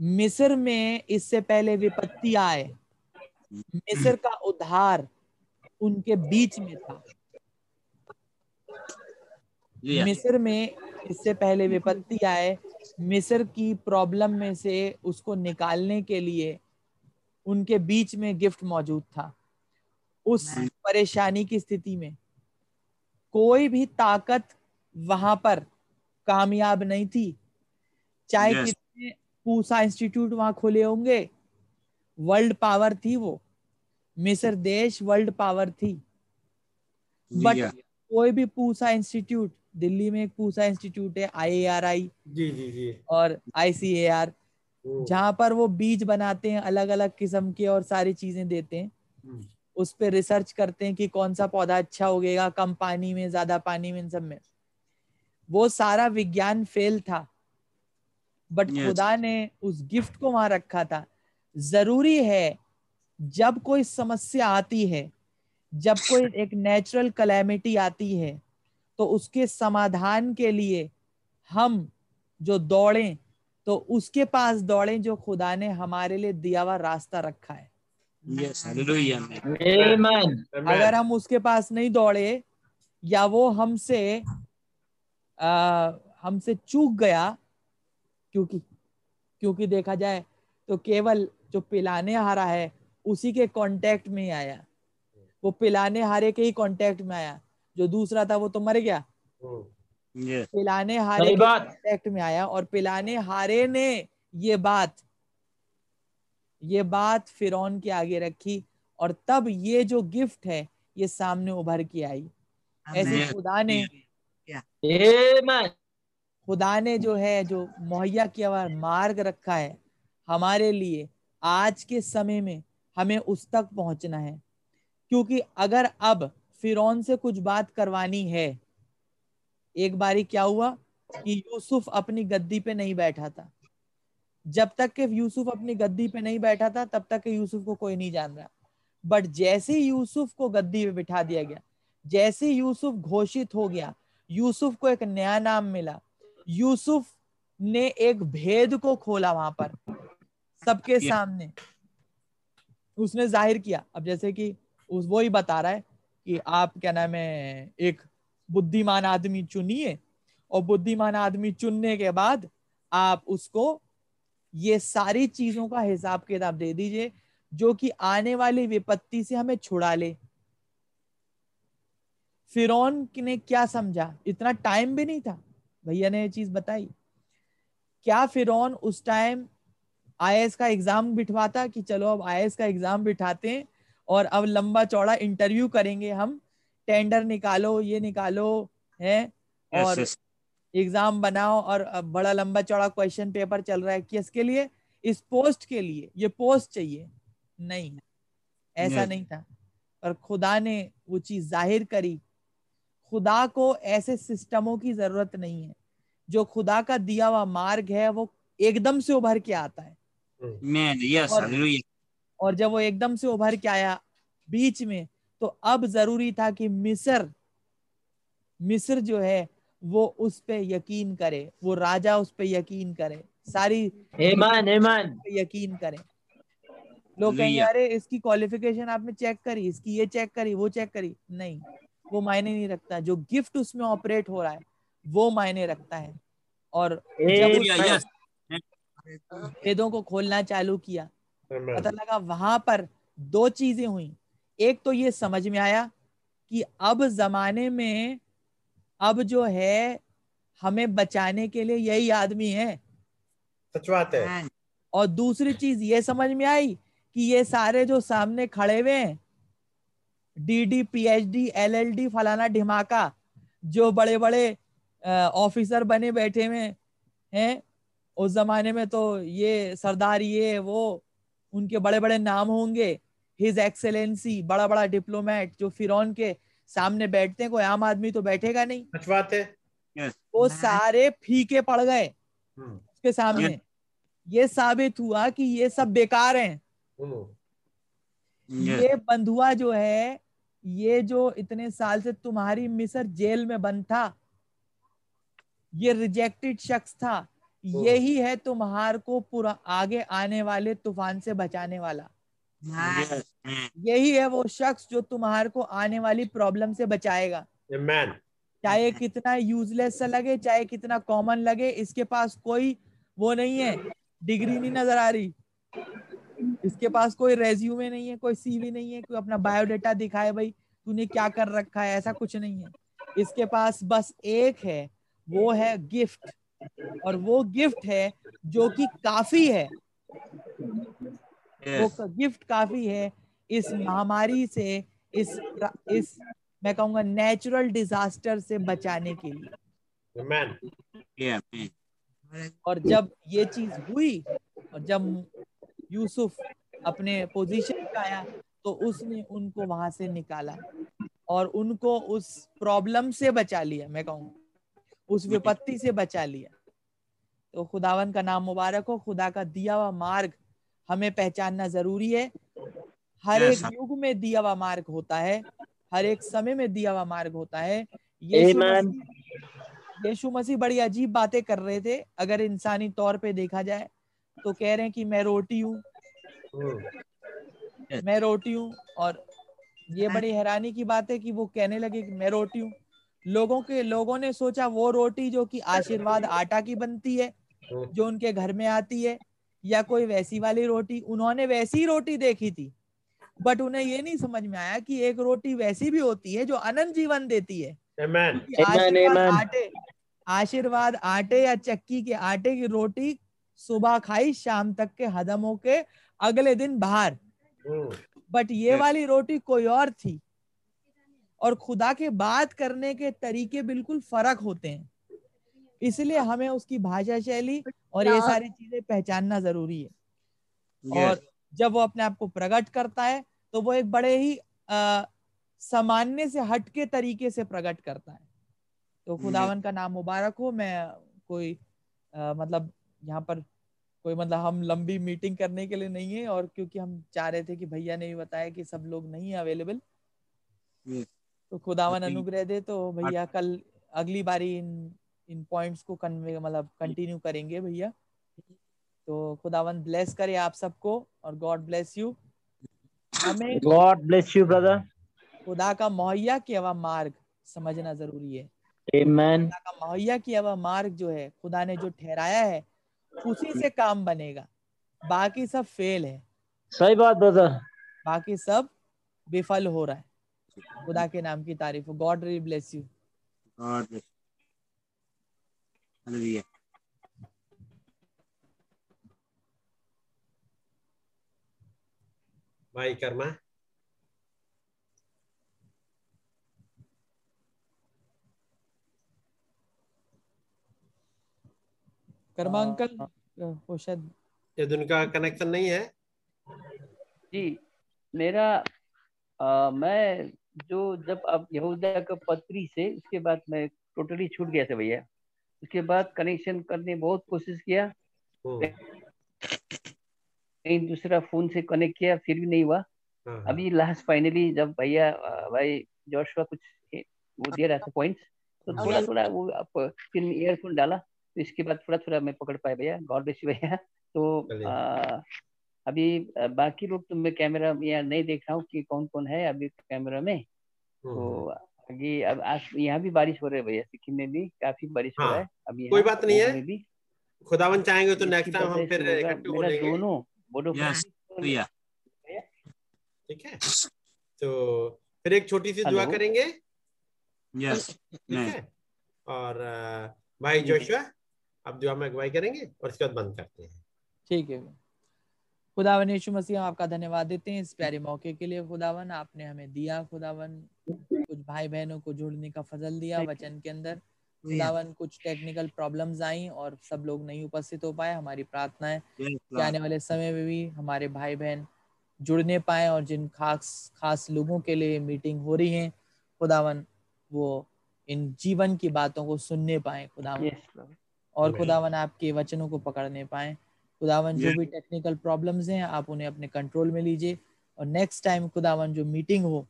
मिस्र में इससे पहले विपत्ति आए। मिस्र का उद्धार उनके बीच में था। मिस्र में इससे पहले विपत्ति आए। मिस्र की प्रॉब्लम में से उसको निकालने के लिए उनके बीच में गिफ्ट मौजूद था। उस परेशानी की स्थिति में कोई भी ताकत वहाँ पर कामयाब नहीं थी। चाहे Yes. पूसा इंस्टीट्यूट वहाँ खुले होंगे। वर्ल्ड पावर थी वो। मिस्र देश वर्ल्ड पावर थी। बट कोई भी पूसा इंस्टीट्यूट दिल्ली में एक पूसा इंस्टीट्यूट है आई जी जी जी। और आईसीएआर जहाँ पर वो बीज बनाते हैं अलग अलग किस्म के और सारी चीज़ें देते हैं। हम्म, उस पर रिसर्च करते हैं कि कौन सा पौधा अच्छा उगेगा कम पानी में ज़्यादा पानी में इन सब में। वो सारा विज्ञान फेल था। But Yes. खुदा ने उस गिफ्ट को वहाँ रखा था ज़रूरी है जब कोई समस्या आती है जब कोई एक नेचुरल कलेमिटी आती है तो उसके समाधान के लिए हम जो दौड़ें तो उसके पास दौड़ें जो खुदा ने हमारे लिए दिया हुआ रास्ता रखा है Yes. Amen. अगर हम उसके पास नहीं दौड़े या वो हमसे हमसे चूक गया क्योंकि क्योंकि देखा जाए तो केवल जो पिलाने हारा है उसी के कांटेक्ट में ही आया वो पिलाने हारे के ही कांटेक्ट में आया जो दूसरा था वो तो मर गया हम्म, Yes. पिलाने हारे के कांटेक्ट में आया और पिलाने हारे ने ये बात ये बात फिरौन के आगे रखी और तब ये जो गिफ्ट है ये सामने उभर के आई ऐसे खुदा ने. खुदा ने जो है, जो मुहैया किया हुआ मार्ग रखा है हमारे लिए, आज के समय में हमें उस तक पहुँचना है। क्योंकि अगर अब फिरौन से कुछ बात करवानी है, एक बारी क्या हुआ कि यूसुफ अपनी गद्दी पे नहीं बैठा था। जब तक के यूसुफ अपनी गद्दी पे नहीं बैठा था, तब तक के यूसुफ को कोई नहीं जान रहा। बट जैसे ही यूसुफ को गद्दी पे बिठा दिया गया, जैसे यूसुफ घोषित हो गया, यूसुफ को एक नया नाम मिला। यूसुफ ने एक भेद को खोला वहाँ पर सबके सामने। उसने ज़ाहिर किया। अब जैसे कि उस वो ही बता रहा है कि आप क्या नाम है एक बुद्धिमान आदमी चुनिए और बुद्धिमान आदमी चुनने के बाद आप उसको ये सारी चीज़ों का हिसाब किताब दे दीजिए जो कि आने वाली विपत्ति से हमें छुड़ा ले। फिरौन ने क्या समझा? इतना टाइम भी नहीं था। भैया ने ये चीज़ बताई क्या फिर उस टाइम आईएएस का एग्ज़ाम बिठवाता कि चलो अब आईएएस का एग्ज़ाम बिठाते हैं और अब लंबा चौड़ा इंटरव्यू करेंगे हम टेंडर निकालो ये निकालो है और yes. एग्ज़ाम बनाओ और अब बड़ा लंबा चौड़ा क्वेश्चन पेपर चल रहा है किसके लिए इस पोस्ट के लिए ये पोस्ट चाहिए नहीं ऐसा Yes. नहीं था पर खुदा ने वो चीज़ ज़ाहिर करी खुदा को ऐसे सिस्टमों की ज़रूरत नहीं है। जो खुदा का दिया हुआ मार्ग है वो एकदम से उभर के आता है। Man, yes, और- और जब वो एकदम से उभर के आया बीच में तो अब ज़रूरी था कि मिस्र मिस्र जो है वो उस पे यकीन करे वो राजा उस पे यकीन करे सारी Amen. Amen. पे यकीन करे। लोग कहेंगे अरे इसकी क्वालिफिकेशन आपने चेक करी इसकी ये चेक करी वो चेक करी. नहीं। वो मायने नहीं रखता। जो गिफ्ट उसमें ऑपरेट हो रहा है वो मायने रखता है। और. भेदों को खोलना चालू किया पता लगा वहाँ पर दो चीज़ें हुई। एक तो ये समझ में आया कि अब जमाने में अब जो है हमें बचाने के लिए यही आदमी है। सच बात है। और दूसरी चीज़ ये समझ में आई कि ये सारे जो सामने खड़े हुए हैं डीडी पीएचडी एलएलडी फलाना ढिमाका जो बड़े बड़े ऑफिसर बने बैठे हुए हैं उस जमाने में तो ये सरदार ये वो उनके बड़े बड़े नाम होंगे। हिज एक्सेलेंसी बड़ा बड़ा डिप्लोमेट जो फिरौन के सामने बैठते हैं कोई आम आदमी तो बैठेगा नहीं। सच बात है। वो सारे फीके पड़ गए हम्म, उसके सामने। ये साबित हुआ कि ये सब बेकार हैं। हम्म, Yes. ये बंधुआ जो है ये जो इतने साल से तुम्हारी मिस्र जेल में बंद था ये रिजेक्टेड शख्स था यही है तुम्हार को पूरा आगे आने वाले तूफ़ान से बचाने वाला। Yes, यही है वो शख्स जो तुम्हार को आने वाली प्रॉब्लम से बचाएगा। Amen. चाहे कितना यूजलेस सा लगे चाहे कितना कॉमन लगे इसके पास कोई वो नहीं है। डिग्री नहीं नज़र आ रही। इसके पास कोई रेज्यूमे नहीं है कोई सीवी नहीं है कोई अपना बायोडाटा दिखाए भाई तूने क्या कर रखा है ऐसा कुछ नहीं है इसके पास बस एक है वो है गिफ्ट और वो गिफ्ट है जो कि काफ़ी है yes. वो गिफ्ट काफ़ी है इस महामारी से इस इस मैं कहूँगा नेचुरल डिजास्टर से बचाने के लिए Amen. Yeah, man. और जब ये चीज़ हुई और जब यूसुफ अपने पोजीशन पे आया तो उसने उनको वहाँ से निकाला और उनको उस प्रॉब्लम से बचा लिया मैं कहूँ उस विपत्ति से बचा लिया। तो खुदावन का नाम मुबारक हो खुदा का दिया हुआ मार्ग हमें पहचानना ज़रूरी है। हर एक. युग में दिया हुआ मार्ग होता है हर एक समय में दिया हुआ मार्ग होता है। यीशु मसीह यीशु मसीह बड़ी अजीब बातें कर रहे थे अगर इंसानी तौर पे देखा जाए तो कह रहे हैं कि मैं रोटी हूँ। हम्म, मैं रोटी हूँ और ये बड़ी हैरानी की बात है कि वो कहने लगे कि मैं रोटी हूँ। लोगों के लोगों ने सोचा वो रोटी जो कि आशीर्वाद आटा की बनती है जो उनके घर में आती है या कोई वैसी वाली रोटी। उन्होंने वैसी रोटी देखी थी। बट उन्हें ये नहीं समझ में आया कि एक रोटी वैसी भी होती है जो अनंत जीवन देती है। आशीर्वाद आटे आशीर्वाद आटे या चक्की के आटे की रोटी सुबह खाई शाम तक के हजम होके अगले दिन बाहर। हम्म, बट ये वाली रोटी कोई और थी। और खुदा के बात करने के तरीके बिल्कुल फ़र्क होते हैं। इसलिए हमें उसकी भाषा शैली और ये सारी चीज़ें पहचानना ज़रूरी है। और जब वो अपने आप को प्रकट करता है तो वो एक बड़े ही अ, सामान्य से हटके तरीके से प्रकट करता है। तो खुदावन का नाम मुबारक हो मैं कोई अ, मतलब यहाँ पर कोई मतलब हम लंबी मीटिंग करने के लिए नहीं है और क्योंकि हम चाह रहे थे कि भैया ने भी बताया कि सब लोग नहीं है अवेलेबल तो खुदावन अनुग्रह दे तो भैया कल अगली बारी इन इन पॉइंट्स को कन्वे मतलब कंटिन्यू करेंगे भैया तो खुदावन ब्लेस करे आप सबको और गॉड ब्लेस यू हमें God bless you, brother. खुदा का मुहैया किया हुआ मार्ग समझना ज़रूरी है Amen. खुदा का मुहैया किया हुआ मार्ग जो है खुदा ने जो ठहराया है उसी से काम बनेगा। बाकी सब फेल है। सही बात brother. बाकी सब विफल हो रहा है। खुदा के नाम की तारीफ़ हो। गॉड री ब्लेस यू. भाई कर्मा। कर्मा अंकल वो शायद ये उनका कनेक्शन नहीं है। जी मेरा आ, मैं जो जब अब यहूदा का पत्री से उसके बाद मैं टोटली छूट गया था भैया। उसके बाद कनेक्शन करने बहुत कोशिश किया। हम्म, कहीं दूसरा फ़ोन से कनेक्ट किया फिर भी नहीं हुआ। हाँ, हाँ, अभी लास्ट फाइनली जब भैया भाई जोशुआ कुछ वो दे रहा था पॉइंट्स तो थोड़ा थोड़ा वो आप फिर ईयरफोन डाला। तो इसके बाद थोड़ा थोड़ा मैं पकड़ पाया भैया गॉड ब्लेस यू भैया तो आ, अभी बाकी लोग तो मैं कैमरा में यहाँ नहीं देख रहा हूँ कि कौन कौन है अभी कैमरा में तो हम्म, आगे अब आज यहाँ भी बारिश हो रही है भैया सिक्किम में भी काफ़ी बारिश हो हाँ, रहा है अभी कोई बात नहीं है। भी खुदावन चाहेंगे तो नेक्स्ट टाइम हम फिर इकट्ठे हो लेंगे दोनों बोडो Yes. Hallelujah. ठीक है तो फिर एक छोटी सी दुआ। करेंगे Yes. Amen. है और भाई जोशुआ आप दुआ में अगुवाई करेंगे और इसके बाद बंद करते हैं। ठीक है। खुदावन यीशु मसीह हम आपका धन्यवाद देते हैं इस प्यारे मौके के लिए। खुदावन आपने हमें दिया खुदावन। कुछ भाई बहनों को जोड़ने का फजल दिया वचन के अंदर। खुदावन कुछ टेक्निकल प्रॉब्लम्स आई और सब लोग नहीं उपस्थित हो पाए। हमारी प्रार्थना है कि आने वाले समय में भी हमारे भाई बहन जुड़ने पाए और जिन खास खास लोगों के लिए मीटिंग हो रही है खुदावन वो इन जीवन की बातों को सुनने पाए। खुदावन। यस और खुदावन आपके वचनों को पकड़ने पाए। खुदावन जो भी टेक्निकल प्रॉब्लम्स हैं आप उन्हें अपने कंट्रोल में लीजिए। और नेक्स्ट टाइम खुदावन जो मीटिंग हो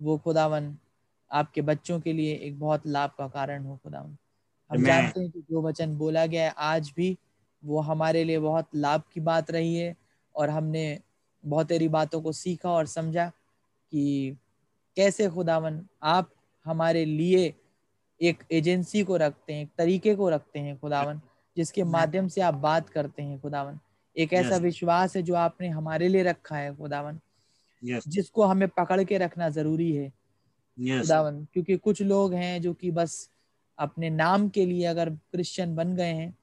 वो खुदावन आपके बच्चों के लिए एक बहुत लाभ का कारण हो खुदावन। हम. जानते हैं कि जो वचन बोला गया है आज भी वो हमारे लिए बहुत लाभ की बात रही है। और हमने बहुत तेरी बातों को सीखा और समझा कि कैसे खुदावन आप हमारे लिए एक एजेंसी को रखते हैं एक तरीके को रखते हैं खुदावन जिसके माध्यम से आप बात करते हैं खुदावन एक ऐसा Yes. विश्वास है जो आपने हमारे लिए रखा है खुदावन Yes. जिसको हमें पकड़ के रखना ज़रूरी है Yes. खुदावन क्योंकि कुछ लोग हैं जो कि बस अपने नाम के लिए अगर क्रिश्चियन बन गए हैं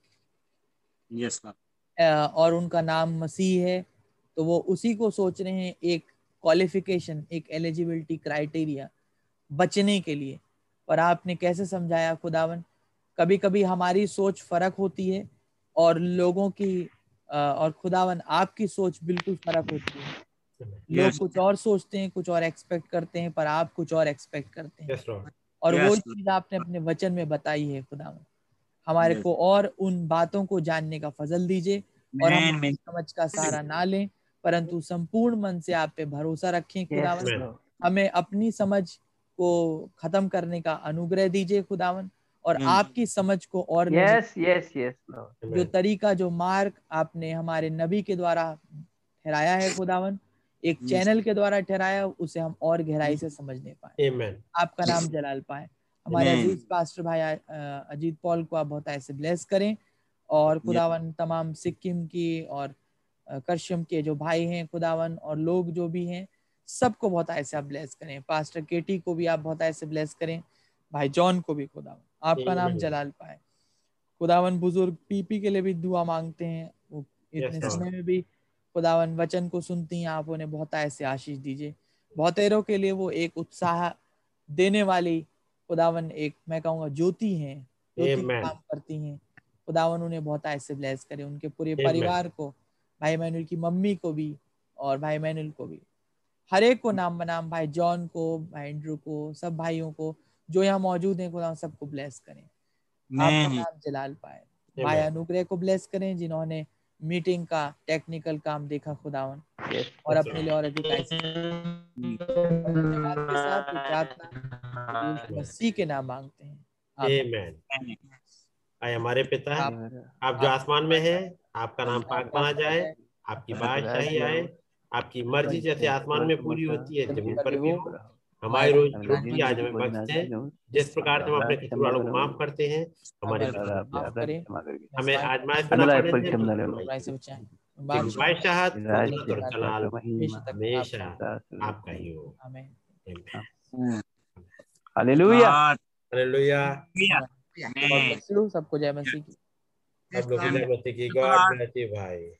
Yes, और उनका नाम मसीह है तो वो उसी को सोच रहे हैं एक क्वालिफिकेशन एक एलिजिबिलिटी क्राइटेरिया बचने के लिए और आपने कैसे समझाया खुदावन? कभी कभी हमारी सोच फ़र्क होती है और लोगों की और खुदावन आपकी सोच बिल्कुल फ़र्क होती है। लोग Yes. कुछ और सोचते हैं कुछ और एक्सपेक्ट करते हैं पर आप कुछ और एक्सपेक्ट करते हैं। और वो चीज़ आपने अपने वचन में बताई है खुदावन। हमारे Yes. को और उन बातों को जानने का फजल दीजिए और हम समझ का सहारा ना लें परंतु संपूर्ण मन से आप पे भरोसा रखें खुदावन. हमें अपनी समझ को खत्म करने का अनुग्रह दीजिए खुदावन और आपकी समझ को और Yes, yes, yes, जो तरीका जो मार्ग आपने हमारे नबी के द्वारा ठहराया है खुदावन एक Yes. चैनल के द्वारा ठहराया उसे हम और गहराई से समझने पाए। Amen. आपका नाम जलाल पाए। हमारे. अज़ीज़ पास्टर भाई अजीत पॉल को आप बहुत ऐसे ब्लेस करें और खुदावन तमाम सिक्किम की और करशम के जो भाई हैं खुदावन और लोग जो भी हैं सबको बहुत ऐसे आप ब्लेस करें। पास्टर केटी को भी आप बहुत ऐसे ब्लेस करें। भाई जॉन को भी खुदावन। आपका नाम. जलाल पाए। खुदावन बुज़ुर्ग पीपी के लिए भी दुआ मांगते हैं। वो इतने. समय में भी खुदावन वचन को सुनती हैं। आप उन्हें बहुत ऐसे आशीष दीजिए। बहुतेरों के लिए वो एक उत्साह देने वाली खुदावन एक मैं कहूँगा ज्योति है। काम करती हैं। खुदावन उन्हें बहुत ऐसे ब्लेस करे। उनके पूरे परिवार को भाई मैनुल की मम्मी को भी और भाई मैनुल को भी। हर एक को नाम बनाम भाई जॉन को भाई एंड्रू को सब भाइयों को जो यहाँ मौजूद हैं खुदा सबको ब्लेस करें। आपका नाम जलाल पाए। भाई अनुग्रह को ब्लेस करें जिन्होंने मीटिंग का टेक्निकल काम देखा खुदावन। और अपने लिए और अधिक के साथ ये प्रार्थना यीशु मसीह के नाम मांगते हैं। आए हमारे पिता आप- आप जो आसमान में है आपका नाम पाक माना जाए आपकी बादशाही आए। आपकी मर्ज़ी जैसे आसमान में पूरी होती है ज़मीन पर भी हो हमारी रोज रोटी आज हमें बख्श दे जिस प्रकार से हम अपने वालों को माफ़ करते हैं हमारे हमें आजमाइश और जलाल हमेशा आपका- ही हो। हालेलुया। हालेलुया। सबको जय मसीह की सब लोग जय मसीह की गॉड ब्लेस यू भाई।